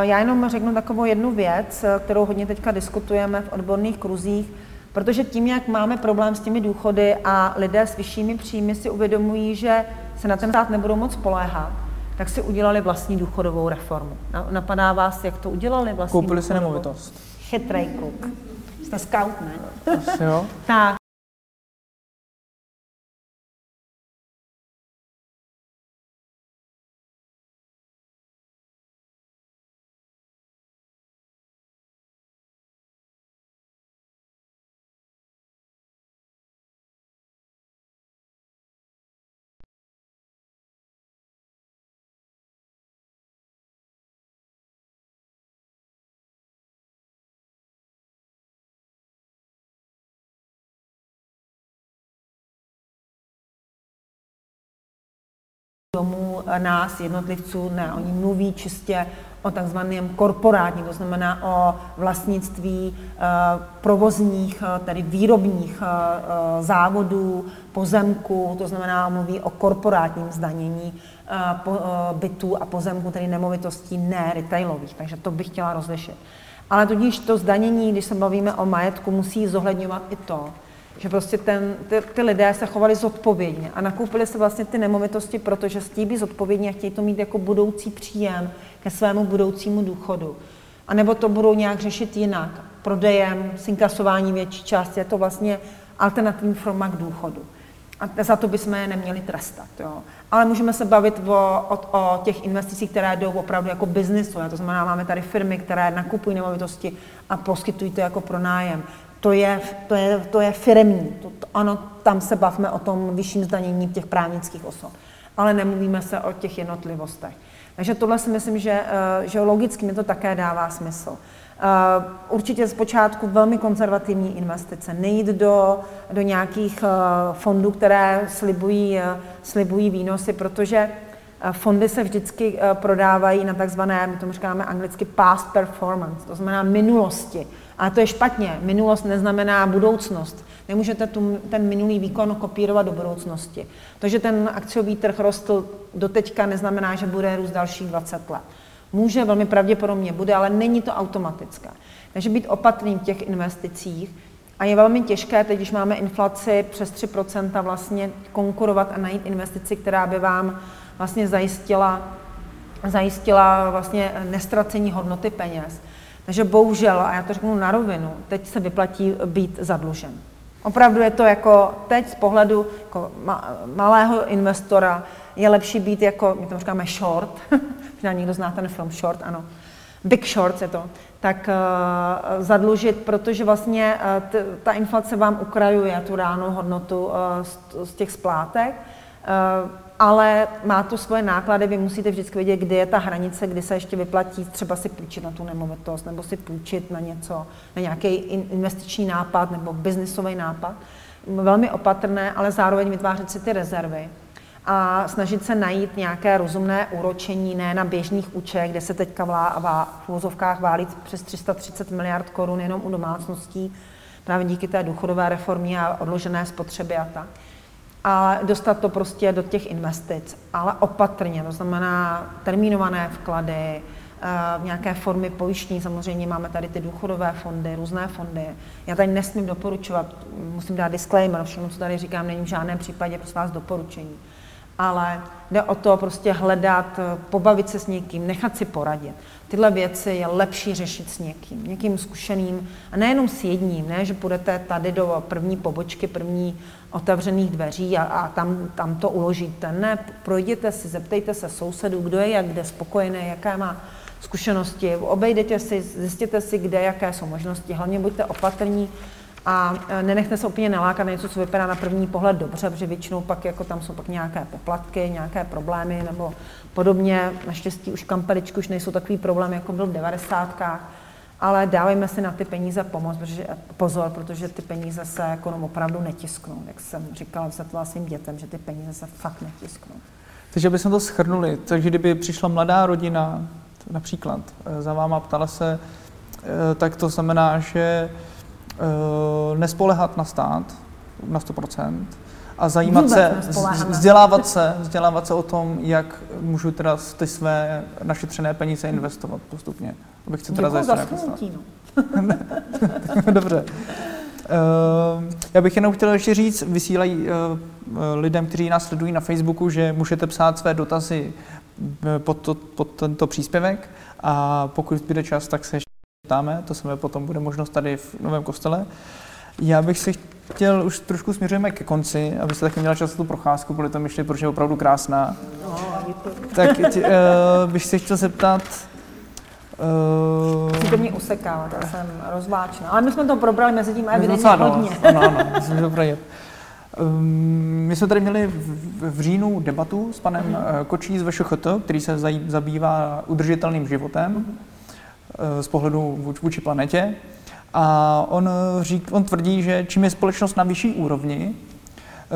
Já jenom řeknu takovou jednu věc, kterou hodně teďka diskutujeme v odborných kruzích, protože tím, jak máme problém s těmi důchody a lidé s vyššími příjmy si uvědomují, že se na ten stát nebudou moc poléhat, tak si udělali vlastní důchodovou reformu. Napadá vás, jak to udělali vlastní Koupili si nemovitost. Chytrej kluk. Jste scout, ne? Asi jo. tak. Domů nás, jednotlivců, ne, oni mluví čistě o takzvaném korporátním, to znamená o vlastnictví eh, provozních, eh, tedy výrobních eh, závodů, pozemku, to znamená mluví o korporátním zdanění bytů a pozemku, tedy nemovitostí, ne retailových, takže to bych chtěla rozlišit. Ale tudíž to zdanění, když se bavíme o majetku, musí zohledňovat i to, že prostě ten, ty, ty lidé se chovali zodpovědně a nakoupili se vlastně ty nemovitosti, protože chtějí být zodpovědní a chtějí to mít jako budoucí příjem ke svému budoucímu důchodu. A nebo to budou nějak řešit jinak, prodejem, s inkasování větší části, je to vlastně alternativní forma k důchodu. A za to bychom je neměli trestat. Jo. Ale můžeme se bavit o, o, o těch investicích, které jdou opravdu jako biznisu. To znamená, máme tady firmy, které nakupují nemovitosti a poskytují to jako pronájem to je, to je, to je firemní. To, to, ano, tam se bavíme o tom vyšším zdanění těch právnických osob, ale nemluvíme se o těch jednotlivostech. Takže tohle si myslím, že, eh, že logicky mi to také dává smysl. Eh, určitě zpočátku velmi konzervativní investice, nejít do, do nějakých eh, fondů, které slibují, slibují výnosy, protože fondy se vždycky prodávají na takzvané, my tomu říkáme anglicky past performance, to znamená minulosti. A to je špatně. Minulost neznamená budoucnost. Nemůžete tu, ten minulý výkon kopírovat do budoucnosti. To, že ten akciový trh rostl do teďka, neznamená, že bude růst dalších 20 let. Může, velmi pravděpodobně bude, ale není to automatické. Takže být opatrný v těch investicích a je velmi těžké, teď, když máme inflaci přes 3%, vlastně konkurovat a najít investici, která by vám vlastně zajistila, zajistila vlastně nestracení hodnoty peněz. Takže bohužel, a já to řeknu na rovinu, teď se vyplatí být zadlužen. Opravdu je to jako teď z pohledu jako malého investora je lepší být jako, my to říkáme short, [LAUGHS] možná někdo zná ten film Short, ano, Big Short je to, tak uh, zadlužit, protože vlastně uh, t, ta inflace vám ukrajuje tu reálnou hodnotu uh, z, z těch splátek. Uh, ale má to svoje náklady, vy musíte vždycky vědět, kde je ta hranice, kdy se ještě vyplatí třeba si půjčit na tu nemovitost, nebo si půjčit na něco, na nějaký investiční nápad nebo biznisový nápad. Velmi opatrné, ale zároveň vytvářet si ty rezervy a snažit se najít nějaké rozumné úročení, ne na běžných účtech, kde se teďka vlá, vá, v úvozovkách válí přes 330 miliard korun jenom u domácností, právě díky té důchodové reformě a odložené spotřeby a tak a dostat to prostě do těch investic, ale opatrně, to znamená termínované vklady, eh, nějaké formy pojištění, samozřejmě máme tady ty důchodové fondy, různé fondy. Já tady nesmím doporučovat, musím dát disclaimer, všechno, co tady říkám, není v žádném případě pro vás doporučení. Ale jde o to prostě hledat, pobavit se s někým, nechat si poradit. Tyhle věci je lepší řešit s někým, někým zkušeným a nejenom s jedním, ne, že půjdete tady do první pobočky, první otevřených dveří a, a tam, tam to uložíte. Ne, projděte si, zeptejte se sousedů, kdo je jak kde spokojený, jaké má zkušenosti, obejdete si, zjistěte si, kde, jaké jsou možnosti, hlavně buďte opatrní a e, nenechte se úplně nalákat na něco, co vypadá na první pohled dobře, protože většinou pak jako tam jsou pak nějaké poplatky, nějaké problémy nebo podobně. Naštěstí už kampeličky už nejsou takový problém, jako byl v devadesátkách ale dávejme si na ty peníze pomoc, protože, pozor, protože ty peníze se jako no, opravdu netisknou. Jak jsem říkala, vysvětlila svým dětem, že ty peníze se fakt netisknou. Takže bychom to schrnuli. Takže kdyby přišla mladá rodina, například eh, za váma ptala se, eh, tak to znamená, že eh, nespolehat na stát na 100%, a zajímat se, vzdělávat se, vzdělávat se o tom, jak můžu teda ty své našetřené peníze investovat postupně. Abych si teda zajistil no. [LAUGHS] Dobře. Uh, já bych jenom chtěl ještě říct, vysílají uh, lidem, kteří nás sledují na Facebooku, že můžete psát své dotazy pod, to, pod tento příspěvek a pokud zbyde čas, tak se ještě ptáme, to se potom bude možnost tady v Novém kostele. Já bych si chtěl, už trošku směřujeme ke konci, abyste taky měla čas tu procházku, protože tam ještě, protože je opravdu krásná. No, tak tě, uh, bych se chtěl zeptat, Uh, si to mě useká, tak jsem rozváčná. Ale my jsme to probrali mezi tím evidentně hodně. Ano, ano, myslím, že Um, my jsme tady měli v, v říjnu debatu s panem mm-hmm. Kočí z VŠHT, který se zabývá udržitelným životem mm-hmm. z pohledu vůči planetě. A on, řík, on tvrdí, že čím je společnost na vyšší úrovni,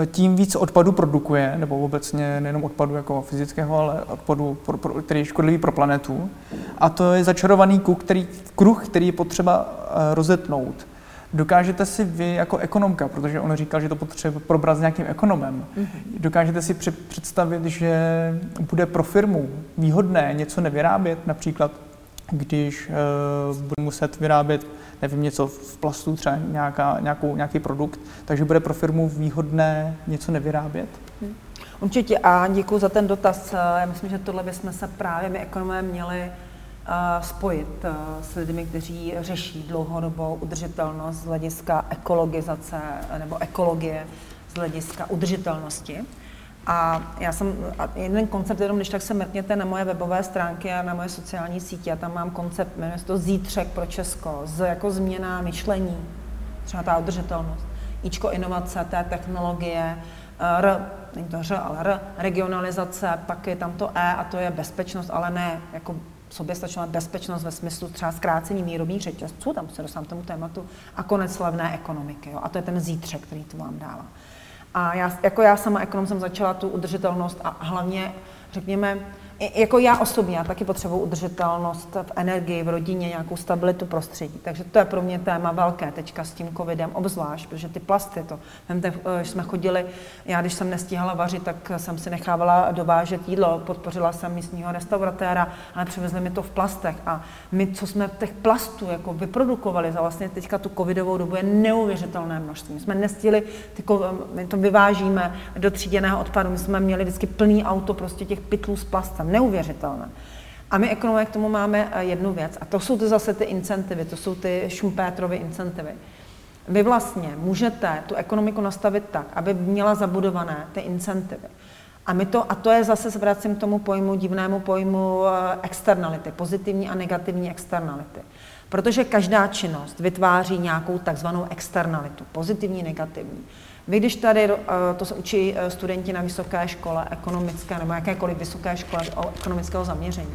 eh, tím víc odpadu produkuje, nebo obecně nejenom odpadu jako fyzického, ale odpadu, pro, pro, který je škodlivý pro planetu. A to je začarovaný kruh, který, kruh, který je potřeba rozetnout. Dokážete si vy jako ekonomka, protože on říkal, že to potřebuje probrat s nějakým ekonomem, mm-hmm. dokážete si představit, že bude pro firmu výhodné něco nevyrábět, například když uh, bude muset vyrábět, nevím, něco v plastu, třeba nějaká, nějakou, nějaký produkt, takže bude pro firmu výhodné něco nevyrábět? Hmm. Určitě a děkuji za ten dotaz. Já myslím, že tohle bychom se právě my ekonomé měli spojit eh, s lidmi, kteří řeší dlouhodobou udržitelnost z hlediska ekologizace nebo ekologie z hlediska udržitelnosti. A já jsem, a jeden koncept, jenom když tak se mrkněte na moje webové stránky a na moje sociální sítě, a tam mám koncept, jmenuje se to Zítřek pro Česko, z, jako změna myšlení, třeba ta udržitelnost, Ičko inovace, té technologie, eh, R, není to Ř, ale R, regionalizace, pak je tam to E a to je bezpečnost, ale ne jako soběstačná bezpečnost ve smyslu třeba zkrácení výrobních řetězců, tam se dostávám tomu tématu, a konec levné ekonomiky. Jo. A to je ten zítřek, který tu vám dává. A já, jako já sama ekonom jsem začala tu udržitelnost a hlavně, řekněme, jako já osobně, já taky potřebuji udržitelnost v energii, v rodině, nějakou stabilitu prostředí. Takže to je pro mě téma velké teďka s tím covidem, obzvlášť, protože ty plasty, to, vemte, když jsme chodili, já když jsem nestíhala vařit, tak jsem si nechávala dovážet jídlo, podpořila jsem místního restauratéra, ale přivezli mi to v plastech. A my, co jsme těch plastů jako vyprodukovali za vlastně teďka tu covidovou dobu, je neuvěřitelné množství. My jsme nestihli, ty, my to vyvážíme do tříděného odpadu, my jsme měli vždycky plný auto prostě těch pytlů s plastem neuvěřitelné. A my ekonomové k tomu máme eh, jednu věc, a to jsou ty zase ty incentivy, to jsou ty Schumpeterovy incentivy. Vy vlastně můžete tu ekonomiku nastavit tak, aby měla zabudované ty incentivy. A, my to, a to je zase, se vracím k tomu pojmu, divnému pojmu eh, externality, pozitivní a negativní externality. Protože každá činnost vytváří nějakou takzvanou externalitu, pozitivní, negativní. Vy, když tady, eh, to se učí eh, studenti na vysoké škole ekonomické nebo jakékoliv vysoké škole o ekonomického zaměření.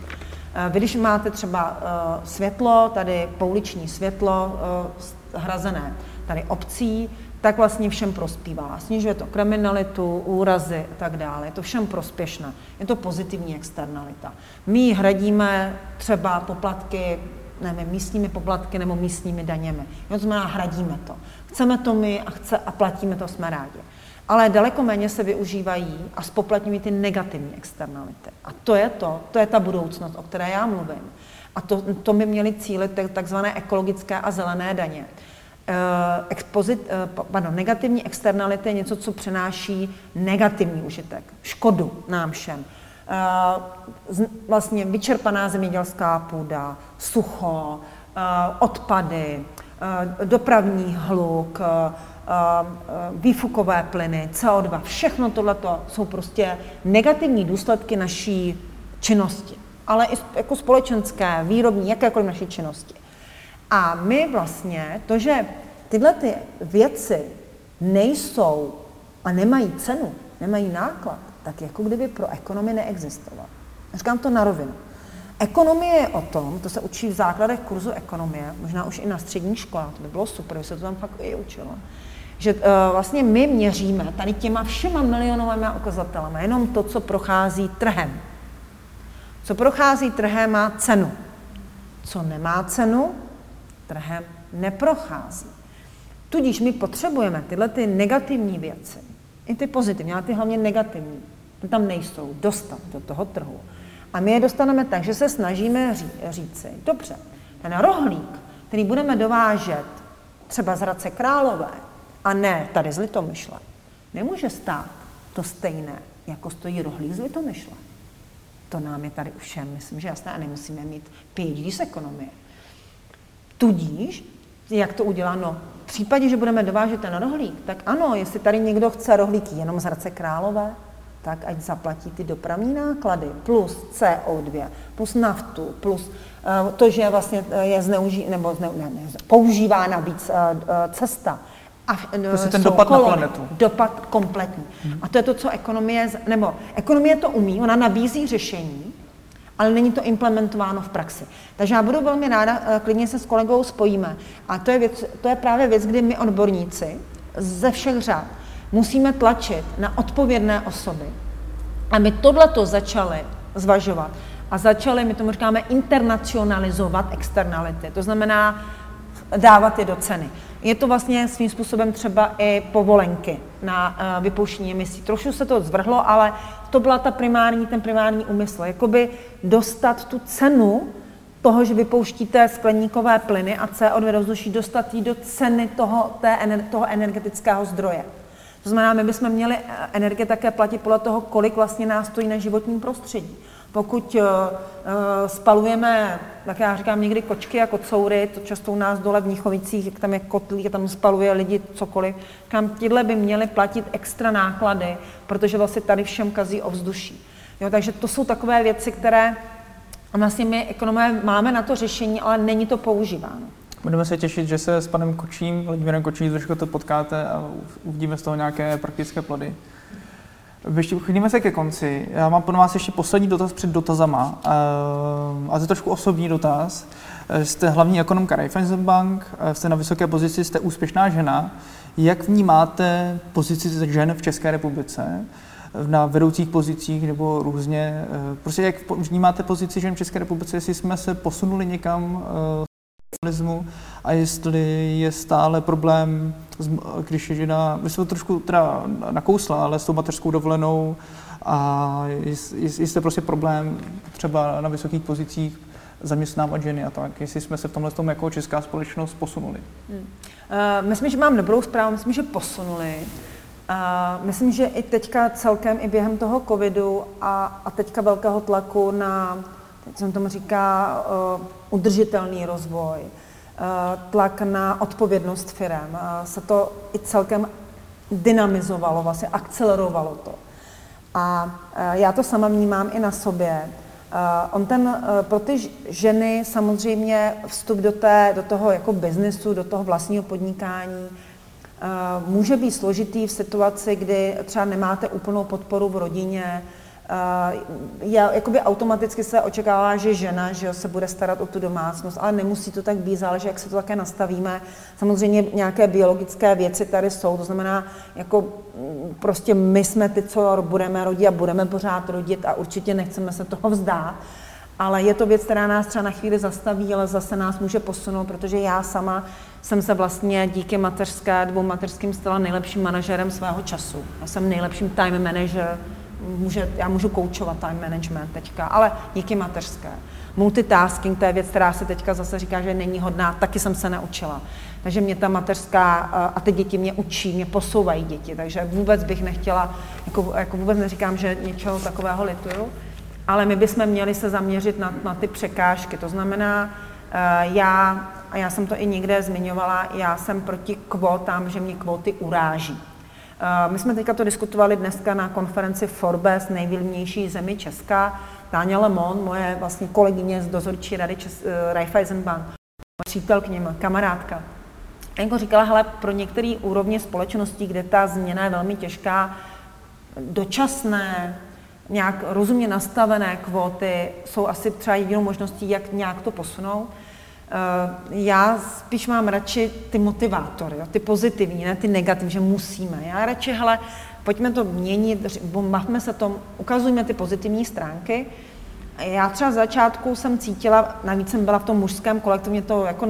Eh, vy, když máte třeba světlo, tady pouliční světlo hrazené tady obcí, tak vlastně všem prospívá. Snižuje to kriminalitu, úrazy a tak dále. Je to všem prospěšné. Je to pozitivní externalita. My hradíme třeba poplatky, nevím, místními poplatky nebo místními daněmi. To znamená, hradíme to. Chceme to my a, chce, a platíme to, jsme rádi. Ale daleko méně se využívají a spoplatňují ty negativní externality. A to je to, to je ta budoucnost, o které já mluvím. A to, to by měly cílit takzvané ekologické a zelené daně. Eh, expozit, eh, pardon, negativní externality je něco, co přináší negativní užitek, škodu nám všem. Eh, vlastně vyčerpaná zemědělská půda, sucho, odpady, Eh, dopravní hluk, eh, eh, výfukové plyny, CO2, všechno tohle jsou prostě negativní důsledky naší činnosti, ale i jako společenské, výrobní, jakékoliv naší činnosti. A my vlastně, to, že tyhle ty věci nejsou a nemají cenu, nemají náklad, tak jako kdyby pro ekonomii neexistovaly. Říkám to na rovinu. Ekonomie je o tom, to se učí v základech kurzu ekonomie, možná už i na střední škole, to by bylo super, by se to tam fakt i učilo, že uh, vlastně my měříme tady těma všema milionovými ukazatelemi jenom to, co prochází trhem. Co prochází trhem má cenu. Co nemá cenu, trhem neprochází. Tudíž my potřebujeme tyhle ty negativní věci I ty pozitivní, ale ty hlavně negativní. Tam nejsou. Dostat do toho trhu. A my je dostaneme tak, že se snažíme ří, říci, dobře, ten rohlík, který budeme dovážet třeba z Hradce Králové, a ne tady z Litomyšle, nemůže stát to stejné, jako stojí rohlík z Litomyšle. To nám je tady všem, myslím, že jasné, a nemusíme mít PhD z ekonomie. Tudíž, jak to udělá? No, v případě, že budeme dovážet ten rohlík, tak ano, jestli tady někdo chce rohlíky jenom z Hradce Králové, tak ať zaplatí ty dopravní náklady plus CO2, plus naftu, plus uh, to, že vlastně eh, je zneuží, nebo zneu, ne, ne, používána víc uh, cesta. A prostě ten dopad kolony, na planetu. Dopad kompletní. Hmm. A to je to, co ekonomie, nebo ekonomie to umí, ona nabízí řešení, ale není to implementováno v praxi. Takže já budu velmi ráda, klidně se s kolegou spojíme. A to je, věc, to je právě věc, kdy my odborníci ze všech řád musíme tlačit na odpovědné osoby, aby tohleto začali zvažovat a začali, my tomu říkáme, internacionalizovat externality, to znamená dávat je do ceny. Je to vlastně svým způsobem třeba i povolenky na uh, vypouštění emisí. Trošku se to zvrhlo, ale to byla ta primární, ten primární úmysl. Jakoby dostat tu cenu toho, že vypouštíte skleníkové plyny a CO2 do vzduší, dostat ji do ceny toho, té, toho energetického zdroje. To znamená, my bychom měli eh, energie také platit podle toho, kolik vlastně nás stojí na životním prostředí. Pokud uh, spalujeme, tak já říkám někdy kočky a kocoury, to často u nás dole v Níchovicích, jak tam je kotlík, tam spaluje lidi cokoliv, kam tyhle by měli platit extra náklady, protože vlastně tady všem kazí ovzduší. Jo, takže to jsou takové věci, které vlastně my ekonomé máme na to řešení, ale není to používáno. Budeme se těšit, že se s panem Kočím, Vladimírem Kočím, trošku to potkáte a uvidíme z toho nějaké praktické plody. Chýlíme se ke konci. Já mám pro vás ještě poslední dotaz před dotazama. Eh, a to je trošku osobní dotaz. Jste hlavní ekonomka Raiffeisenbank, jste na vysoké pozici, jste úspěšná žena. Jak vnímáte pozici žen v České republice? na vedoucích pozicích nebo různě. Prostě jak vnímáte pozici žen v České republice, jestli jsme se posunuli někam a jestli je stále problém, když je žena, my jsme to trošku teda nakousla, ale s tou mateřskou dovolenou a jestli je prostě problém třeba na vysokých pozicích zaměstnávat ženy a tak, jestli jsme se v tomhle tom jako česká společnost posunuli. Hmm. Uh, myslím, že mám dobrou zprávu, myslím, že posunuli. Uh, myslím, že i teďka celkem, i během toho covidu a, a teďka velkého tlaku na teď jsem tomu říká, uh, udržitelný rozvoj, uh, tlak na odpovědnost firm, se to i celkem dynamizovalo, vlastně akcelerovalo to. A já to sama vnímám i na sobě. On ten, pro ty ženy samozřejmě vstup do, té, do toho jako biznesu, do toho vlastního podnikání může být složitý v situaci, kdy třeba nemáte úplnou podporu v rodině, Uh, já, jakoby automaticky se očekává, že žena že se bude starat o tu domácnost, ale nemusí to tak být, záleží, jak se to také nastavíme. Samozřejmě nějaké biologické věci tady jsou, to znamená, jako mm, prostě my jsme ty, co budeme rodit a budeme pořád rodit a určitě nechceme se toho vzdát, ale je to věc, která nás třeba na chvíli zastaví, ale zase nás může posunout, protože já sama jsem se vlastně díky mateřské, dvou mateřským stala nejlepším manažerem svého času. Já jsem nejlepším time manager může, já můžu koučovat time management teďka, ale díky mateřské. Multitasking, to je věc, která se teďka zase říká, že není hodná, taky jsem se naučila. Takže mě ta mateřská a ty děti mě učí, mě posouvají děti, takže vůbec bych nechtěla, jako, jako vůbec neříkám, že něčeho takového lituju, ale my bychom měli se zaměřit na, na ty překážky. To znamená, já, a já jsem to i někde zmiňovala, já jsem proti kvótám, že mě kvóty uráží. Eh, my jsme teďka to diskutovali dneska na konferenci Forbes, nejvlivnější zemi Česka. Táňa Lemon, moje vlastně kolegyně z dozorčí rady Čes, uh, Raiffeisenbank, přítelkyně, kamarádka. Jako říkala, hele, pro některé úrovně společností, kde ta změna je velmi těžká, dočasné, nějak rozumně nastavené kvóty jsou asi třeba jedinou možností, jak nějak to posunout. Eh, já spíš mám radši ty motivátory, ty pozitivní, ne ty negativní, že musíme. Já radši, hele, pojďme to měnit, bavme se tom, ukazujme ty pozitivní stránky. Já třeba z začátku jsem cítila, navíc jsem byla v tom mužském kolektivně to jako,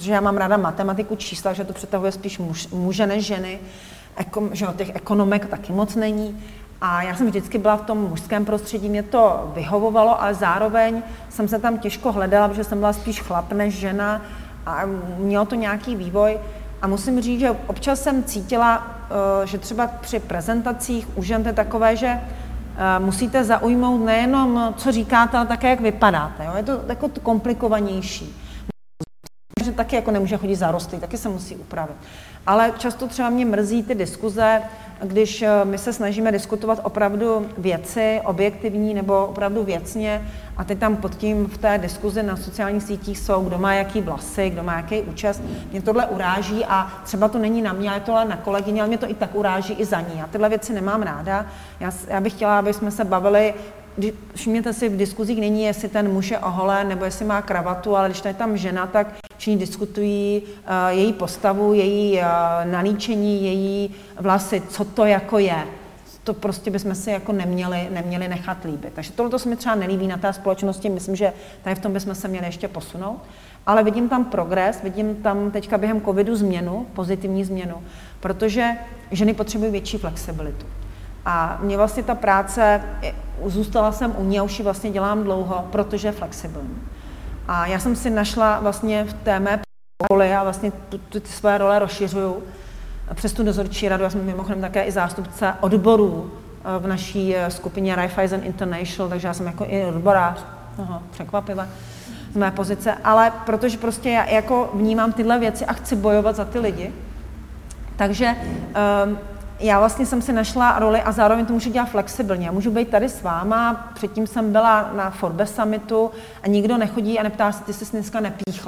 že já mám ráda matematiku, čísla, že to přetahuje spíš muž, muže než ženy, že těch ekonomek taky moc není. A já jsem vždycky byla v tom mužském prostředí, mě to vyhovovalo, ale zároveň jsem se tam těžko hledala, protože jsem byla spíš chlap než žena a mělo to nějaký vývoj. A musím říct, že občas jsem cítila, eh, že třeba při prezentacích u žen to je takové, že eh, musíte zaujmout nejenom, co říkáte, ale také, jak vypadáte. Jo? Je to jako komplikovanější. Že taky jako nemůže chodit zarostlý, taky se musí upravit. Ale často třeba mě mrzí ty diskuze, když eh, my se snažíme diskutovat opravdu věci, objektivní nebo opravdu věcně, a teď tam pod tím v té diskuzi na sociálních sítích jsou, kdo má jaký vlasy, kdo má jaký účast. Mě tohle uráží a třeba to není na mě, ale to ale na kolegyně, ale mě to i tak uráží i za ní. Já tyhle věci nemám ráda. Já, já bych chtěla, aby jsme se bavili všimněte si, v diskuzích není, jestli ten muž je oholen nebo jestli má kravatu, ale když je tam žena, tak všichni diskutují uh, její postavu, její uh, nalíčení, její vlasy, co to jako je. To prostě bychom si jako neměli, neměli nechat líbit. Takže tohle se mi třeba nelíbí na té společnosti, myslím, že tady v tom bychom se měli ještě posunout. Ale vidím tam progres, vidím tam teďka během covidu změnu, pozitivní změnu, protože ženy potřebují větší flexibilitu. A mě vlastně ta práce, zůstala jsem u ní a už ji vlastně dělám dlouho, protože je flexibilní. A já jsem si našla vlastně v té mé roli a vlastně ty své role rozšiřuju přes tu dozorčí radu. Já jsem mimochodem také i zástupce odborů eh, v naší eh, skupině Raiffeisen International, takže já jsem jako i odborář. Aha, překvapivé z mé pozice, ale protože prostě já jako vnímám tyhle věci a chci bojovat za ty lidi, takže um, já vlastně jsem si našla roli a zároveň to můžu dělat flexibilně. Můžu být tady s váma, předtím jsem byla na Forbes Summitu a nikdo nechodí a neptá se, ty jsi dneska nepíchla,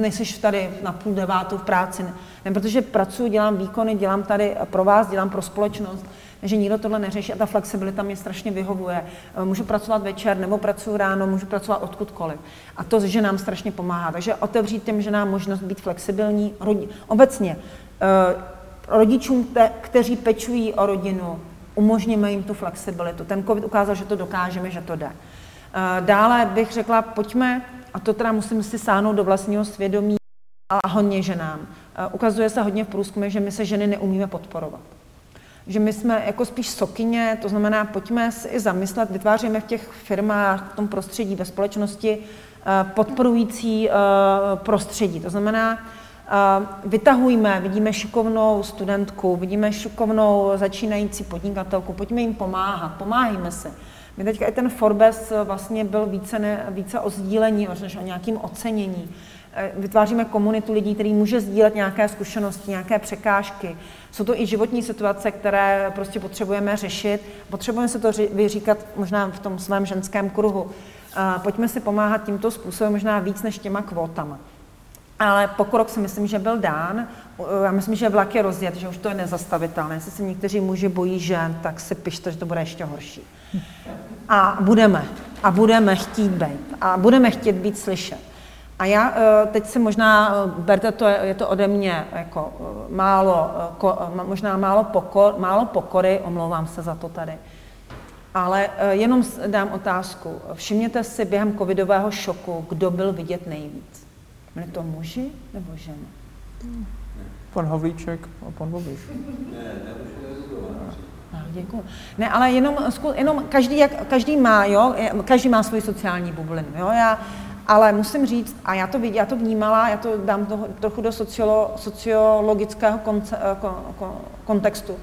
nejsi tady na půl devátou v práci. Ne, protože pracuji, dělám výkony, dělám tady pro vás, dělám pro společnost, takže nikdo tohle neřeší a ta flexibilita mě strašně vyhovuje. Můžu pracovat večer nebo pracuji ráno, můžu pracovat odkudkoliv. A to, že nám strašně pomáhá. Takže otevřít těm ženám možnost být flexibilní. Obecně eh, rodičům, te, kteří pečují o rodinu, umožníme jim tu flexibilitu. Ten COVID ukázal, že to dokážeme, že to jde. Eh, dále bych řekla, pojďme, a to teda musím si sáhnout do vlastního svědomí a hodně ženám. Eh, ukazuje se hodně v průzkumu, že my se ženy neumíme podporovat. Že my jsme jako spíš sokyně, to znamená, pojďme si i zamyslet, vytváříme v těch firmách, v tom prostředí, ve společnosti eh, podporující prostředí. To znamená, vytahujme, vidíme šikovnou studentku, vidíme šikovnou začínající podnikatelku, pojďme jim pomáhat, pomáhejme se. My teďka i ten Forbes vlastně byl více, ne, více o sdílení, než o nějakým ocenění. E, vytváříme komunitu lidí, který může sdílet nějaké zkušenosti, nějaké překážky. Jsou to i životní situace, které prostě potřebujeme řešit. Potřebujeme se to vyříkat možná v tom svém ženském kruhu. Pojďme si pomáhat tímto způsobem možná víc než těma kvótama. Ale pokrok si myslím, že byl dán. Já myslím, že vlak je rozjet, že už to je nezastavitelné. Jestli se někteří muži bojí žen, tak si pište, že to bude ještě horší. A budeme. A budeme chtít být. A budeme chtít být slyšet. A já eh, teď si možná, eh, berte to, je to ode mě jako eh, málo, možná málo, pokor, málo pokory, omlouvám se za to tady. Ale jenom dám otázku. Všimněte si během covidového šoku, kdo byl vidět nejvíc. Byli to muži nebo ženy? Pan Havlíček a pan Babiš. Ne, no, děkuji. Ne, ale jenom, jenom každý, jak, každý má, jo, každý má svoji sociální bublinu, jo, já, ale musím říct, a já to, já to vnímala, já to dám toho, trochu do sociolo, sociologického konce, eh, kon, kon, kontextu.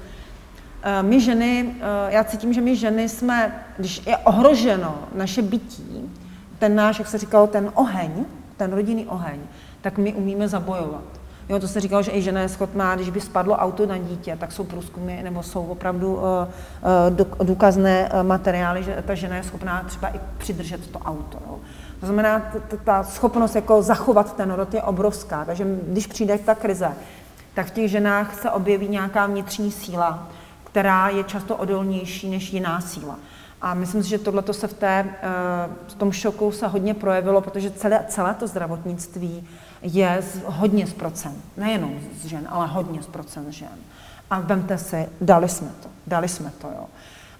Eh, my ženy, eh, já cítím, že my ženy jsme, když je ohroženo naše bytí, ten náš, jak se říkalo, ten oheň, ten rodinný oheň, tak my umíme zabojovat. Jo, to se říkalo, že i žena je schopná, když by spadlo auto na dítě, tak jsou průzkumy nebo jsou opravdu uh, důkazné uh, materiály, že ta žena je schopná třeba i přidržet to auto. Jo. To znamená, ta schopnost jako zachovat ten rod je obrovská. Takže když přijde ta krize, tak v těch ženách se objeví nějaká vnitřní síla, která je často odolnější než jiná síla. A myslím si, že tohle se v, té, eh, v tom šoku se hodně projevilo, protože celé, celé to zdravotnictví je z, hodně z procent, nejenom z žen, ale hodně z procent žen. A vemte si, dali jsme to, dali jsme to, jo.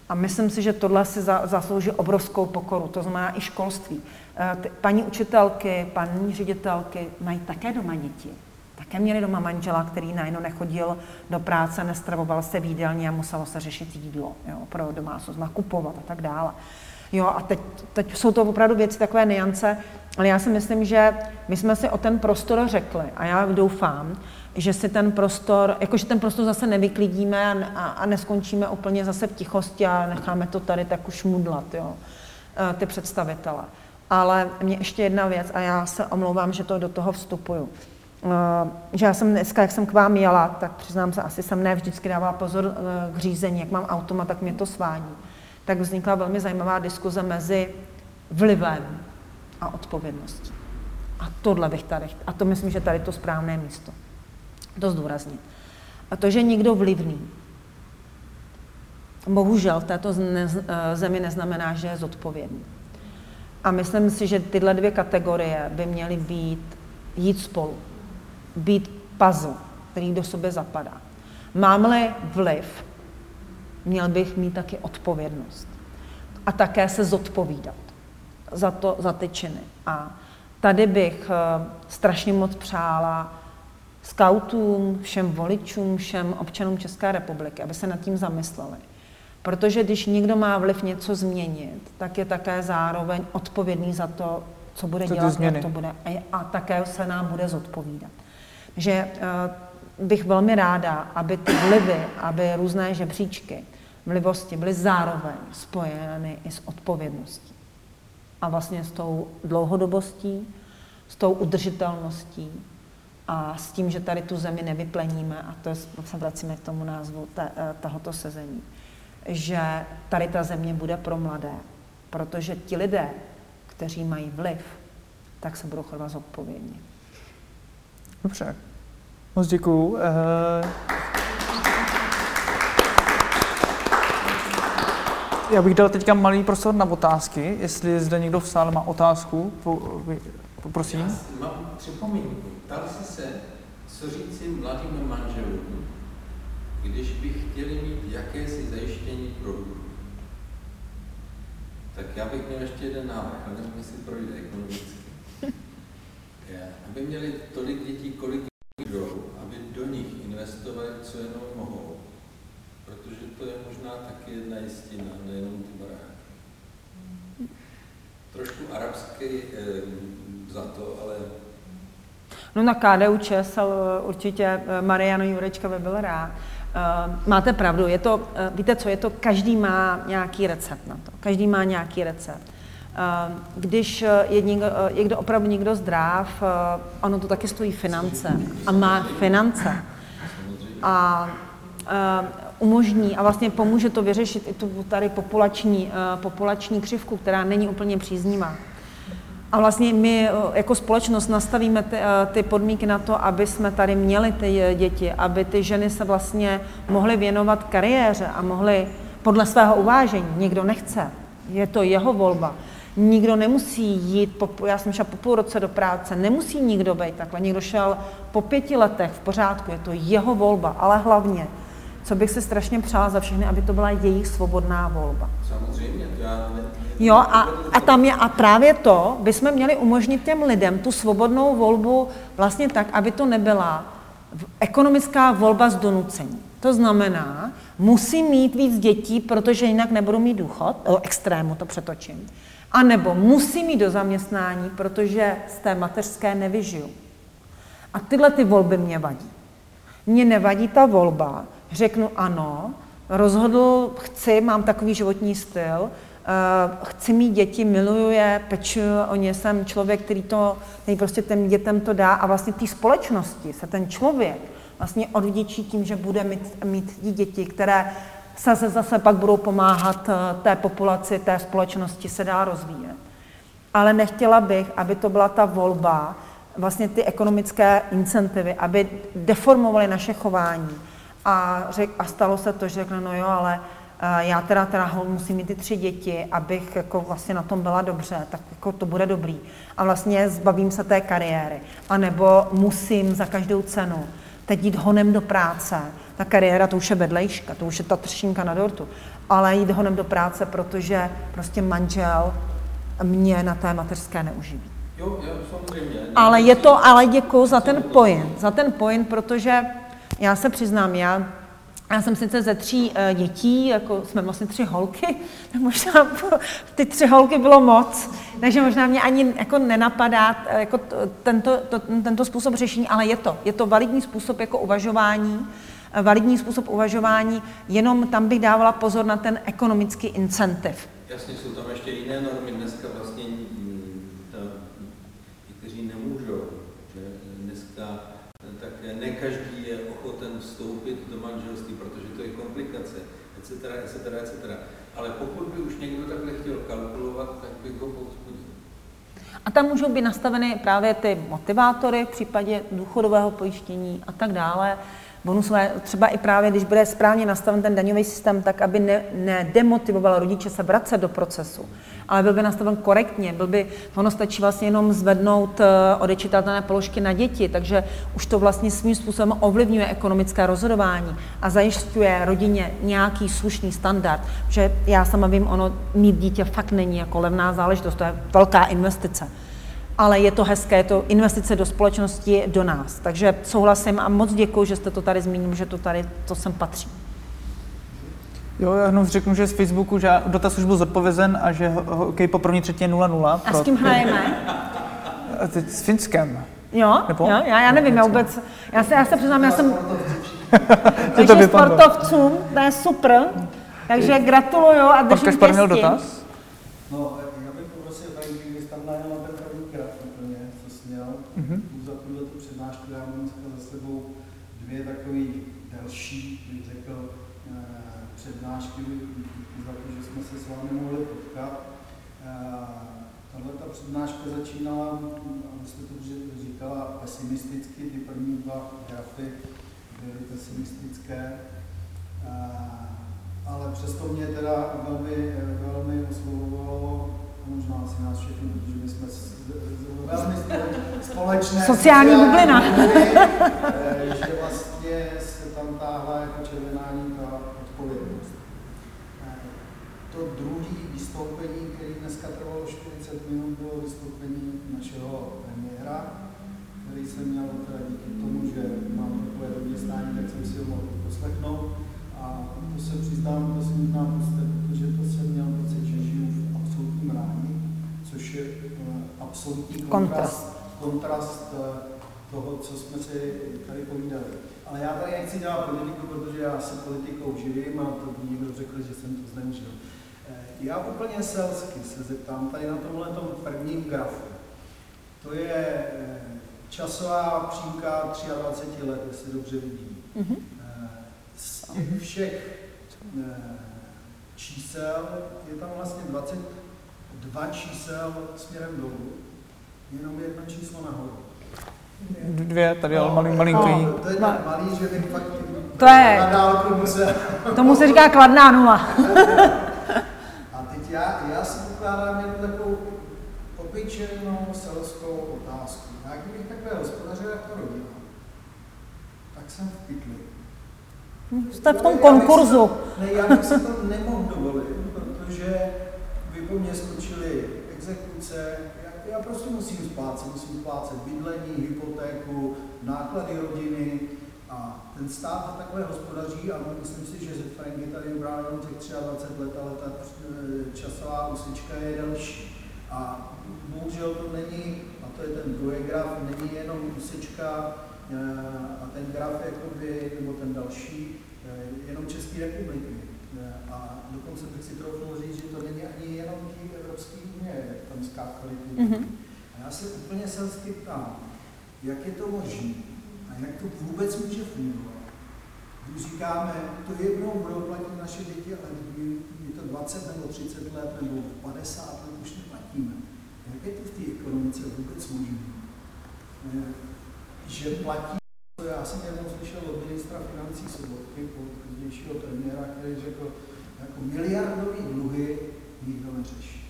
A myslím si, že tohle si za, zaslouží obrovskou pokoru, to znamená i školství. Eh, paní učitelky, paní ředitelky mají také doma děti. Také měli doma manžela, který najednou nechodil do práce, nestravoval se v jídelně a muselo se řešit jídlo jo, pro domácnost, nakupovat a tak dále. Jo, a teď, teď jsou to opravdu věci, takové niance, ale já si myslím, že my jsme si o ten prostor řekli a já doufám, že si ten prostor, jakože ten prostor zase nevyklidíme a, a, a neskončíme úplně zase v tichosti a necháme to tady tak už mudlat, jo, eh, ty představitele. Ale mě ještě jedna věc a já se omlouvám, že to do toho vstupuju. Eh, že já jsem dneska, jak jsem k vám jela, tak přiznám se, asi jsem ne vždycky dávala pozor eh, k řízení, jak mám automat, tak mě to svádí. Tak vznikla velmi zajímavá diskuze mezi vlivem a odpovědností. A tohle bych tady, a to myslím, že tady to správné místo. To zdůraznit. A to, že někdo vlivný, bohužel v této eh, zemi neznamená, že je zodpovědný. A myslím si, že tyhle dvě kategorie by měly být, jít spolu být puzzle, který do sebe zapadá. Mám-li vliv, měl bych mít taky odpovědnost. A také se zodpovídat za, to, za ty činy. A tady bych uh, strašně moc přála skautům, všem voličům, všem občanům České republiky, aby se nad tím zamysleli. Protože když někdo má vliv něco změnit, tak je také zároveň odpovědný za to, co bude co dělat, jak to bude. A, a také se nám bude zodpovídat že eh, bych velmi ráda, aby ty vlivy, aby různé žebříčky vlivosti byly zároveň spojeny i s odpovědností. A vlastně s tou dlouhodobostí, s tou udržitelností a s tím, že tady tu zemi nevypleníme, a to se vracíme k tomu názvu eh, tohoto sezení, že tady ta země bude pro mladé, protože ti lidé, kteří mají vliv, tak se budou chovat zodpovědně. Dobře, moc děkuju. Eh, já bych dal teďka malý prostor na otázky, jestli zde někdo v sále má otázku, poprosím. Já mám připomínku. Ptal jsi se, co říci mladým manželům, když by chtěli mít jakési zajištění pro. Tak já bych měl ještě jeden návrh, ale nevím, jestli projde ekonomicky aby měli tolik dětí, kolik jdou, aby do nich investovali, co jenom mohou. Protože to je možná taky jedna jistina, nejenom ty baráky. Trošku arabský eh, za to, ale... No na KDU ČSL určitě eh, Mariano Jurečka by byl rád. Uh, máte pravdu, je to, uh, víte co, je to, každý má nějaký recept na to. Každý má nějaký recept. Ehm, když eh, je, někdo, eh, je kdo opravdu někdo zdrav, eh, ono to taky stojí finance a má finance. A umožní a vlastně pomůže to vyřešit i tu tady populační, populační křivku, která není úplně příznivá. A vlastně my jako společnost nastavíme ty, ty podmínky na to, aby jsme tady měli ty děti, aby ty ženy se vlastně mohly věnovat kariéře a mohly podle svého uvážení. Někdo nechce, je to jeho volba. Nikdo nemusí jít, po, já jsem šla po půl roce do práce, nemusí nikdo být takhle. Někdo šel po pěti letech v pořádku, je to jeho volba, ale hlavně, co bych si strašně přála za všechny, aby to byla jejich svobodná volba. Samozřejmě, to já ne, Jo, a, a tam je, a právě to bychom měli umožnit těm lidem tu svobodnou volbu vlastně tak, aby to nebyla ekonomická volba z donucení. To znamená, musí mít víc dětí, protože jinak nebudu mít důchod, o extrému to přetočím. A nebo musí mít do zaměstnání, protože z té mateřské nevyžiju. A tyhle ty volby mě vadí. Mně nevadí ta volba, řeknu ano, rozhodl, chci, mám takový životní styl, uh, chci mít děti, miluju je, pečuju o ně, jsem člověk, který to, který prostě těm dětem to dá a vlastně té společnosti se ten člověk vlastně odvděčí tím, že bude mít, mít děti, které se zase pak budou pomáhat eh, té populaci, té společnosti se dá rozvíjet. Ale nechtěla bych, aby to byla ta volba, vlastně ty ekonomické incentivy, aby deformovaly naše chování. A, řek, a stalo se to, že řekne, no jo, ale eh, já teda, teda musím mít ty tři děti, abych jako vlastně na tom byla dobře, tak jako to bude dobrý. A vlastně zbavím se té kariéry. A nebo musím za každou cenu teď jít honem do práce, ta kariéra to už je vedlejška, to už je ta třešinka na dortu, ale jít honem do práce, protože prostě manžel mě na té mateřské neuživí. Jo, jo, samozřejmě. Ale je to, ale děkuji za ten point, za ten point, protože já se přiznám, já já jsem sice ze tří uh, dětí, jako jsme vlastně tři holky, [LAUGHS] tak možná ty tři holky bylo moc, takže možná mě ani jako nenapadá uh, jako tento, to, tento způsob řešení, ale je to, je to validní způsob jako uvažování, validní způsob uvažování, jenom tam bych dávala pozor na ten ekonomický incentiv. Jasně, jsou tam ještě jiné normy dneska vlastně, mm, kteří nemůžou, že dneska tak ne každý je ochoten vstoupit do manželství, protože to je komplikace, etc., etc., etc. Ale pokud by už někdo takhle chtěl kalkulovat, tak bych ho povzbudil. A tam můžou být nastaveny právě ty motivátory v případě důchodového pojištění a tak dále bonusové, třeba i právě, když bude správně nastaven ten daňový systém, tak aby ne, nedemotivoval rodiče se vracet do procesu, ale byl by nastaven korektně, byl by, ono stačí vlastně jenom zvednout uh, odečitatelné položky na děti, takže už to vlastně svým způsobem ovlivňuje ekonomické rozhodování a zajišťuje rodině nějaký slušný standard, že já sama vím, ono mít dítě fakt není jako levná záležitost, to je velká investice ale je to hezké, je to investice do společnosti, do nás. Takže souhlasím a moc děkuji, že jste to tady zmínil, že to tady, to sem patří. Jo, já jenom řeknu, že z Facebooku že dotaz už byl zodpovězen a že hokej po první třetí je 0-0. A s kým hrajeme? Teď s Finskem. Jo, Nebo? jo já, já nevím, já vůbec, já se, já se přiznám, já jsem, [LAUGHS] takže sportovcům, to je super, takže gratuluju a držím Proč měl dotaz? No, mm-hmm. za tuhle tu přednášku. Já mám dneska za sebou dvě takové delší, bych řekl, eh, přednášky za to, že jsme se s vámi mohli potkat. Eh, tahle ta přednáška začínala, abyste to říkala, pesimisticky, ty první dva grafy byly pesimistické, ale přesto mě teda velmi, velmi oslovovalo možná asi nás všechny, protože my jsme velmi společné. Sociální bublina. [LAUGHS] Že vlastně se tam táhla jako červená ta odpovědnost. Eh, to druhé vystoupení, které dneska trvalo 40 minut, bylo vystoupení našeho premiéra, který jsem měl teda díky tomu, že mám takové dobré stání, tak jsem si ho mohl poslechnout. A to se přiznám, to si možná protože to jsem měl pocit, že žiju v absolutním rádi, což je eh, absolutní kontrast, kontrast eh, toho, co jsme si tady povídali. Ale já tady nechci dělat politiku, protože já se politikou živím a to by někdo řekl, že jsem to zneužil. Eh, já úplně selsky se zeptám tady na tomhle prvním grafu. To je časová přímka 23 let, jestli dobře vidím. Mm-hmm. Z těch všech čísel je tam vlastně 22 čísel směrem dolů jenom jedno číslo nahoru. Dvě, tady ale no, malý, malinký. No, to je tak malý, že bych fakt to je, na dálku musel... Tomu se říká kladná nula. [LAUGHS] A teď já, já si pokládám jednu takovou obyčejnou selskou otázku. Já kdybych takhle hospodařil jako rodina, tak jsem v pytli. Jste v tom konkurzu. Ne, já bych si to nemohl dovolit, protože by po mně skočili exekuce, já prostě musím splácet, musím splácet bydlení, hypotéku, náklady rodiny a ten stát takové hospodaří a myslím si, že Franky tady ubral jenom těch 23 let, ale ta eh, časová úsečka je delší. A bohužel to není, a to je ten druhý graf, není jenom úsečka eh, a ten graf jakoby, nebo ten další, eh, jenom České republiky. A dokonce bych si troufnul říct, že to není ani jenom tí Evropské unie, tam skákali mm-hmm. A já se úplně selsky ptám, jak je to možné a jak to vůbec může fungovat. Když říkáme, to jednou budou platit naše děti, ale je to 20 nebo 30 let nebo 50 let už neplatíme. Jak je to v té ekonomice vůbec možné? Eh, že platí, to já jsem jednou slyšel od ministra financí Sobotky, od pozdějšího premiéra, který řekl, jako miliardový dluhy nikdo neřeší.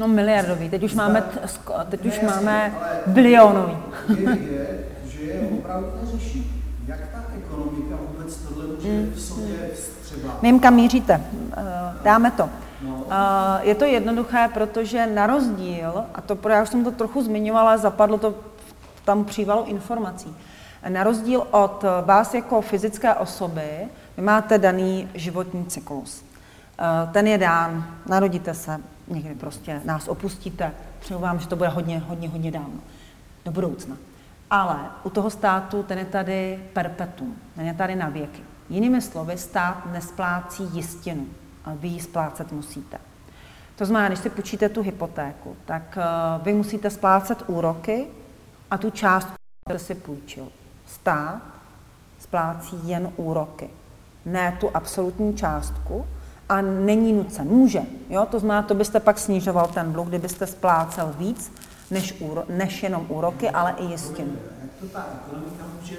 No miliardový, teď už máme, teď už máme bilionový. [LAUGHS] Je že je opravdu neřeší. Jak ta ekonomika vůbec tohle může v sobě? Vím, kam míříte. Eh, dáme to. No. Je to jednoduché, protože na rozdíl, a to já už jsem to trochu zmiňovala, zapadlo to tam přívalu informací, na rozdíl od vás jako fyzické osoby, vy máte daný životní cyklus. Ten je dán, narodíte se, někdy prostě nás opustíte, přeju vám, že to bude hodně, hodně, hodně dávno, do budoucna. Ale u toho státu ten je tady perpetuum, ten je tady na věky. Jinými slovy, stát nesplácí jistinu, ale vy ji splácet musíte. To znamená, když si půjčíte tu hypotéku, tak eh, vy musíte splácet úroky a tu částku, kterou si půjčil. Stát splácí jen úroky, ne tu absolutní částku a není nucen. Může, jo? to znamená, to byste pak snižoval ten dluh, kdybyste splácel víc než, úro, než jenom úroky, ale i jistinu. Jak to ta ekonomika může?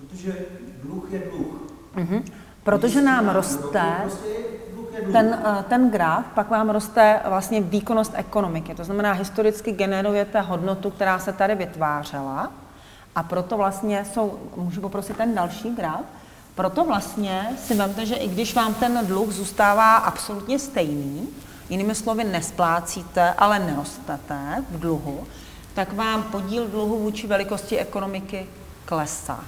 Protože dluh je dluh. Mm-hmm. Protože nám roste ten, eh, ten graf, pak vám roste vlastně výkonnost ekonomiky. To znamená, historicky generujete hodnotu, která se tady vytvářela a proto vlastně jsou, můžu poprosit ten další graf, proto vlastně si vemte, že i když vám ten dluh zůstává absolutně stejný, jinými slovy nesplácíte, ale nerostete v dluhu, tak vám podíl dluhu vůči velikosti ekonomiky klesá.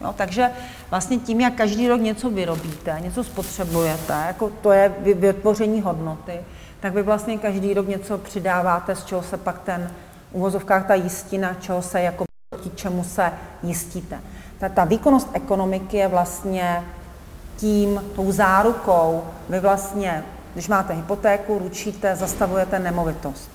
Jo, takže vlastně tím, jak každý rok něco vyrobíte, něco spotřebujete, jako to je vytvoření hodnoty, tak vy vlastně každý rok něco přidáváte, z čeho se pak ten uvozovkách ta jistina, čeho se jako proti čemu se jistíte. Ta, ta výkonnost ekonomiky je vlastně tím, tou zárukou, vy vlastně, když máte hypotéku, ručíte, zastavujete nemovitost.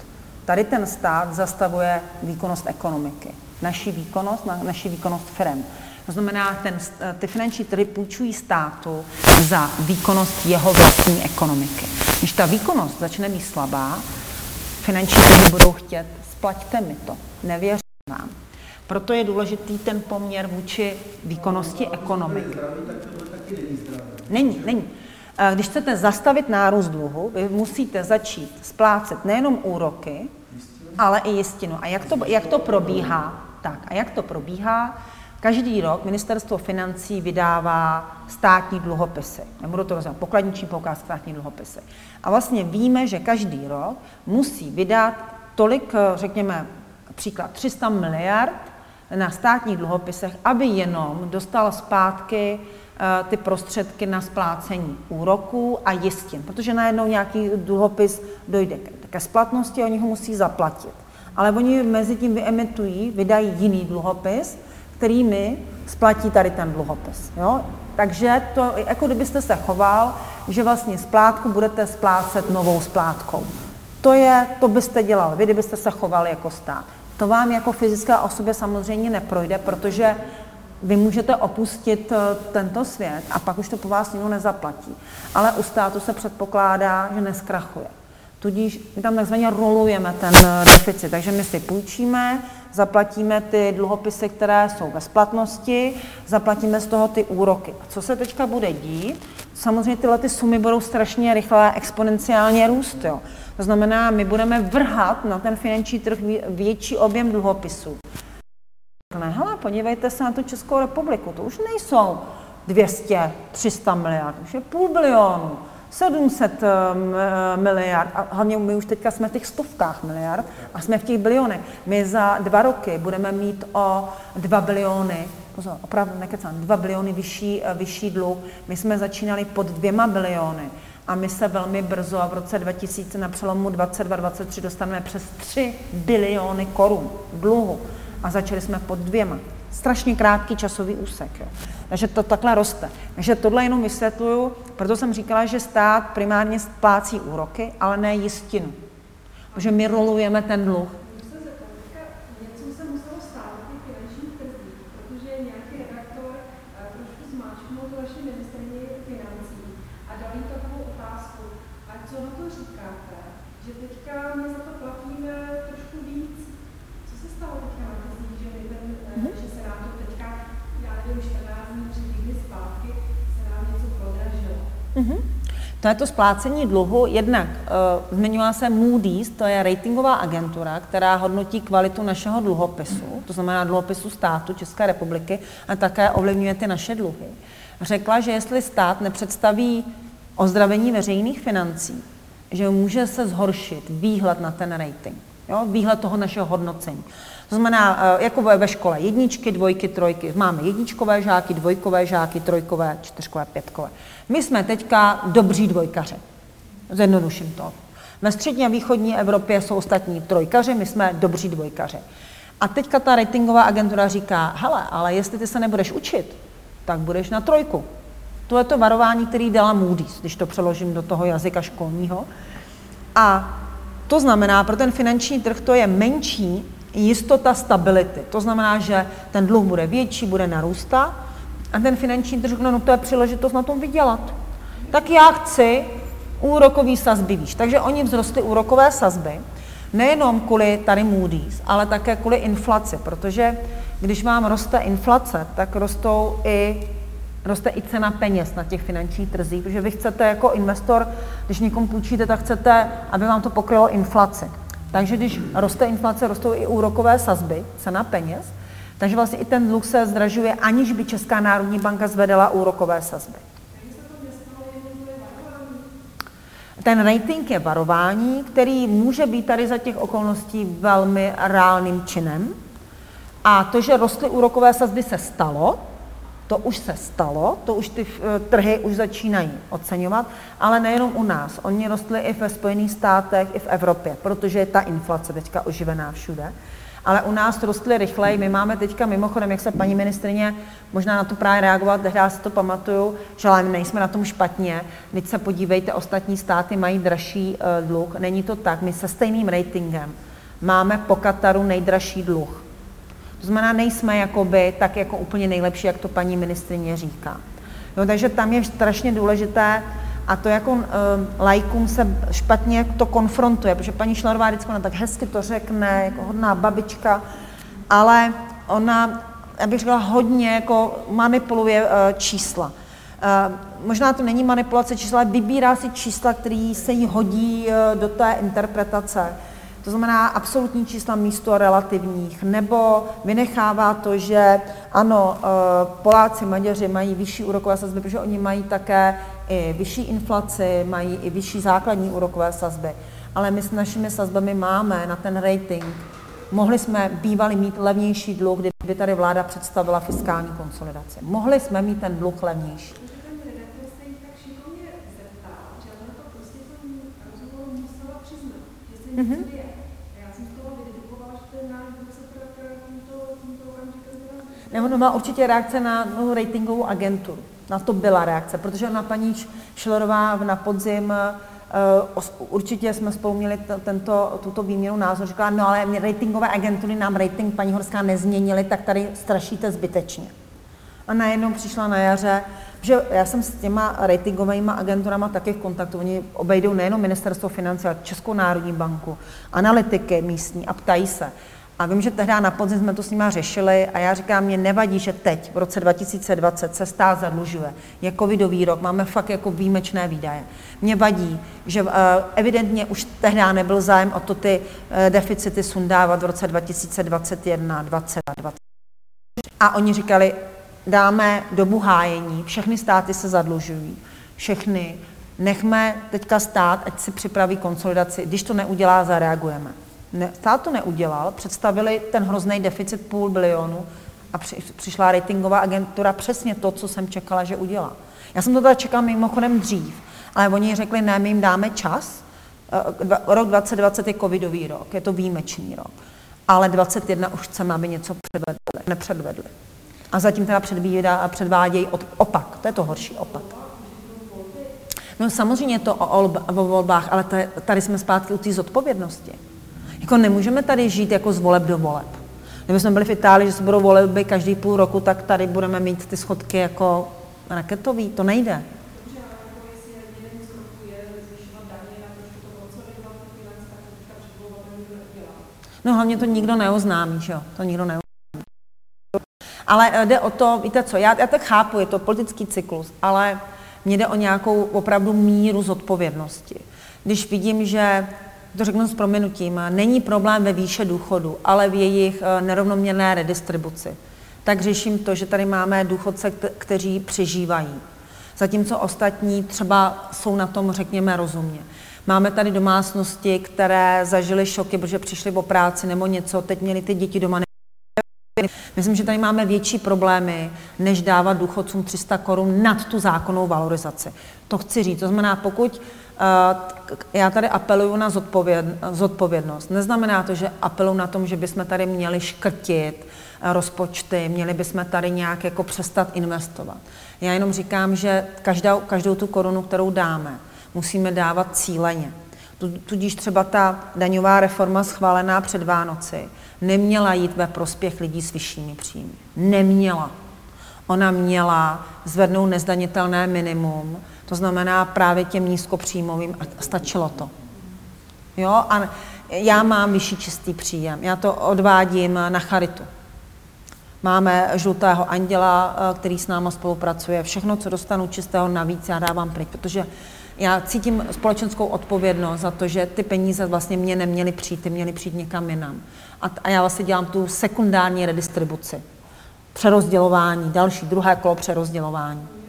Tady ten stát zastavuje výkonnost ekonomiky. Naší výkonnost, naší výkonnost firm. To znamená, ten, ty finanční trhy půjčují státu za výkonnost jeho vlastní ekonomiky. Když ta výkonnost začne být slabá, finanční trhy budou chtět, splaťte mi to, nevěřím vám. Proto je důležitý ten poměr vůči výkonnosti ekonomiky. Není, není. Když chcete zastavit nárůst dluhu, vy musíte začít splácet nejenom úroky, ale i jistinu. A jak to, jak to probíhá? Tak, a jak to probíhá? Každý rok ministerstvo financí vydává státní dluhopisy. Nebudu to rozhodnout, pokladniční poukaz státní dluhopisy. A vlastně víme, že každý rok musí vydat tolik, řekněme, příklad 300 miliard na státních dluhopisech, aby jenom dostal zpátky eh, ty prostředky na splácení úroků a jistin, protože najednou nějaký dluhopis dojde ke splatnosti, oni ho musí zaplatit. Ale oni mezi tím vyemitují, vydají jiný dluhopis, kterými splatí tady ten dluhopis. Jo? Takže to, jako kdybyste se choval, že vlastně splátku budete splácet novou splátkou. To je, to byste dělal vy, kdybyste se choval jako stát. To vám jako fyzická osobě samozřejmě neprojde, protože vy můžete opustit eh, tento svět a pak už to po vás nikdo nezaplatí. Ale u státu se předpokládá, že neskrachuje. Tudíž my tam takzvaně rolujeme ten eh, deficit, takže my si půjčíme, zaplatíme ty dluhopisy, které jsou ve splatnosti, zaplatíme z toho ty úroky. A co se teďka bude dít? Samozřejmě tyhle ty sumy budou strašně rychle exponenciálně růst. Jo. To znamená, my budeme vrhat na ten finanční trh větší objem dluhopisů. Ne, hele, podívejte se na tu Českou republiku, to už nejsou 200, 300 miliard, už je půl bilionu. 700 ehm, eh, miliard, a hlavně my už teďka jsme v těch stovkách miliard a jsme v těch bilionech. My za dva roky budeme mít o 2 biliony, pozor, opravdu nekecám, 2 biliony vyšší, eh, vyšší dluh. My jsme začínali pod dvěma biliony a my se velmi brzo a v roce 2000 na přelomu 22-23 dostaneme přes 3 biliony korun dluhu a začali jsme pod dvěma. Strašně krátký časový úsek. Jo. Takže to takhle roste. Takže tohle jenom vysvětluju, proto jsem říkala, že stát primárně splácí úroky, ale ne jistinu. Protože my rolujeme ten dluh. To je to splácení dluhu. Jednak uh, zmiňovala se Moody's, to je ratingová agentura, která hodnotí kvalitu našeho dluhopisu, to znamená dluhopisu státu České republiky a také ovlivňuje ty naše dluhy. Řekla, že jestli stát nepředstaví ozdravení veřejných financí, že může se zhoršit výhled na ten rating, jo? výhled toho našeho hodnocení. To znamená, eh, jako ve škole, jedničky, dvojky, trojky. Máme jedničkové žáky, dvojkové žáky, trojkové, čtyřkové, pětkové. My jsme teďka dobří dvojkaři. Zjednoduším to. Ve střední a východní Evropě jsou ostatní trojkaři, my jsme dobří dvojkaři. A teďka ta ratingová agentura říká, hele, ale jestli ty se nebudeš učit, tak budeš na trojku. To je to varování, který dala Moody's, když to přeložím do toho jazyka školního. A to znamená, pro ten finanční trh to je menší jistota stability. To znamená, že ten dluh bude větší, bude narůstat a ten finanční trh, no, no to je příležitost na tom vydělat. Tak já chci úrokový sazby výš. Takže oni vzrostly úrokové sazby, nejenom kvůli tady Moody's, ale také kvůli inflaci, protože když vám roste inflace, tak rostou i roste i cena peněz na těch finančních trzích, protože vy chcete jako investor, když někomu půjčíte, tak chcete, aby vám to pokrylo inflaci. Takže když roste inflace, rostou i úrokové sazby, cena peněz, takže vlastně i ten dluh se zdražuje, aniž by Česká národní banka zvedala úrokové sazby. Ten rating je varování, který může být tady za těch okolností velmi reálným činem. A to, že rostly úrokové sazby, se stalo, to už se stalo, to už ty eh, trhy už začínají oceňovat, ale nejenom u nás. Oni rostly i ve Spojených státech, i v Evropě, protože je ta inflace teďka oživená všude. Ale u nás rostly rychleji. My máme teďka mimochodem, jak se paní ministrině možná na to právě reagovat, já si to pamatuju, že ale nejsme na tom špatně. Teď se podívejte, ostatní státy mají dražší uh, dluh. Není to tak. My se stejným ratingem máme po Kataru nejdražší dluh. To znamená, nejsme jakoby tak jako úplně nejlepší, jak to paní ministrině říká. No, takže tam je strašně důležité, a to jako uh, lajkům se špatně to konfrontuje, protože paní Šlarová vždycky ona tak hezky to řekne, jako hodná babička, ale ona, já bych řekla, hodně jako manipuluje uh, čísla. Uh, možná to není manipulace čísla, ale vybírá si čísla, které se jí hodí uh, do té interpretace. To znamená absolutní čísla místo relativních, nebo vynechává to, že ano, eh, Poláci, Maďaři mají vyšší úrokové sazby, protože oni mají také i vyšší inflaci, mají i vyšší základní úrokové sazby. Ale my s našimi sazbami máme na ten rating. Mohli jsme bývali mít levnější dluh, kdyby tady vláda představila fiskální konsolidaci. Mohli jsme mít ten dluh levnější. Mm-hmm. Nebo to má určitě reakce na no, ratingovou agenturu. Na to byla reakce, protože na paní Šlerová na podzim Uh, určitě jsme spolu měli tento, tuto výměnu názor, říkala, no ale ratingové agentury nám rating paní Horská nezměnili, tak tady strašíte zbytečně. A najednou přišla na jaře, že já jsem s těma ratingovými agenturama taky v kontaktu. Oni obejdou nejenom ministerstvo financí, ale Českou národní banku, analytiky místní a ptají se. A vím, že tehdy na podzim jsme to s nimi řešili a já říkám, mě nevadí, že teď, v roce 2020, se stát zadlužuje. Je covidový rok, máme fakt jako výjimečné výdaje. Mě vadí, že uh, evidentně už tehdy nebyl zájem o to ty uh, deficity sundávat v roce 2021, 2020. A oni říkali, dáme dobu hájení, všechny státy se zadlužují, všechny, nechme teďka stát, ať si připraví konsolidaci, když to neudělá, zareagujeme ne, stát to neudělal, představili ten hrozný deficit půl bilionu a při, přišla ratingová agentura přesně to, co jsem čekala, že udělá. Já jsem to teda čekala mimochodem dřív, ale oni řekli, ne, my jim dáme čas, eh, rok 2020 je covidový rok, je to výjimečný rok, ale 2021 už chceme, aby něco předvedli, nepředvedli. A zatím teda předvídá a předvádějí opak, to je to horší opak. No samozřejmě je to o, o volbách, ale tady jsme zpátky u té zodpovědnosti. Jako nemůžeme tady žít jako z voleb do voleb. Kdyby jsme byli v Itálii, že se budou voleby každý půl roku, tak tady budeme mít ty schodky jako raketový. To nejde. No hlavně to nikdo neoznámí, že jo? To nikdo neoznámí. Ale eh, jde o to, víte co, já, já tak chápu, je to politický cyklus, ale mně jde o nějakou opravdu míru zodpovědnosti. Když vidím, že to řeknu s proměnutím, není problém ve výše důchodu, ale v jejich eh, nerovnoměrné redistribuci. Tak řeším to, že tady máme důchodce, kteří přežívají. Zatímco ostatní třeba jsou na tom, řekněme, rozumně. Máme tady domácnosti, které zažily šoky, protože přišly o práci nebo něco, teď měli ty děti doma. Myslím, že tady máme větší problémy, než dávat důchodcům 300 korun nad tu zákonnou valorizaci. To chci říct. To znamená, pokud já tady apeluju na zodpověd, zodpovědnost. Neznamená to, že apeluju na tom, že bychom tady měli škrtit uh, rozpočty, měli bychom tady nějak jako přestat investovat. Já jenom říkám, že každou, každou tu korunu, kterou dáme, musíme dávat cíleně. Tudíž třeba ta daňová reforma schválená před Vánoci neměla jít ve prospěch lidí s vyššími příjmy. Neměla. Ona měla zvednout nezdanitelné minimum, to znamená právě těm nízkopříjmovým a stačilo to. Jo, a já mám vyšší čistý příjem, já to odvádím na charitu. Máme žlutého anděla, eh, který s náma spolupracuje. Všechno, co dostanu čistého navíc, já dávám pryč, protože já cítím společenskou odpovědnost za to, že ty peníze vlastně mě neměly přijít, ty měly přijít někam jinam. A, a já vlastně dělám tu sekundární redistribuci. Přerozdělování, další, druhé kolo přerozdělování.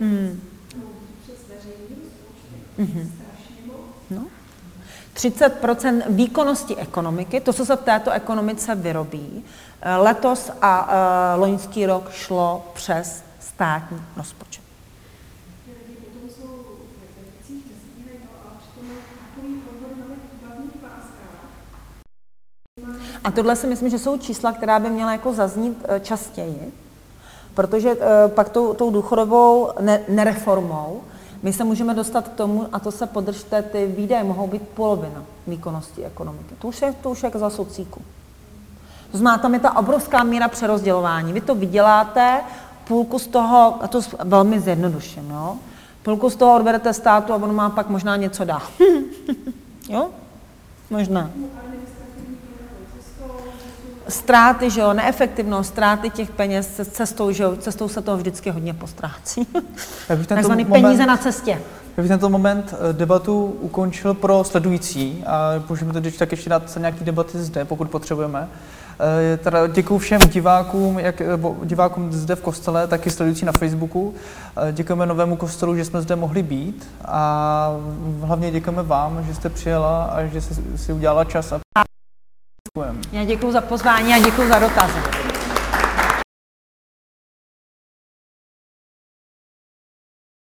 Hmm. Mm-hmm. No. 30% výkonnosti ekonomiky, to, co se v této ekonomice vyrobí, eh, letos a uh, loňský rok šlo přes státní rozpočet. A tohle si myslím, že jsou čísla, která by měla jako zaznít eh, častěji, protože eh, pak tou, tou důchodovou ne, nereformou my se můžeme dostat k tomu, a to se podržte, ty výdaje mohou být polovina výkonnosti ekonomiky. To už je, to už je za socíku. To znamená, tam je ta obrovská míra přerozdělování. Vy to vyděláte, půlku z toho, a to velmi zjednoduším, jo, půlku z toho odberete státu a on má pak možná něco dá. [LAUGHS] jo? Možná. Ztráty, že jo, neefektivnost, ztráty těch peněz cestou, že jo, cestou se toho vždycky hodně postrácí. Takzvaný moment, peníze na cestě. Já bych tento moment eh, debatu ukončil pro sledující a můžeme to tak ještě dát se nějaký debaty zde, pokud potřebujeme. Eh, teda děkuji všem divákům, jak, divákům zde v kostele, tak i sledující na Facebooku. Eh, děkujeme Novému kostelu, že jsme zde mohli být a hlavně děkujeme vám, že jste přijela a že jste si udělala čas. A... Já děkuji za pozvání a děkuji za dotazy.